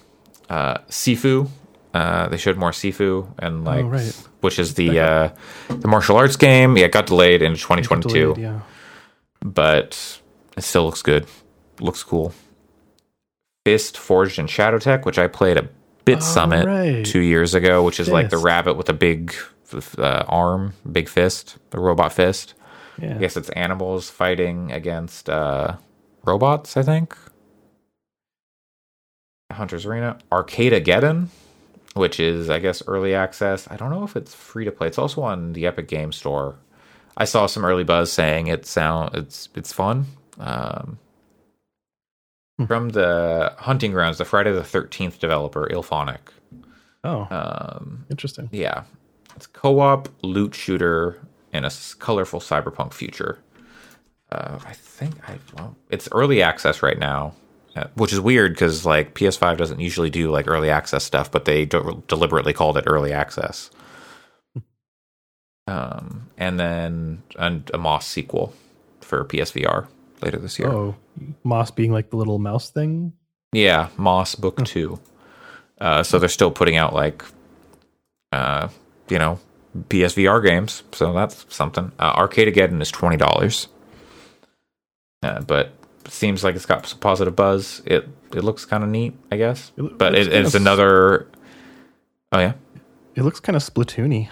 Uh, Sifu. Uh, they showed more Sifu and like, oh, right. which is the uh, the martial arts game. Yeah, it got delayed in 2022 Delayed, yeah. but it still looks good. Looks cool. Fist Forged in Shadow Torch, which I played at Bit Oh, Summit right. two years ago, which is like the rabbit with a big uh, arm, big fist, the robot fist. Yeah. I guess it's animals fighting against uh, robots, I think. Hunter's Arena. Arcadegeddon, which is, I guess, early access. I don't know if it's free to play. It's also on the Epic Game Store. I saw some early buzz saying it sound it's it's fun. Um, Hmm. From the Hunting Grounds, the Friday the Thirteenth developer, IllFonic. Oh, Um, interesting. yeah, it's co-op loot shooter in a colorful cyberpunk future. Uh, I think I well, it's early access right now. uh, which is weird because like PS5 doesn't usually do like early access stuff, but they de- deliberately called it early access. Um, and then and a Moss sequel for PSVR later this year. Oh, Moss being like the little mouse thing. Yeah, Moss Book Two. Uh, so they're still putting out like, uh, you know, PSVR games. So that's something. Uh, Arcadegeddon is twenty dollars, uh, but seems like it's got some positive buzz. It it looks kind of neat, I guess. It but it, it's another. Oh yeah, It looks kind of Splatoony.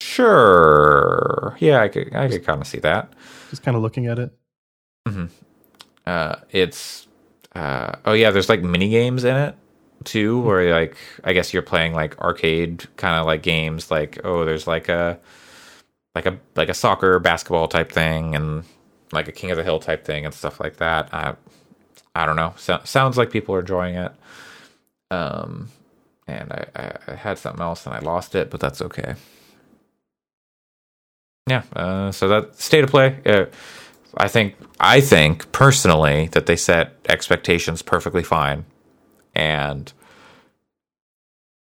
sure. Yeah, I could I could kind of see that. Just kind of looking at it. uh it's uh oh yeah there's like mini games in it too where like i guess you're playing like arcade kind of like games like oh there's like a like a like a soccer basketball type thing and like a king of the hill type thing and stuff like that. I i don't know. So, sounds like people are enjoying it. Um and I, I i had something else and i lost it but that's okay yeah uh so that state of play uh, I think I think personally that they set expectations perfectly fine. And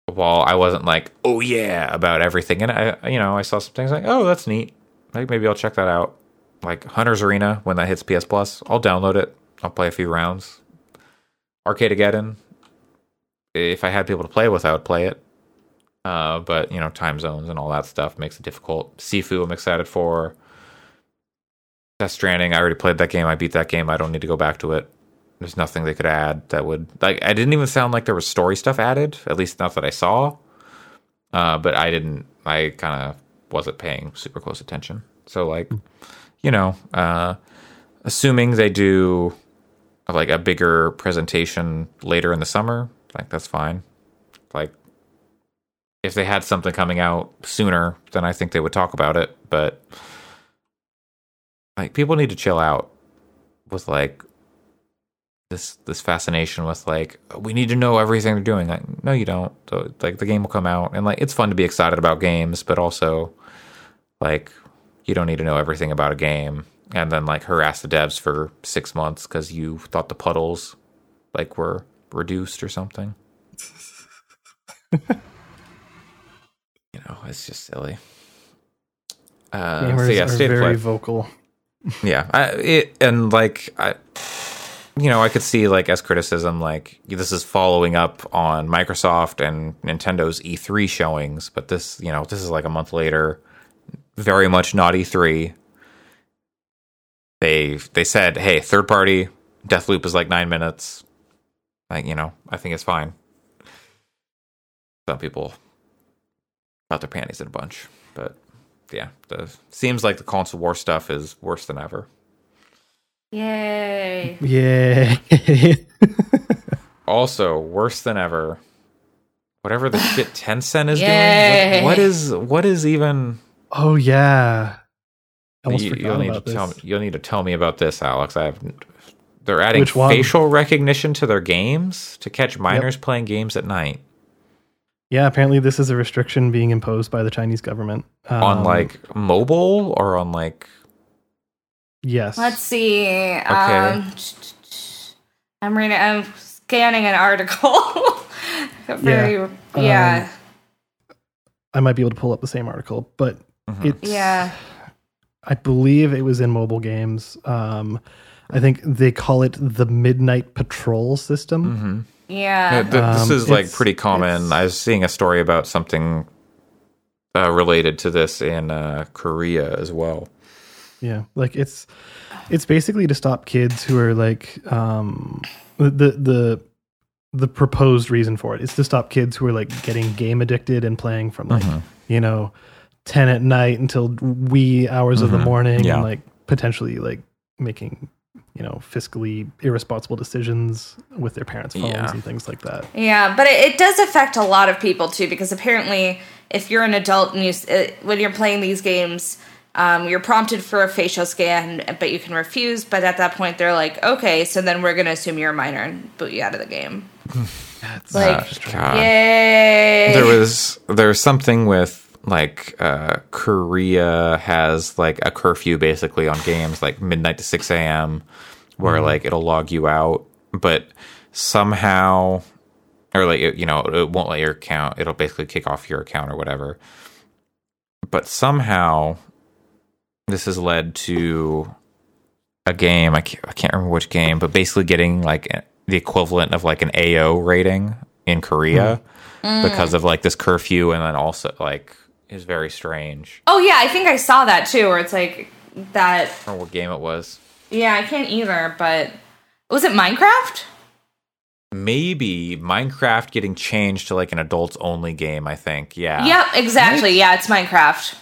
while I wasn't like, oh yeah, about everything, and I you know, I saw some things like, oh, that's neat. Like maybe I'll check that out. Like Hunter's Arena, when that hits PS Plus, I'll download it. I'll play a few rounds. Arcadegeddon. If I had people to play with, I would play it. Uh, but you know, time zones and all that stuff makes it difficult. Sifu, I'm excited for. Death Stranding, I already played that game. I beat that game. I don't need to go back to it. There's nothing they could add that would like. I didn't even sound like there was story stuff added. At least not that I saw. Uh, but I didn't. I kind of wasn't paying super close attention. So like, you know, uh, assuming they do like a bigger presentation later in the summer, like that's fine. Like, if they had something coming out sooner, then I think they would talk about it. But like people need to chill out with like this this fascination with like we need to know everything they're doing. Like no you don't. So, like the game will come out. And like it's fun to be excited about games but also like you don't need to know everything about a game and then like harass the devs for six months because you thought the puddles like were reduced or something know it's just silly. Uh, Gamers so yeah are very play. vocal. yeah I, it, and like i you know i could see like as criticism like this is following up on microsoft and nintendo's e3 showings but this you know this is like a month later very much not e3 they they said hey third party deathloop is like nine minutes. Like you know i think it's fine. Some people got their panties in a bunch but yeah the seems like the console war stuff is worse than ever Yay. Yeah. also worse than ever whatever the shit Tencent is Yay. doing what, what is what is even oh yeah. I almost You, will need about to tell me, you'll need to tell me about this Alex I have they're adding facial recognition to their games to catch minors playing games at night Yeah, apparently this is a restriction being imposed by the Chinese government. on Um, like mobile or on like yes. Let's see. Um, I'm reading. I'm scanning an article. Very. Yeah. I might be able to pull up the same article, but Mhm. it's yeah. I believe it was in mobile games. Um, I think they call it the Midnight Patrol system. hmm Yeah. th- this Um, is like pretty common. I was seeing a story about something uh, related to this in uh, Korea as well. Yeah, like it's it's basically to stop kids who are like um, the the the proposed reason for it is to stop kids who are like getting game addicted and playing from like Mhm. you know ten at night until wee hours of the Mhm. morning Yeah. and like potentially like making you know fiscally irresponsible decisions with their parents' phones Yeah. and things like that. Yeah, but it, it does affect a lot of people too, because apparently, if you're an adult and you s- uh, when you're playing these games, um, you're prompted for a facial scan, but you can refuse. But at that point, they're like, "Okay, so then we're gonna assume you're a minor and boot you out of the game." That's Like, God. Yay! There was there's something with like uh, Korea has like a curfew basically on games like midnight to six a.m. where like it'll log you out, but somehow, or like you know, it won't let your account. It'll basically kick off your account or whatever. But somehow, this has led to a game. I can't, I can't remember which game, but basically getting like the equivalent of like an AO rating in Korea because of like this curfew, and then also like is very strange. Oh yeah, I think I saw that too, where it's like that. I what game it was. Yeah, I can't either. But was it Minecraft? maybe Minecraft getting changed to like an adults only game, I think. Yeah. Yep, exactly. Yeah, it's Minecraft.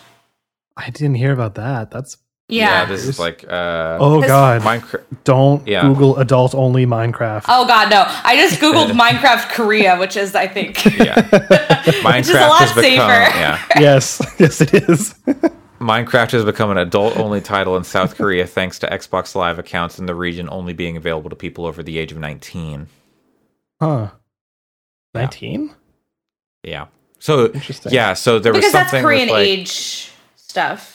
I didn't hear about that. That's Yeah. this is like uh oh god. Minecraft Don't Yeah. Google adult only Minecraft. oh god, no! I just googled Minecraft Korea, which is I think yeah. Minecraft Which is a lot has become safer. yeah. yes, yes, it is. Minecraft has become an adult only title in South Korea thanks to Xbox Live accounts in the region only being available to people over the age of 19. huh? Nineteen. Yeah. So Interesting. yeah, so there was because that's something Korean with like age stuff.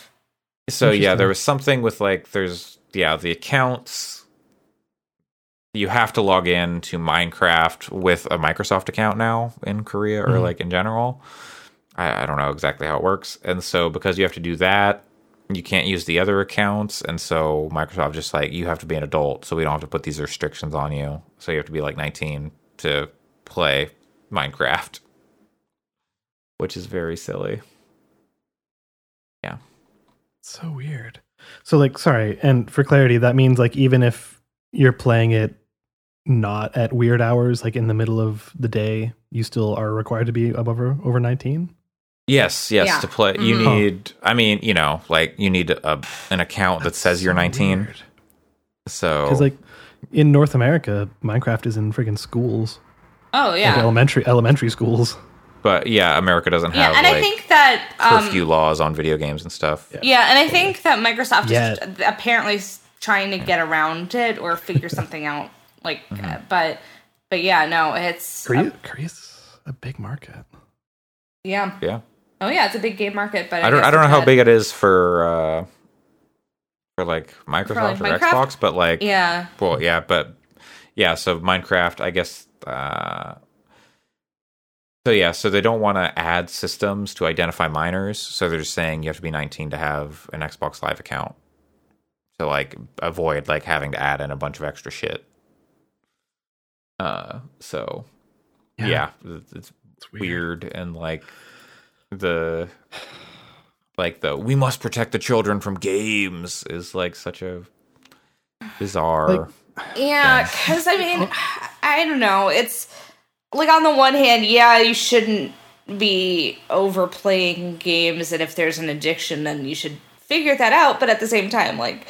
So yeah, there was something with like there's yeah the accounts. You have to log in to Minecraft with a Microsoft account now in Korea or Mhm. like in general. I, I don't know exactly how it works, and so because you have to do that, you can't use the other accounts, and so Microsoft just like you have to be an adult, so we don't have to put these restrictions on you. So you have to be like 19 to play Minecraft, which is very silly. So weird. So like, sorry, and for clarity, that means like even if you're playing it not at weird hours, like in the middle of the day, you still are required to be above or over nineteen. Yes, yes. Yeah. To play, you Mhm. need. I mean, you know, like you need a, an account that says you're 19. So, Because like in North America, Minecraft is in friggin' schools, Oh like yeah, elementary elementary schools. But yeah, America doesn't have. yeah, have and like I think that um, curfew laws on video games and stuff. Yeah. Yeah, and I think that Microsoft Yeah. is apparently trying to get around it or figure something out. Like, Mm-hmm. uh, but but yeah, no, it's Korea, Korea's a big market. yeah. Yeah, Oh yeah, it's a big game market, but I don't. I don't know how big it is for uh for like Microsoft like, or Minecraft? Xbox, but like, Yeah, well, yeah, but yeah. So Minecraft, I guess. uh So yeah, so they don't want to add systems to identify minors, so they're just saying you have to be 19 to have an Xbox Live account. To like avoid like having to add in a bunch of extra shit. Uh, so yeah, it's it's It's weird and like the like the we must protect the children from games is like such a bizarre Like, yeah. Because I mean, I don't know. It's like on the one hand, yeah, you shouldn't be overplaying games, and if there's an addiction, then you should figure that out. But at the same time, like.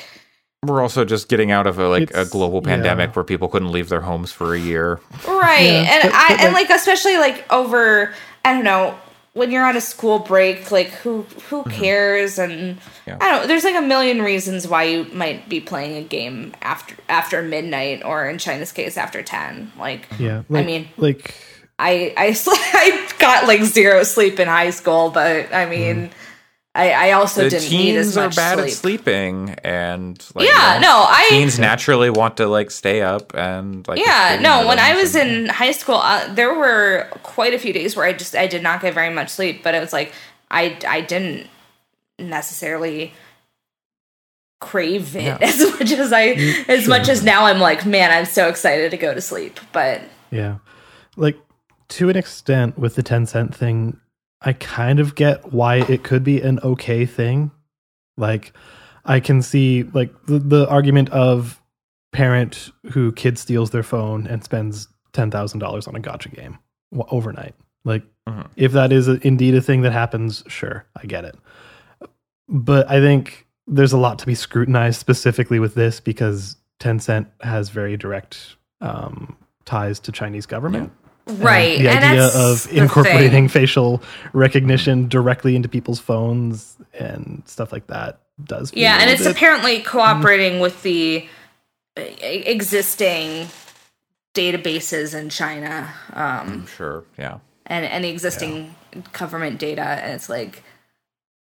we're also just getting out of a like a It's- global yeah. pandemic where people couldn't leave their homes for a year right Yeah, and but- i but, and like- like especially like over i don't know when you're on a school break like who who cares and Mm-hmm. Yeah. i don't there's like a million reasons why you might be playing a game after after midnight or in china's case after 10 like Yeah, like, mean- like i i i got like zero sleep in high school but i mean i i also the didn't need as teens are bad sleep. at sleeping and like Yeah, you know, no, I- teens naturally want to like stay up and like yeah no when i was and- in high school uh, there were quite a few days where i just i did not get very much sleep but it was like i i didn't necessarily crave it Yeah. as much as i as much as now i'm like man i'm so excited to go to sleep but Yeah. Like to an extent with the Tencent thing, I kind of get why it could be an okay thing. Like I can see like the, the argument of parent who kid steals their phone and spends $10,000 on a gacha game overnight. Like Mhm. if that is a, indeed a thing that happens, sure, I get it. But I think there's a lot to be scrutinized specifically with this because Tencent has very direct um, ties to Chinese government. And right the and idea of incorporating facial recognition directly into people's phones and stuff like that does. yeah and it's bit- apparently cooperating with the uh, existing databases in china um sure yeah and and the existing government data and it's like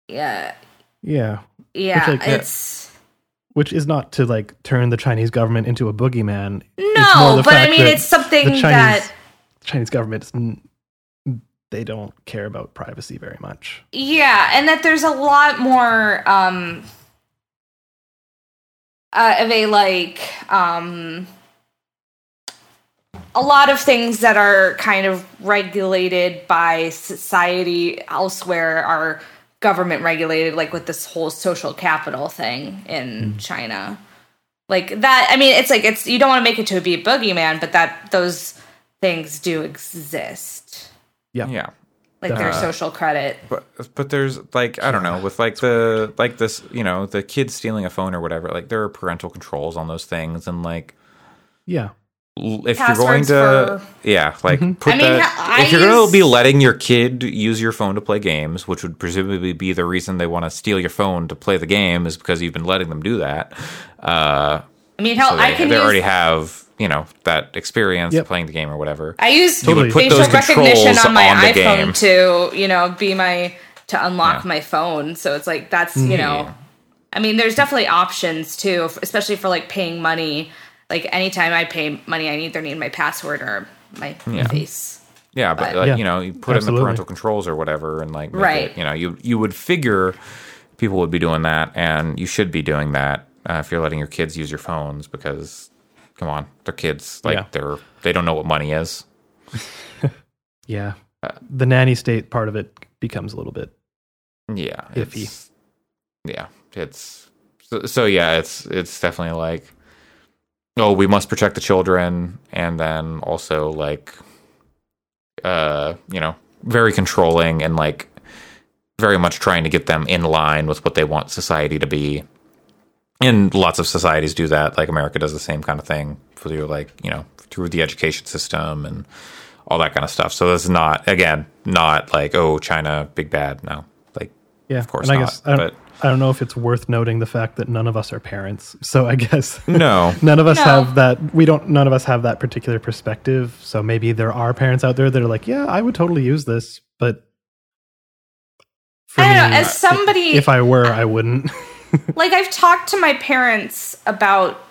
yeah yeah. yeah Which, like, it's which is not to like turn the Chinese government into a boogeyman. It's No, more the but I mean it's something Chinese that Chinese government they don't care about privacy very much. Yeah, and that there's a lot more um uh, of a like um a lot of things that are kind of regulated by society elsewhere are government regulated like with this whole social capital thing in China. Like that I mean it's like it's you don't want to make it to be a boogeyman but that those things do exist. Yeah. Yeah. Like their Uh, social credit. But but there's like I don't know with like the like this you know the kids stealing a phone or whatever like there are parental controls on those things and like Yeah. l- if you're going to for- yeah like Mhm. put I mean, that I if you're going to be letting your kid use your phone to play games which would presumably be the reason they want to steal your phone to play the game is because you've been letting them do that uh I mean, hell, so they, I can they use, already have you know that experience Yep. playing the game or whatever I use Totally. facial those recognition on my on iPhone game. to, you know, be my to unlock Yeah. my phone. So it's like that's you know, Yeah. I mean, there's definitely options too, especially for like paying money. Like anytime I pay money, I either need my password or my Yeah. face. Yeah, but But- like, Yeah, you know, you put in the parental controls or whatever, and like, Right. it- you know, you you would figure people would be doing that, and you should be doing that uh, if you're letting your kids use your phones because, come on, they're kids, like Yeah. they're they don't know what money is. Yeah. Uh, the nanny state part of it becomes a little bit Yeah, Iffy. it's- Yeah, it's so, so. Yeah, it's it's definitely like, oh, we must protect the children, and then also like, uh, you know, very controlling and like very much trying to get them in line with what they want society to be. And lots of societies do that. Like America does the same kind of thing through like you know through the education system and all that kind of stuff. So this is not again not like oh China big bad. No, like Yeah, Of course and I not, guess I don't, but- I don't know if it's worth noting the fact that none of us are parents. So I guess no. none of us No. have that. We don't. None of us have that particular perspective. So maybe there are parents out there that are like, yeah, I would totally use this, but for I don't me, know. As somebody, if I were, I wouldn't. like I've talked to my parents about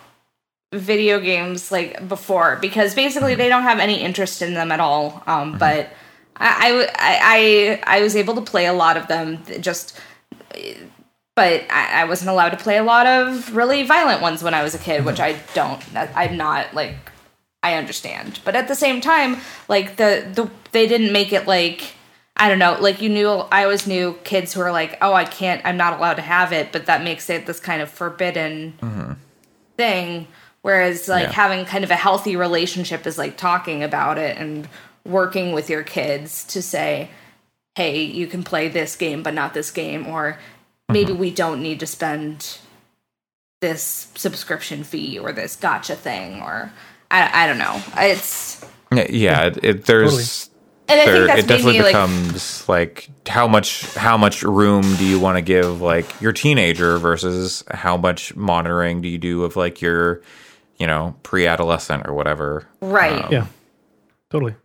video games like before because basically they don't have any interest in them at all. Um, But I was able to play a lot of them. Just, but I, I wasn't allowed to play a lot of really violent ones when I was a kid, which I don't. I'm not like. I understand, but at the same time, like the the they didn't make it like I don't know, like you knew I always knew kids who are like, oh, I can't, I'm not allowed to have it, but that makes it this kind of forbidden mm-hmm. thing. Whereas like Yeah. having kind of a healthy relationship is like talking about it and working with your kids to say, hey, you can play this game, but not this game, or maybe mm-hmm. we don't need to spend this subscription fee or this gacha thing, or I, I don't know. It's Yeah, it, it, there's and I think that's it definitely maybe like becomes like how much how much room do you want to give like your teenager versus how much monitoring do you do of like your you know pre-adolescent or whatever right. Um, yeah, totally.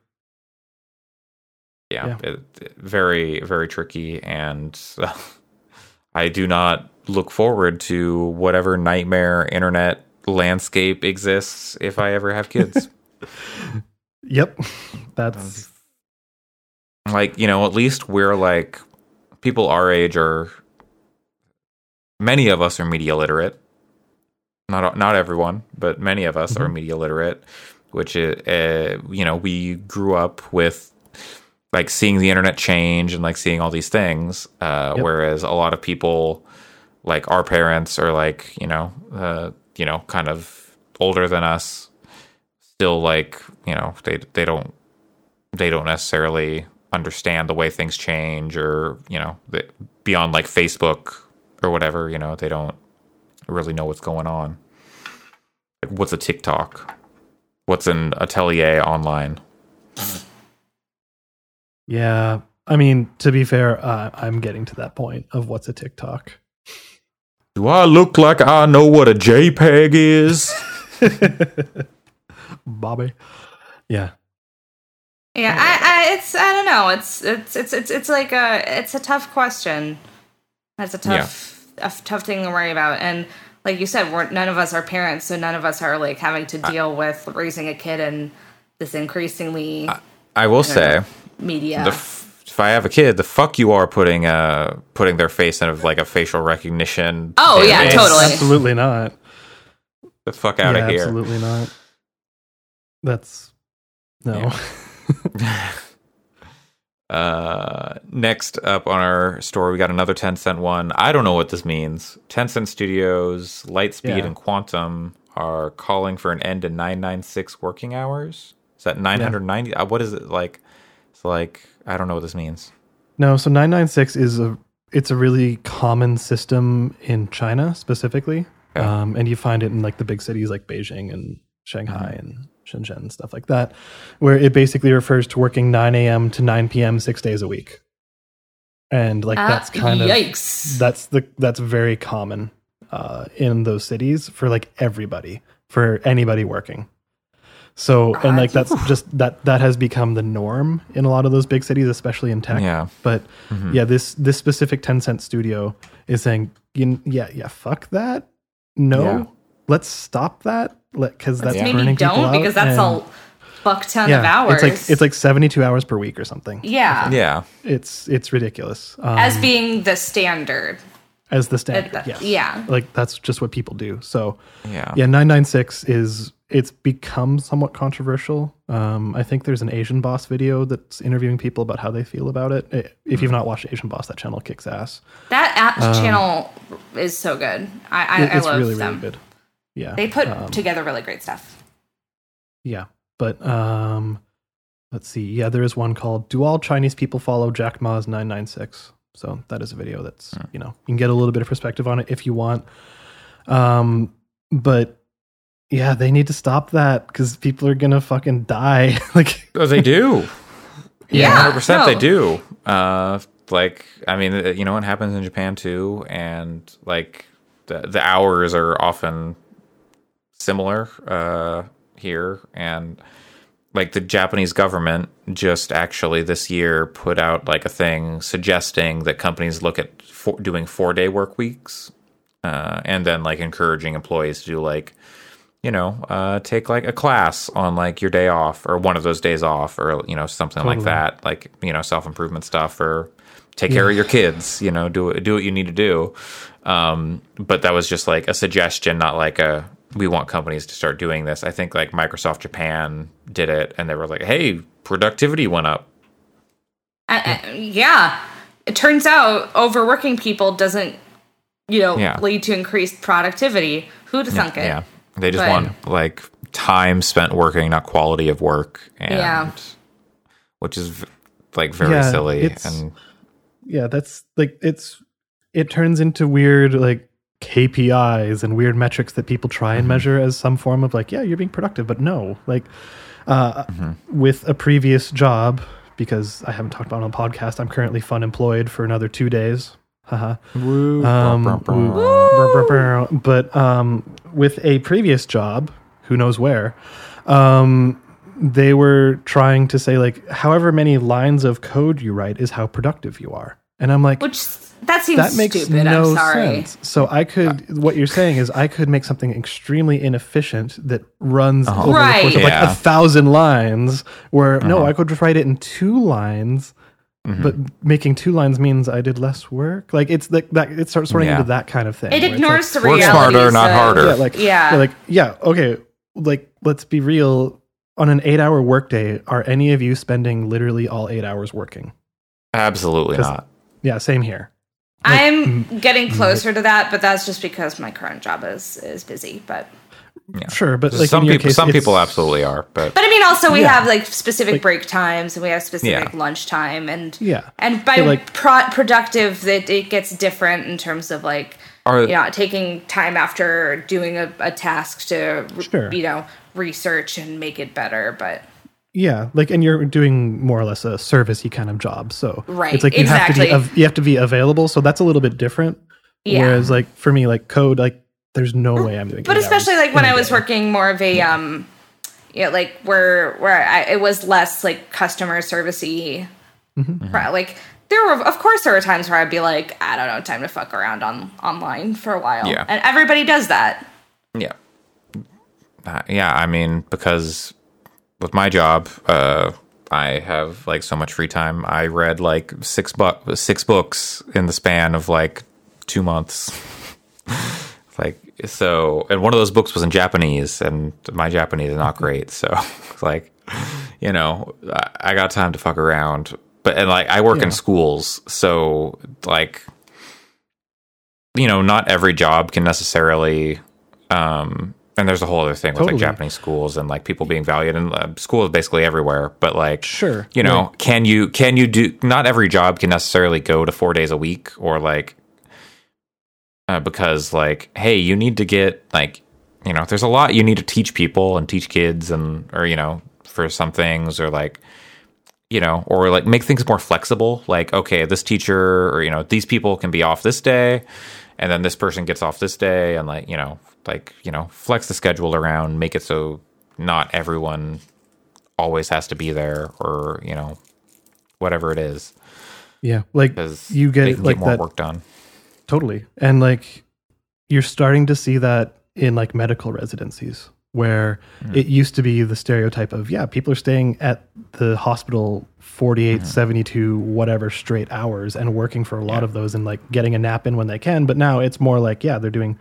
yeah, Yeah. It, it- very very tricky and uh, i do not look forward to whatever nightmare internet landscape exists if i ever have kids Yep, that's like you know at least we're like people our age are many of us are media literate. Not not everyone but many of us are media literate which is uh, you know we grew up with like seeing the internet change and like seeing all these things uh, Yep. whereas a lot of people like our parents are like you know uh, you know kind of older than us. Still like you know they they don't they don't necessarily understand the way things change or you know beyond like facebook or whatever you know they don't really know what's going on like what's a tiktok what's an atelier online yeah. I mean, to be fair, uh, I'm getting to that point of what's a TikTok. do i look like i know what a jpeg is Bobby. Yeah. Yeah, I, I, it's I don't know. It's it's it's it's it's like a it's a tough question. That's a tough a f- tough thing to worry about. And like you said, we're none of us are parents, so none of us are like having to deal with raising a kid in this increasingly I will say, media. the f- if I have a kid, the fuck you are putting uh putting their face in of like a facial recognition. Oh, yeah, database. totally. Absolutely not. The fuck out yeah, of here. Absolutely not. That's no. Yeah. Uh, next up on our story, we got another Tencent one. I don't know what this means. Tencent Studios, Lightspeed, Yeah. and Quantum are calling for an end to 996 working hours. Is that 990? Uh, what is it like? It's like I don't know what this means. No, so 996 is a it's a really common system in China specifically. Yeah. Um, and you find it in like the big cities like Beijing and Shanghai and Shenzhen and stuff like that, where it basically refers to working 9 a.m. to 9 p.m. six days a week. And like Ah, that's kind of yikes. that's the that's very common uh, in those cities for like everybody for anybody working so and like that's just that that has become the norm in a lot of those big cities especially in tech Yeah. but yeah this this specific Tencent studio is saying yeah yeah fuck that no Yeah. Let's stop that because that's Maybe burning people don't out because that's and- a fuck ton of hours. it's like it's like 72 hours per week or something yeah, Yeah. it's it's ridiculous um, as being the standard. as the standard that- yes. yeah. like that's just what people do so Yeah. yeah 996 is it's become somewhat controversial um, i think there's an asian boss video that's interviewing people about how they feel about it I- if you've not watched asian boss that channel kicks ass That app channel is so good. I I, Um, It- I love really them. really good yeah They put um, together really great stuff. yeah but um let's see yeah there is one called do all chinese people follow jack ma's 996 so that is a video that's Hmm. you know you can get a little bit of perspective on it if you want um but yeah they need to stop that because people are gonna fucking die like Oh, they do. Yeah, hundred percent. They do. Uh, like, I mean, uh, you know, it happens in Japan too, and like the the hours are often similar uh, here, and like the Japanese government just actually this year put out like a thing suggesting that companies look at four, doing four day work weeks, uh, and then like encouraging employees to do like you know, uh, take like a class on like your day off or one of those days off or, you know, something like that, like, you know, self improvement stuff or take care of your kids, you know, do do what you need to do. Um, but that was just like a suggestion, not like a, we want companies to start doing this. I think like Microsoft Japan did it and they were like, hey, productivity went up. I, I, yeah, it turns out overworking people doesn't, you know, Yeah. lead to increased productivity. Who'd have thunk it? Yeah. They just But- want like time spent working, not quality of work. And, Yeah. Which is like very Yeah, silly. And yeah that's like it's it turns into weird like kpis and weird metrics that people try and measure as some form of like yeah you're being productive but no like uh, with a previous job because i haven't talked about it on the podcast i'm currently fun employed for another two days. Haha. Um, but um, with a previous job, who knows where, um, they were trying to say like, however many lines of code you write is how productive you are, and I'm like, Which that seems that makes stupid. no I'm sorry. sense. So I could, what you're saying is, I could make something extremely inefficient that runs over the course Right. of like a thousand lines. Where no, I could just write it in two lines. Mm-hmm. But making two lines means I did less work. Like it's like that. It starts sorting Yeah. into that kind of thing. It ignores like, the Work reality. smarter, not harder. yeah, like Yeah. like yeah, okay. Like let's be real. On an eight-hour workday, are any of you spending literally all eight hours working? Absolutely not. Yeah, same here. I'm mm, getting closer to that, but that's just because my current job is is busy. But Sure, but like some people, case, some people absolutely are, but but I mean, also we Yeah. have like specific Like- break times and we have specific Yeah. lunch time, and Yeah, and by But, like- pro- productive, that it gets different in terms of like are you know taking time after doing a, a task to Sure. you know research and make it better. But yeah. Like, and you're doing more or less a servicey kind of job, so Right, It's like you have to be av- you have to be available, so that's a little bit different. Yeah. Whereas, like for me, like code, like there's no way I'm doing. but especially like when i was day. working more of a um you know like where where I, it was less like customer servicey Mm-hmm. pro- like there were of course there were times where I'd be like, I don't know, time to fuck around on online for a while. Yeah. And everybody does that. Yeah. Uh, yeah, I mean, because with my job, uh, I have like so much free time. I read like six bu- six books in the span of like two months. like so, and one of those books was in Japanese, and my Japanese is not great. So, like, you know, I, I got time to fuck around. But and like, I work Yeah. in schools, so like, you know, not every job can necessarily um and there's a whole other thing with like japanese schools and like people being valued and uh, school is basically everywhere but like Sure. you know Right. can you can you do not every job can necessarily go to four days a week or like uh, because like hey you need to get like you know there's a lot you need to teach people and teach kids and or you know for some things or like you know or like make things more flexible like okay this teacher or you know these people can be off this day and then this person gets off this day and like you know like you know flex the schedule around make it so not everyone always has to be there or you know whatever it is Yeah. Like you get like get more that work done Totally. And like you're starting to see that in like medical residencies where hmm. it used to be the stereotype of yeah, people are staying at the hospital 48, hmm. 72 whatever straight hours and working for a lot of those and like getting a nap in when they can, but now it's more like yeah, they're doing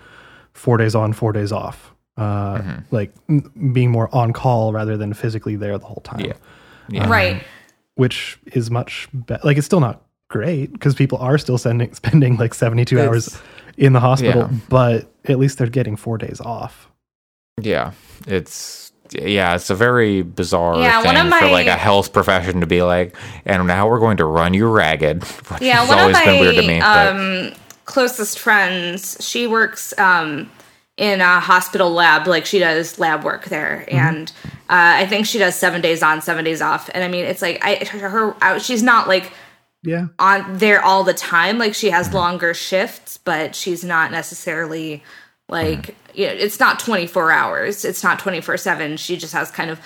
4 days on, 4 days off. Uh mm-hmm. like m- being more on call rather than physically there the whole time yeah yeah um, Right. which is much better. Like it's still not great because people are still sending spending like 72 It's- hours in the hospital, Yeah. but at least they're getting four days off. Yeah, it's yeah, it's a very bizarre Yeah, thing one of for like a health profession to be like, and now we're going to run you ragged. Which Yeah, has one of always been weird to me. my but- um, closest friends, she works um, in a hospital lab, like she does lab work there, Mm-hmm. and uh, I think she does seven days on, seven days off. And I mean, it's like I her I, she's not like Yeah. on there all the time. Like she Mm-hmm. has longer shifts, but she's not necessarily like Mm-hmm. you know, it's not 24 hours. It's not 24 7. She just has kind of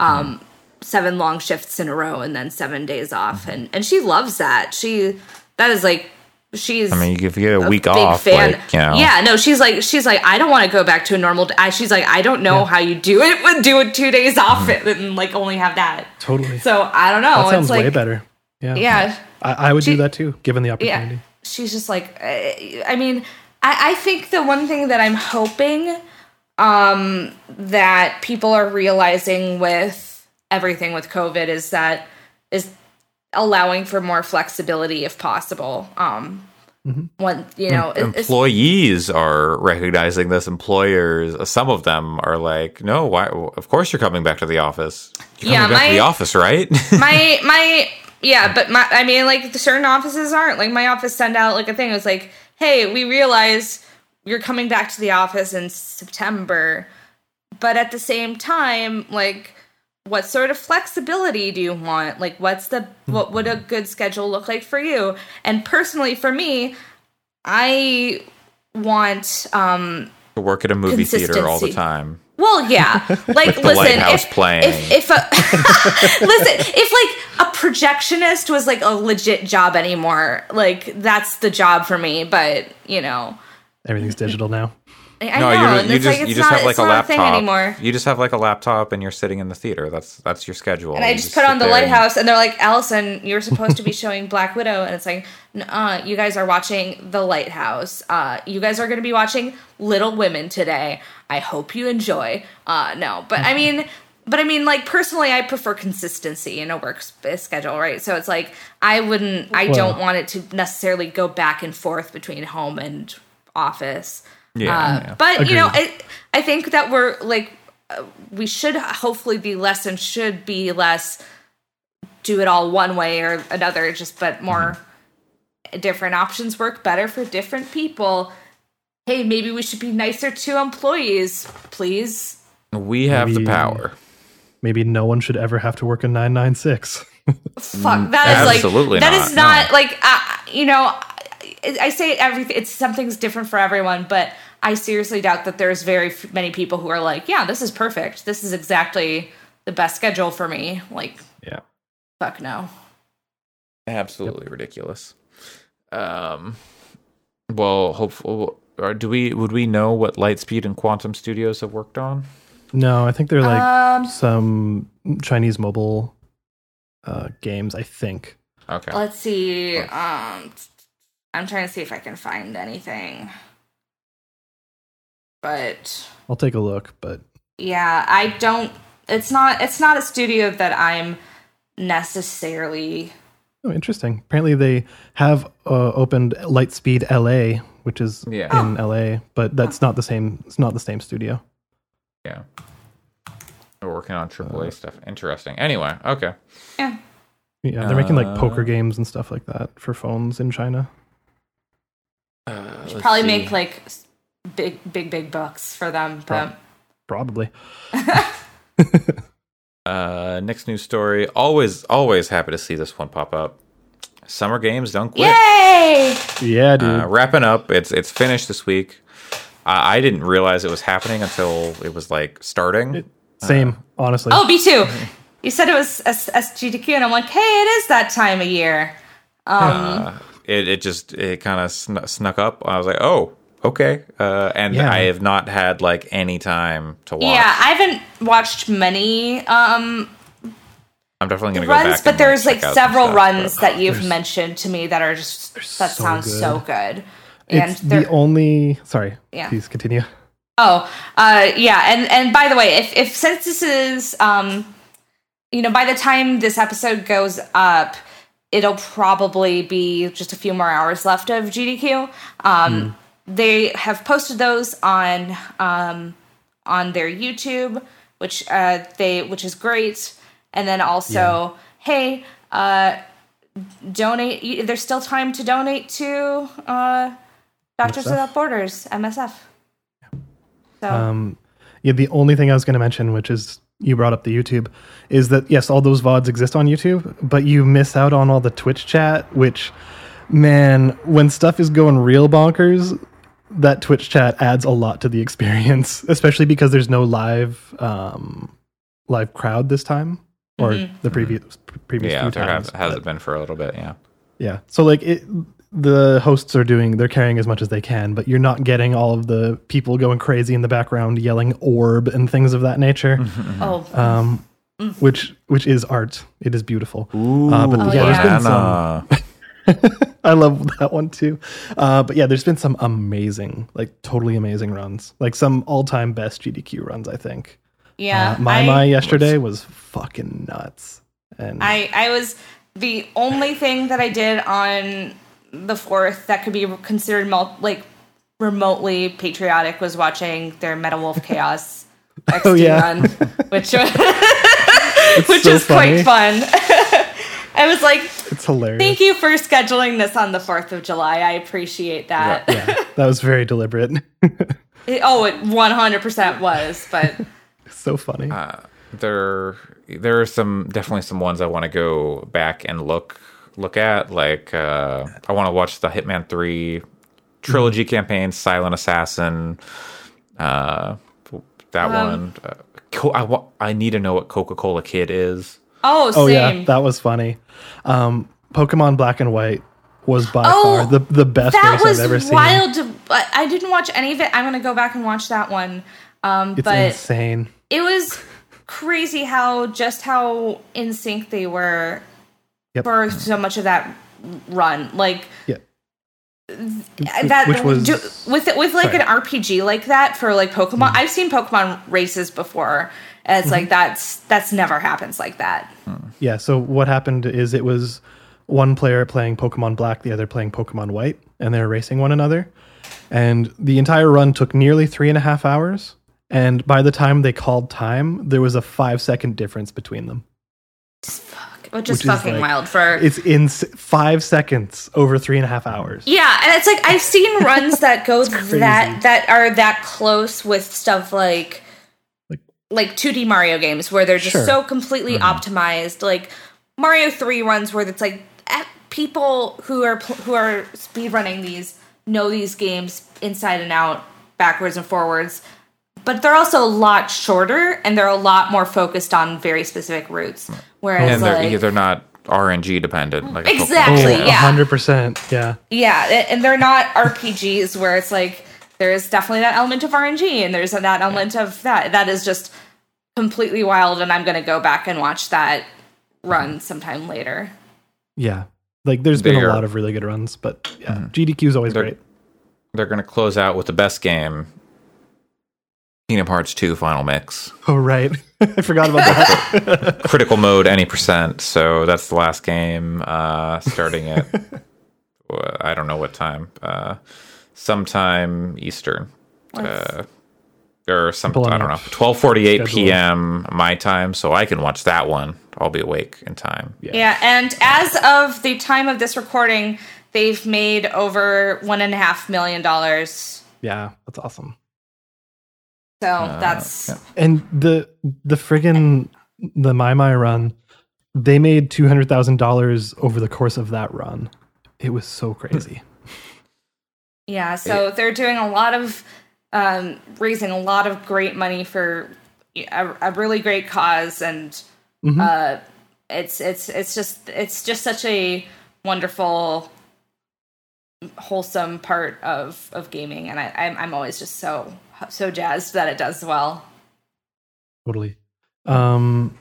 um Mm-hmm. seven long shifts in a row and then 7 days off Mm-hmm. and and she loves that. She that is like she's I mean, if you get a, week off, fan. like you know, Yeah, no, she's like she's like I don't want to go back to a normal day. She's like I don't know how you do it with do it 2 days off Mm-hmm. and like only have that. Totally. So, I don't know. that sounds it's like way better. Yeah. yeah. I, I would She- do that too, given the opportunity. Yeah, she's just like, uh, I mean, I, I think the one thing that I'm hoping um, that people are realizing with everything with COVID is that is allowing for more flexibility if possible. Um, When you know, it- it's- employees are recognizing this. Employers, some of them are like, "No, why? Of course you're coming back to the office. You're Yeah, coming back to my- the office, right?" my my yeah but my i mean like the certain offices aren't like my office send out like a thing it was like hey we realize you're coming back to the office in september but at the same time like what sort of flexibility do you want? Like what's the what would a good schedule look like for you? And personally for me i want um to work at a movie theater all the time. Well, yeah. Like, the listen, lighthouse if, playing. if if a, listen, if like a projectionist was like a legit job anymore, like that's the job for me. But you know, Everything's digital now. I no, know, you, you just like you just not, have like a not a thing laptop anymore. You just have like a laptop and you're sitting in the theater. That's that's your schedule. And I You just put on the there and- lighthouse, and they're like, "Allyson, you're supposed to be showing Black Widow," and it's like, "Uh, you guys are watching the lighthouse. Uh, you guys are going to be watching Little Women today. I hope you enjoy." Uh, no, but I mean, but I mean, like personally, I prefer consistency in a work schedule, right? So it's like I wouldn't, I Well- don't want it to necessarily go back and forth between home and office. Yeah, Uh, yeah. But you know, I I think that we're like uh, we should hopefully be less and should be less do it all one way or another. Just but more different options work better for different people. Hey, maybe we should be nicer to employees, please. We have the power. Maybe no one should ever have to work a 996. Fuck that is like absolutely that not, is not no. like uh, you know. I, I say everything. It's something's different for everyone, but I seriously doubt that there's very many people who are like, yeah, this is perfect. This is exactly the best schedule for me. Like, yeah. fuck no. Absolutely ridiculous. Um, well, hopefully, or do we would we know what Lightspeed and Quantum Studios have worked on? No, I think they're like Um, some Chinese mobile uh, games. I think. Okay. let's see. Um, I'm trying to see if I can find anything. But I'll take a look, but yeah, I don't. It's not. It's not a studio that I'm necessarily. oh, interesting. Apparently, they have uh, opened Lightspeed LA, which is Yeah. in LA, but that's not the same. It's not the same studio. Yeah. We're working on AAA stuff. Interesting. Anyway, okay. Yeah. Yeah, they're making like Uh, poker games and stuff like that for phones in China. Uh, let's Probably see. make like big, big, big bucks for them. But Probably. Uh, next news story. Always, always happy to see this one pop up. Summer games don't quit. yay! Yeah, dude. Uh, wrapping up. It's it's finished this week. I I didn't realize it was happening until it was like starting. Same, honestly. Oh, me too. You said it was S- SGDQ, and I'm like, hey, it is that time of year. Uh, it it just it kind of sn- snuck up. I was like, oh, okay. Uh, and Yeah. I have not had like any time to watch. Yeah, I haven't watched many um, I'm definitely gonna go back. runs, and, but there's like check out some several stuff, runs but- that you've There's- mentioned to me that are just that so sounds good. so good. And it's the only. Sorry. Yeah. Please continue. Oh, uh, yeah, and and by the way, if if since this is um, you know, by the time this episode goes up, it'll probably be just a few more hours left of GDQ. Um, They have posted those on um, on their YouTube, which uh, they which is great, and then also, hey, uh, donate. There's still time to donate to uh, Doctors. Without Borders (MSF). So. Um, yeah, the only thing I was going to mention, which is you brought up the YouTube, is that yes, all those VODs exist on YouTube, but you miss out on all the Twitch chat, which, man, when stuff is going real bonkers, that Twitch chat adds a lot to the experience, especially because there's no live um, live crowd this time or the previous previous yeah, few there times. has, hasn't but- been for a little bit. Yeah. yeah. So like it the hosts are doing they're carrying as much as they can, but you're not getting all of the people going crazy in the background yelling orb and things of that nature. Oh, Um which which is art. It is beautiful. Uh, but Oh, yeah, there's been some I love that one too. Uh, but yeah, there's been some amazing, like totally amazing runs. Like some all-time best GDQ runs, I think. yeah. Uh, my I, my yesterday was fucking nuts. And I, I was the only thing that I did on the fourth that could be considered mul- like remotely patriotic was watching their Metal Wolf Chaos XD Oh, yeah. run, which was which so is quite fun. I was like, it's hilarious. thank you for scheduling this on the fourth of July. I appreciate that. Yeah, that was very deliberate. It- oh, it one hundred percent was, but so funny. Uh, there there are some definitely some ones I want to go back and look look at. Like uh, I want to watch the Hitman Three trilogy campaign, Silent Assassin. Uh, that Um, one. Uh, I wa- I need to know what Coca Cola Kid is. oh, Oh yeah, that was funny. Um, Pokemon Black and White was by Oh, far the the best that race was I've ever seen. wild. To, I I didn't watch any of it. I'm gonna go back and watch that one. Um, It's but insane. it was crazy how just how in sync they were Yep. for so much of that run. Like Yeah. that Which was do, with with like sorry. an RPG like that for like Pokemon. Mm-hmm. I've seen Pokemon races before. And it's like mm-hmm. that's that's never happens like that. Hmm. yeah. So what happened is it was one player playing Pokemon Black, the other playing Pokemon White, and they were racing one another. And the entire run took nearly three and a half hours. And by the time they called time, there was a five second difference between them. Which is Which is, fucking like- wild for It's in s- five seconds over three and a half hours. Yeah, and it's like I've seen runs that go that that are that close with stuff like Like- like 2D Mario games where they're just Sure. so completely optimized. Like Mario 3 runs where it's like eh, people who are who are speedrunning these know these games inside and out, backwards and forwards. But they're also a lot shorter and they're a lot more focused on very specific routes. Whereas and they're like they're not RNG dependent. Like a Exactly. Oh, yeah. hundred percent. Yeah. Yeah, and they're not RPGs where it's like there's definitely that element of RNG and there's that element of that. That is just completely wild, and I'm gonna go back and watch that run sometime later. Yeah. Like there's been They a are- lot of really good runs, but yeah, mm-hmm. GDQ is always They're- great. They're going to close out with the best game, Kingdom Hearts 2 Final Mix. Oh right. I forgot about that. Critical mode, any percent. So that's the last game, uh, starting at, I don't know what time, uh, sometime Eastern. Uh, or some, I don't know, 1248 p.m. my time, so I can watch that one. I'll be awake in time. Yeah, and as of the time of this recording, they've made over one and a half million dollars. yeah, that's awesome. So that's yeah. And the the friggin' the My My run, they made two hundred thousand dollars over the course of that run. It was so crazy. Yeah, so they're doing a lot of um, raising a lot of great money for a, a really great cause, and Mhm. uh, it's it's it's just it's just such a wonderful, wholesome part of of gaming, and I, I'm I'm always just so so jazzed that it does well. Totally. Um,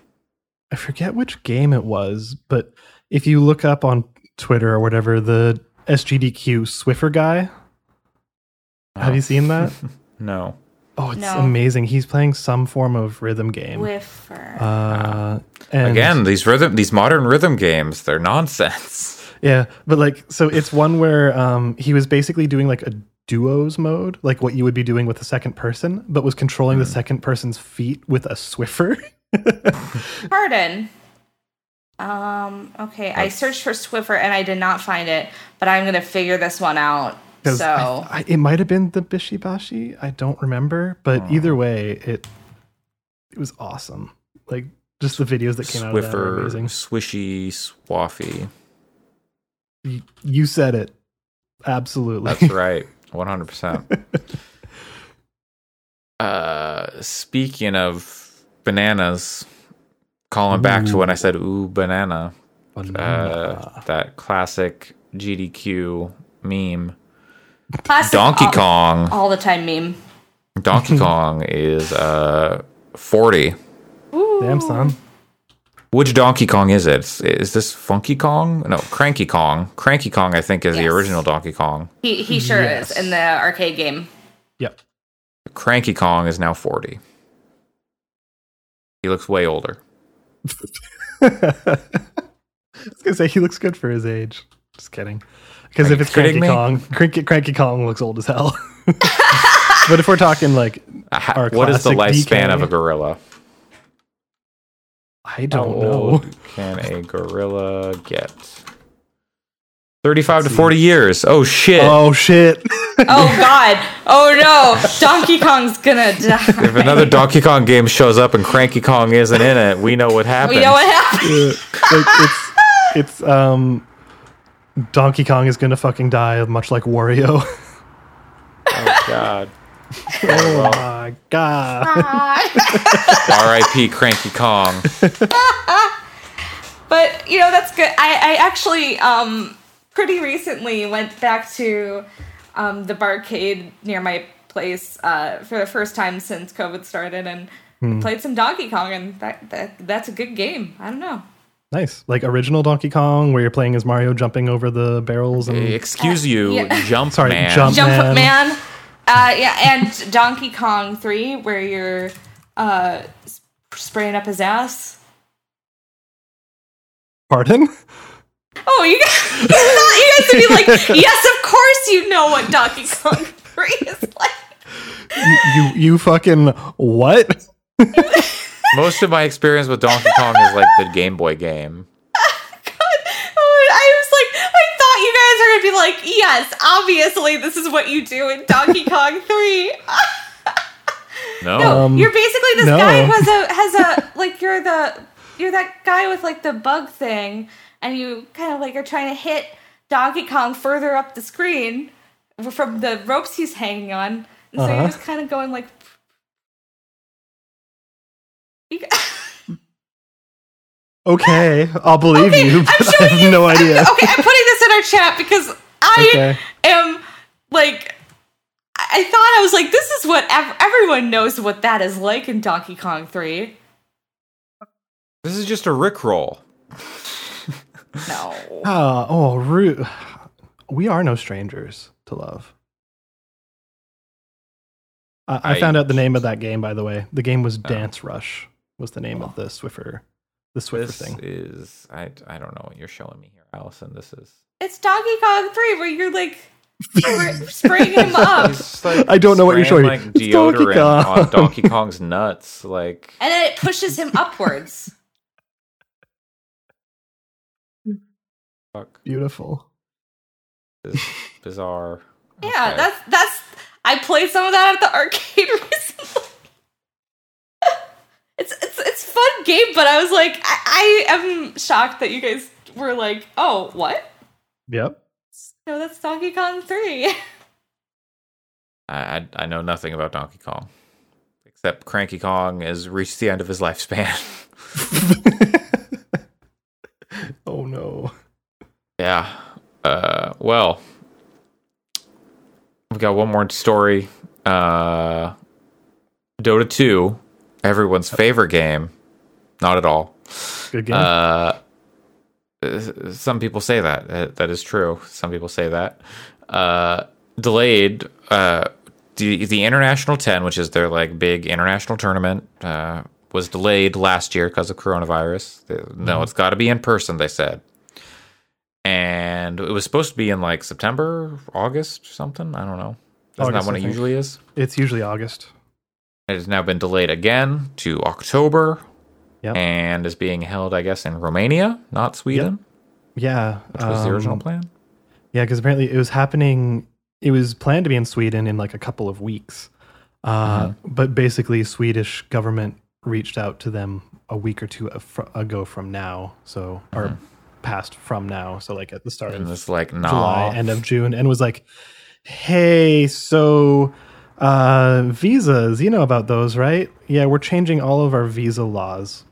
I forget which game it was, but if you look up on Twitter or whatever, the SGDQ Swiffer guy, have you seen that? No. Oh, it's No. amazing. He's playing some form of rhythm game. Whiffer. Uh, Again, these rhythm, these modern rhythm games, they're nonsense. yeah, but like, so it's one where um, he was basically doing like a duos mode, like what you would be doing with the second person, but was controlling the second person's feet with a Swiffer. Pardon. Um. Okay, I searched for Swiffer and I did not find it, but I'm gonna figure this one out. So I, I, it might have been the Bishibashi. I don't remember, but either way, it it was awesome. Like just the videos that came out of that are Swiffer, amazing. swishy, swaffy. You, you said it absolutely. That's right, one hundred percent. Uh, speaking of bananas, calling back to when I said "ooh banana," uh, that classic GDQ meme. classic Donkey all, Kong. all the time meme. Donkey Kong is uh forty. Damn son. Which Donkey Kong is it? Is- Is this Funky Kong? No, Cranky Kong. Cranky Kong, I think, is the original Donkey Kong. He he sure Yes. is in the arcade game. Yep. Cranky Kong is now 40. He looks way older. I was gonna say he looks good for his age. Just kidding. Because if it's Cranky me? Kong, Cranky, Cranky Kong looks old as hell. but if we're talking like, Uh, Our What is the lifespan DK. of a gorilla? I don't know. old can a gorilla get? 35 to 40 years. Oh, shit. Oh shit! Oh God! Oh no! Donkey Kong's gonna die. If another Donkey Kong game shows up and Cranky Kong isn't in it, we know what happened. We know what happened. like, it's it's um, Donkey Kong is gonna fucking die, much like Wario. Oh, God. Oh my god! R.I.P. Cranky Kong. But you know that's good. I, I actually um pretty recently went back to um the barcade near my place uh for the first time since COVID started and played some Donkey Kong and that, that that's a good game. I don't know. Nice, like original Donkey Kong, where you're playing as Mario, jumping over the barrels and Excuse you, Yeah. Jump Sorry, Man. Jump- Jump Man. Man. Uh yeah, and Donkey Kong 3 where you're uh spraying up his ass. pardon. Oh, you guys, you guys would be like, yes, of course you know what Donkey Kong 3 is like. you you fucking what? Most of my experience with Donkey Kong is like the Game Boy game. Oh, I was like, I thought you guys were gonna be like, yes, obviously this is what you do in Donkey Kong 3. No. No, Um, you're basically this no. guy who has a has a like you're the you're that guy with like the bug thing, and you kind of like are trying to hit Donkey Kong further up the screen from the ropes he's hanging on, and so you're Uh-huh. just kind of going like. Okay, I'll believe Okay, you, I'm but I have you. no I'm- idea. okay, I'm putting this our chat because I Okay. am like. I I thought I was like, this is what ev- everyone knows what that is like in Donkey Kong 3. This is just a Rickroll. No. Ah, oh, Ru- we are no strangers to love. I, I I- found out the name of that game, by the way. The game was Dance Rush. Was the name of the Swiffer, the Swiffer This thing. is I I don't know what you're showing me here, Allyson. This is It's Donkey Kong 3 where you're like spraying him up. Like, I don't know what you're spraying, showing me. Like It's Donkey deodorant Kong. on Donkey Kong's nuts. Like And then it pushes him upwards. fuck, Beautiful. this is bizarre. Yeah, Okay. that's that's. I played some of that at the arcade recently. It's fun game, but I was like, I, I am shocked that you guys were like, oh, what? Yep. No, that's Donkey Kong Three. I, I I know nothing about Donkey Kong, except Cranky Kong has reached the end of his lifespan. oh no. yeah. Uh. Well, we've got one more story. Uh, Dota two, everyone's favorite game. Not at all. Good game. Uh, some people say that. Uh, that is true. Some people say that. Uh, delayed. Uh, the the international ten, which is their like big international tournament, uh, was delayed last year because of coronavirus. They- No, it's got to be in person. They said, and it was supposed to be in like September, August, something. I don't know. Isn't August, that when I it think. usually is? it's usually August. It has now been delayed again to October. Yep. And is being held, I guess, in Romania, not Sweden, Yeah. which was the um, original plan. Yeah, because apparently it was happening. It was planned to be in Sweden in like a couple of weeks, uh, but basically, Swedish government reached out to them a week or two ago from now, so or past from now, so like at the start And of it's like, nah. July, end of June, and was like, "Hey, so uh, visas, you know about those, right? Yeah, we're changing all of our visa laws."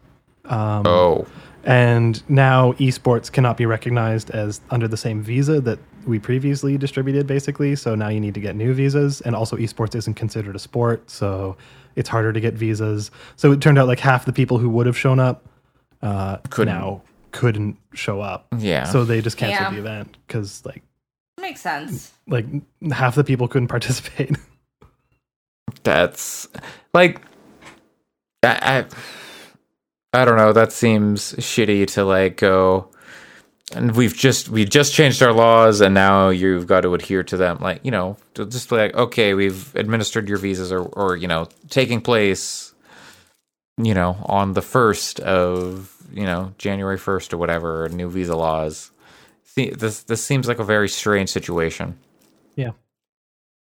Um, oh, and now esports cannot be recognized as under the same visa that we previously distributed basically so now you need to get new visas and also esports isn't considered a sport so it's harder to get visas so it turned out like half the people who would have shown up uh Couldn't. now couldn't show up yeah. so they just canceled Yeah. the event because like Makes sense. like half the people couldn't participate that's like, I, I, I don't know. That seems shitty to like go. And we've just we just changed our laws, and now you've got to adhere to them. Like you know, just like okay, we've administered your visas, or or you know, taking place, you know, on the first of you know January first or whatever, new visa laws. See, this this seems like a very strange situation. Yeah.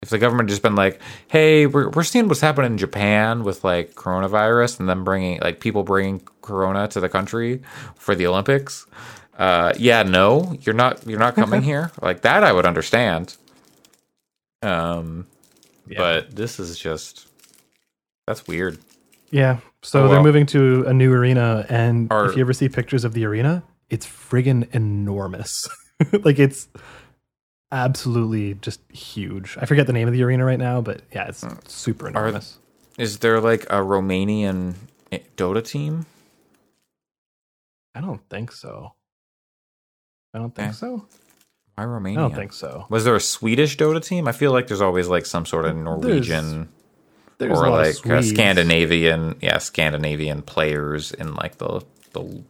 If the government had just been like, "Hey, we're we're seeing what's happening in Japan with like coronavirus, and then bringing like people bringing corona to the country for the Olympics," uh, yeah, no, you're not you're not coming here like that. I would understand. Um, Yeah. but this is just that's weird. yeah so Oh, they're moving to a new arena and Are- if you ever see pictures of the arena it's friggin enormous like it's absolutely just huge i forget the name of the arena right now but yeah it's super enormous Is there like a Romanian eh, Dota team? i don't think so i don't think Okay. so Why Romania? i don't think so Was there a Swedish Dota team? I feel like there's always like some sort of Norwegian there's or a like Scandinavian, yeah, Scandinavian players in like the the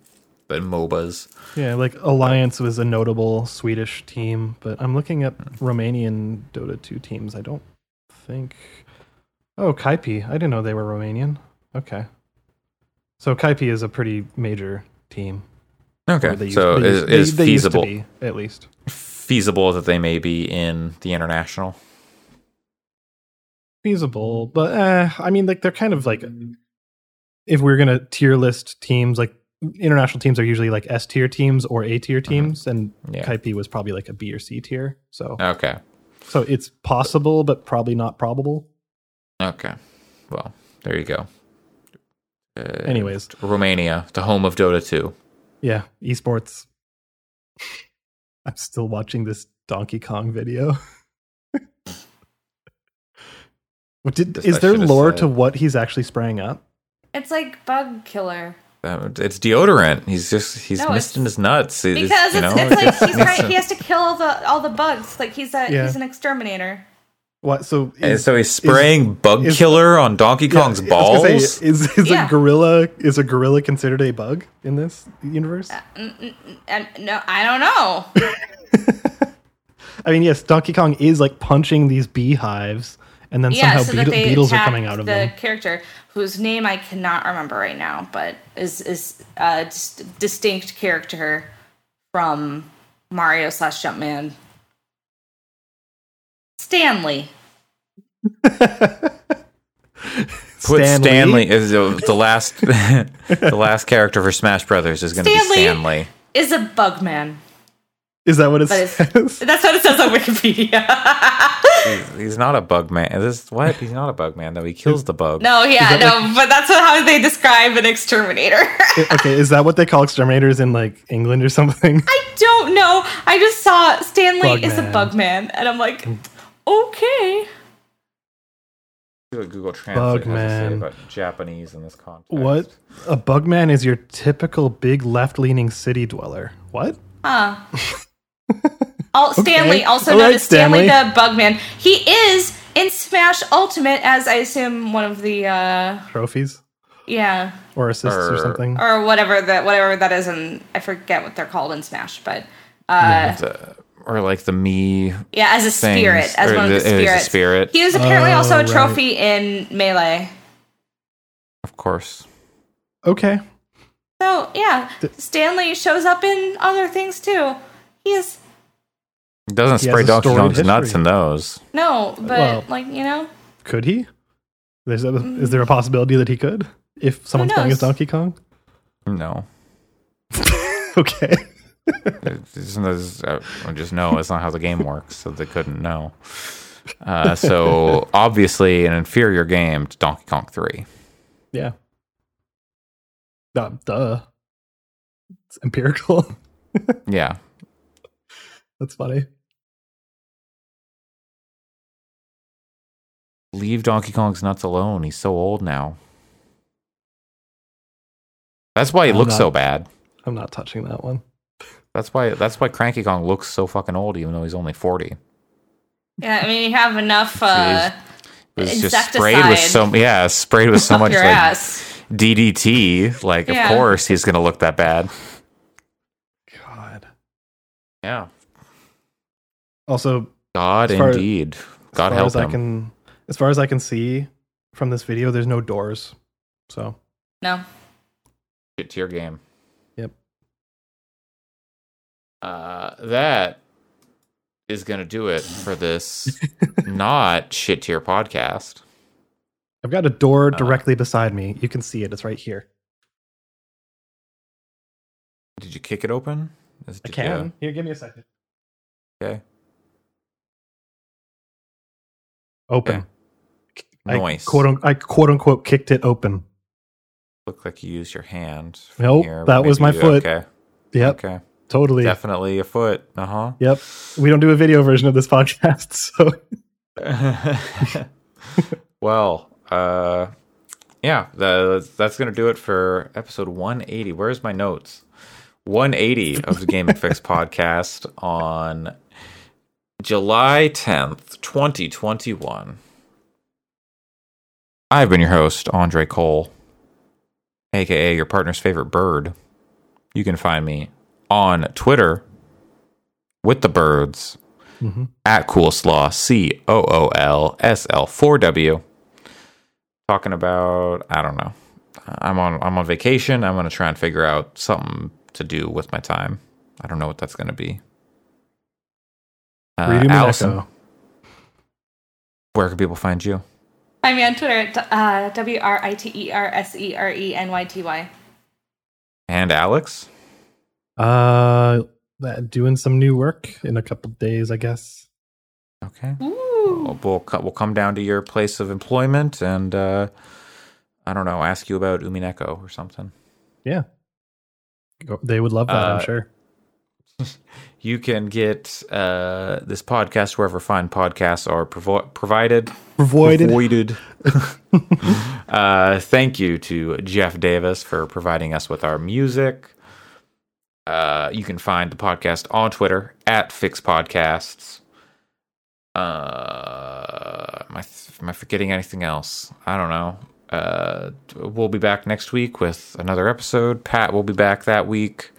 the MOBAs. yeah like alliance was a notable swedish team but i'm looking at romanian dota 2 teams. I don't think oh kaipi. I didn't know they were romanian. Okay. So kaipi is a pretty major team. Okay, they used- so they is, they- is they used to feasible be, at least. feasible that they may be in the international? feasible but eh, i mean like they're kind of like if we're gonna tier list teams like international teams are usually like s tier teams or a tier teams and Mm-hmm. Yeah. kaipi was probably like a b or c tier so Okay, so it's possible but probably not probable okay. Well, there you go. Uh, anyways Romania, the home of Dota 2. Yeah, esports. I'm still watching this Donkey Kong video. what did is there lore said. to what he's actually spraying up? It's like bug killer. Uh, It's deodorant. He's just he's No, misting his nuts. It- Because you it's, know, it's it like he's needs trying, to- he has to kill all the all the bugs. Like he's a Yeah. he's an exterminator. What? So And so he's spraying bug is- killer on Donkey Kong's I was gonna say, balls. is is Yeah. a gorilla is a gorilla considered a bug in this universe? And no, I don't know. I mean, yes, Donkey Kong is like punching these beehives, and then yeah, somehow so that beetle- they beetles are coming out of the them. character whose name I cannot remember right now, but is is uh, a distinct character from Mario slash Jumpman. Stanley. Put Stan Lee? Stanley is the, the last the last character for Smash Brothers is going to be Stanley. Stanley. Is a bugman. Is that what it But it's- says? That's what it says on Wikipedia. He's, he's not a bug man. This what? He's not a bug man though. He kills the bug. no, yeah, that no, but that's what, how they describe an exterminator. okay, is that what they call exterminators in like England or something? I don't know. I just saw Stanley is a bug man, and I'm like, okay. See what Google Translate has to say Bugman. about Japanese in this context. What? A bugman is your typical big left-leaning city dweller. What? Huh. All, Stanley, also All known right, as Stanley. Stanley. the Bugman. He is in Smash Ultimate as I assume one of the uh Trophies yeah or assists or, Or- something? or whatever that whatever that is and I forget what they're called in Smash, but uh The- or like the me yeah, as a things, spirit, as or one of the the- a spirits. spirit. He was apparently Oh, also a right. trophy in Melee. Of course. Okay. So yeah, Th- Stanley shows up in other things too. He is He doesn't He spray Donkey storied Kong's nuts in those. no, but Well- like you know, Could he? There's a, is there a possibility that he could if someone's playing as? Donkey Kong? No. okay. It's- it's- uh, just no, it's not how the game works, so they couldn't know. Uh, so obviously, an inferior game to Donkey Kong Three. Yeah. Duh. duh. It's empirical. Yeah, That's funny. leave Donkey Kong's nuts alone. He's so old now. That's why he I'm looks not- so bad. I'm not touching that one. That's why. That's why Cranky Kong looks so fucking old, even though he's only forty. yeah. I mean, you have enough uh, It was just sprayed with so insecticide yeah, sprayed with so much like ass. DDT. Like, Yeah. of course, he's gonna look that bad. God. Yeah, Also, God As far- indeed. God as help as I can, as far as I can see from this video, there's no doors. So No, Get to your game. Yep. Uh, that is gonna do it for this not shit tier podcast. I've got a door Uh. directly beside me. You can see it. It's right here. Did you kick it open? Is- I can. you- Here, give me a second. okay. Open. I quote, I quote unquote kicked it open. Looked like you used your hand. Nope, here, that but was my you- foot. Okay. Yep, Okay. totally. Definitely a foot. Uh huh. Yep. We don't do a video version of this podcast, so well, uh, yeah, the, that's going to do it for episode 180. Where's my notes? 180 of the Gaming Fyx podcast on July 10th, 2021. I've been your host, Andre Cole, aka your partner's favorite bird. You can find me on Twitter with the birds Mhm. at Coolslaw, C O O L S L 4 W. Talking about, I don't know. I'm on I'm on vacation. I'm gonna try and figure out something to do with my time. I don't know what that's gonna be. Uh, redo Allyson, Mineko. where can people find you? find me on Twitter at uh, W R I T E R S E R E N Y T Y. And Alex? Uh, doing some new work in a couple days, I guess. Okay. Ooh. We'll, we'll, we'll come down to your place of employment and, uh, I don't know, ask you about Umineko or something. Yeah. They would love that, Uh, I'm sure. You can get uh, this podcast wherever fine podcasts are provo- provided. Avoided. Avoided. uh, thank you to Jeff Davis for providing us with our music. Uh, you can find the podcast on Twitter at Fyx Podcasts. Uh, am I, am I forgetting anything else? I don't know. Uh, we'll be back next week with another episode. Pat will be back that week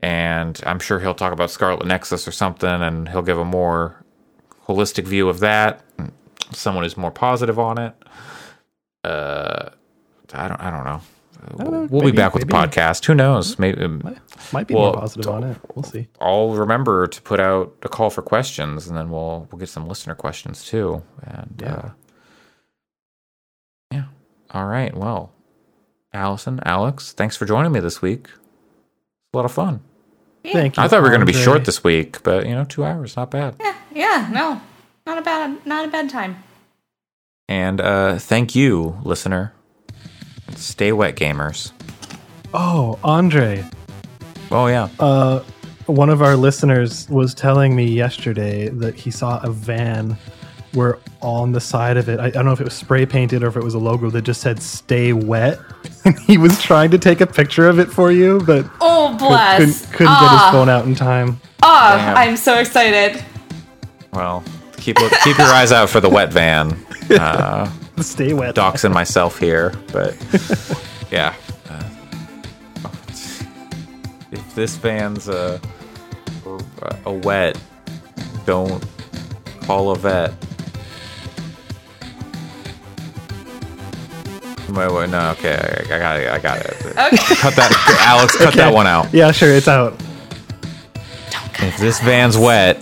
and I'm sure he'll talk about Scarlet Nexus or something, and he'll give a more holistic view of that. Someone who's more positive on it. Uh, I don't. I don't know. don't know. We'll Maybe- be back with maybe- the podcast. Who knows? Maybe um, Might be well, more positive on it. We'll see. I'll remember to put out a call for questions, and then we'll we'll get some listener questions too. And Yeah. uh, yeah. All right. Well, Allyson, Alex, thanks for joining me this week. It's a lot of fun. Thank you. I thought we were going to be short this week, but you know, two hours, not bad. Yeah, yeah, no, not a bad, not a bad time. And uh, thank you, listener. Stay wet, gamers. Oh, Andre. Oh yeah, Uh, one of our listeners was telling me yesterday that he saw a van where on the side of it, I, I don't know if it was spray painted or if it was a logo that just said "Stay Wet." And he was trying to take a picture of it for you, but Oh, could, bless. couldn't, couldn't get his Ah, phone out in time. ah, Damn. I'm so excited. well, keep look, keep your eyes out for the wet van. Uh, Stay wet. doxing myself here, but yeah. Uh, if this van's a a wet, don't call a vet. Wait, wait, no, okay, I, I got it, I got it. Okay. Cut that, Alex. Cut that one out. Yeah, sure, it's out. Don't If this van's wet,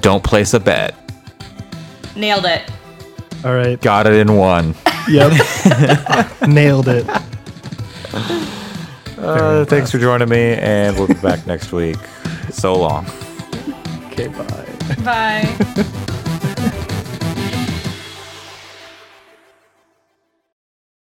don't place a bet. Nailed it. All right. Got it in one. Yep. Nailed it. Uh, thanks for joining me, and we'll be back next week. So long. Okay, bye. Bye.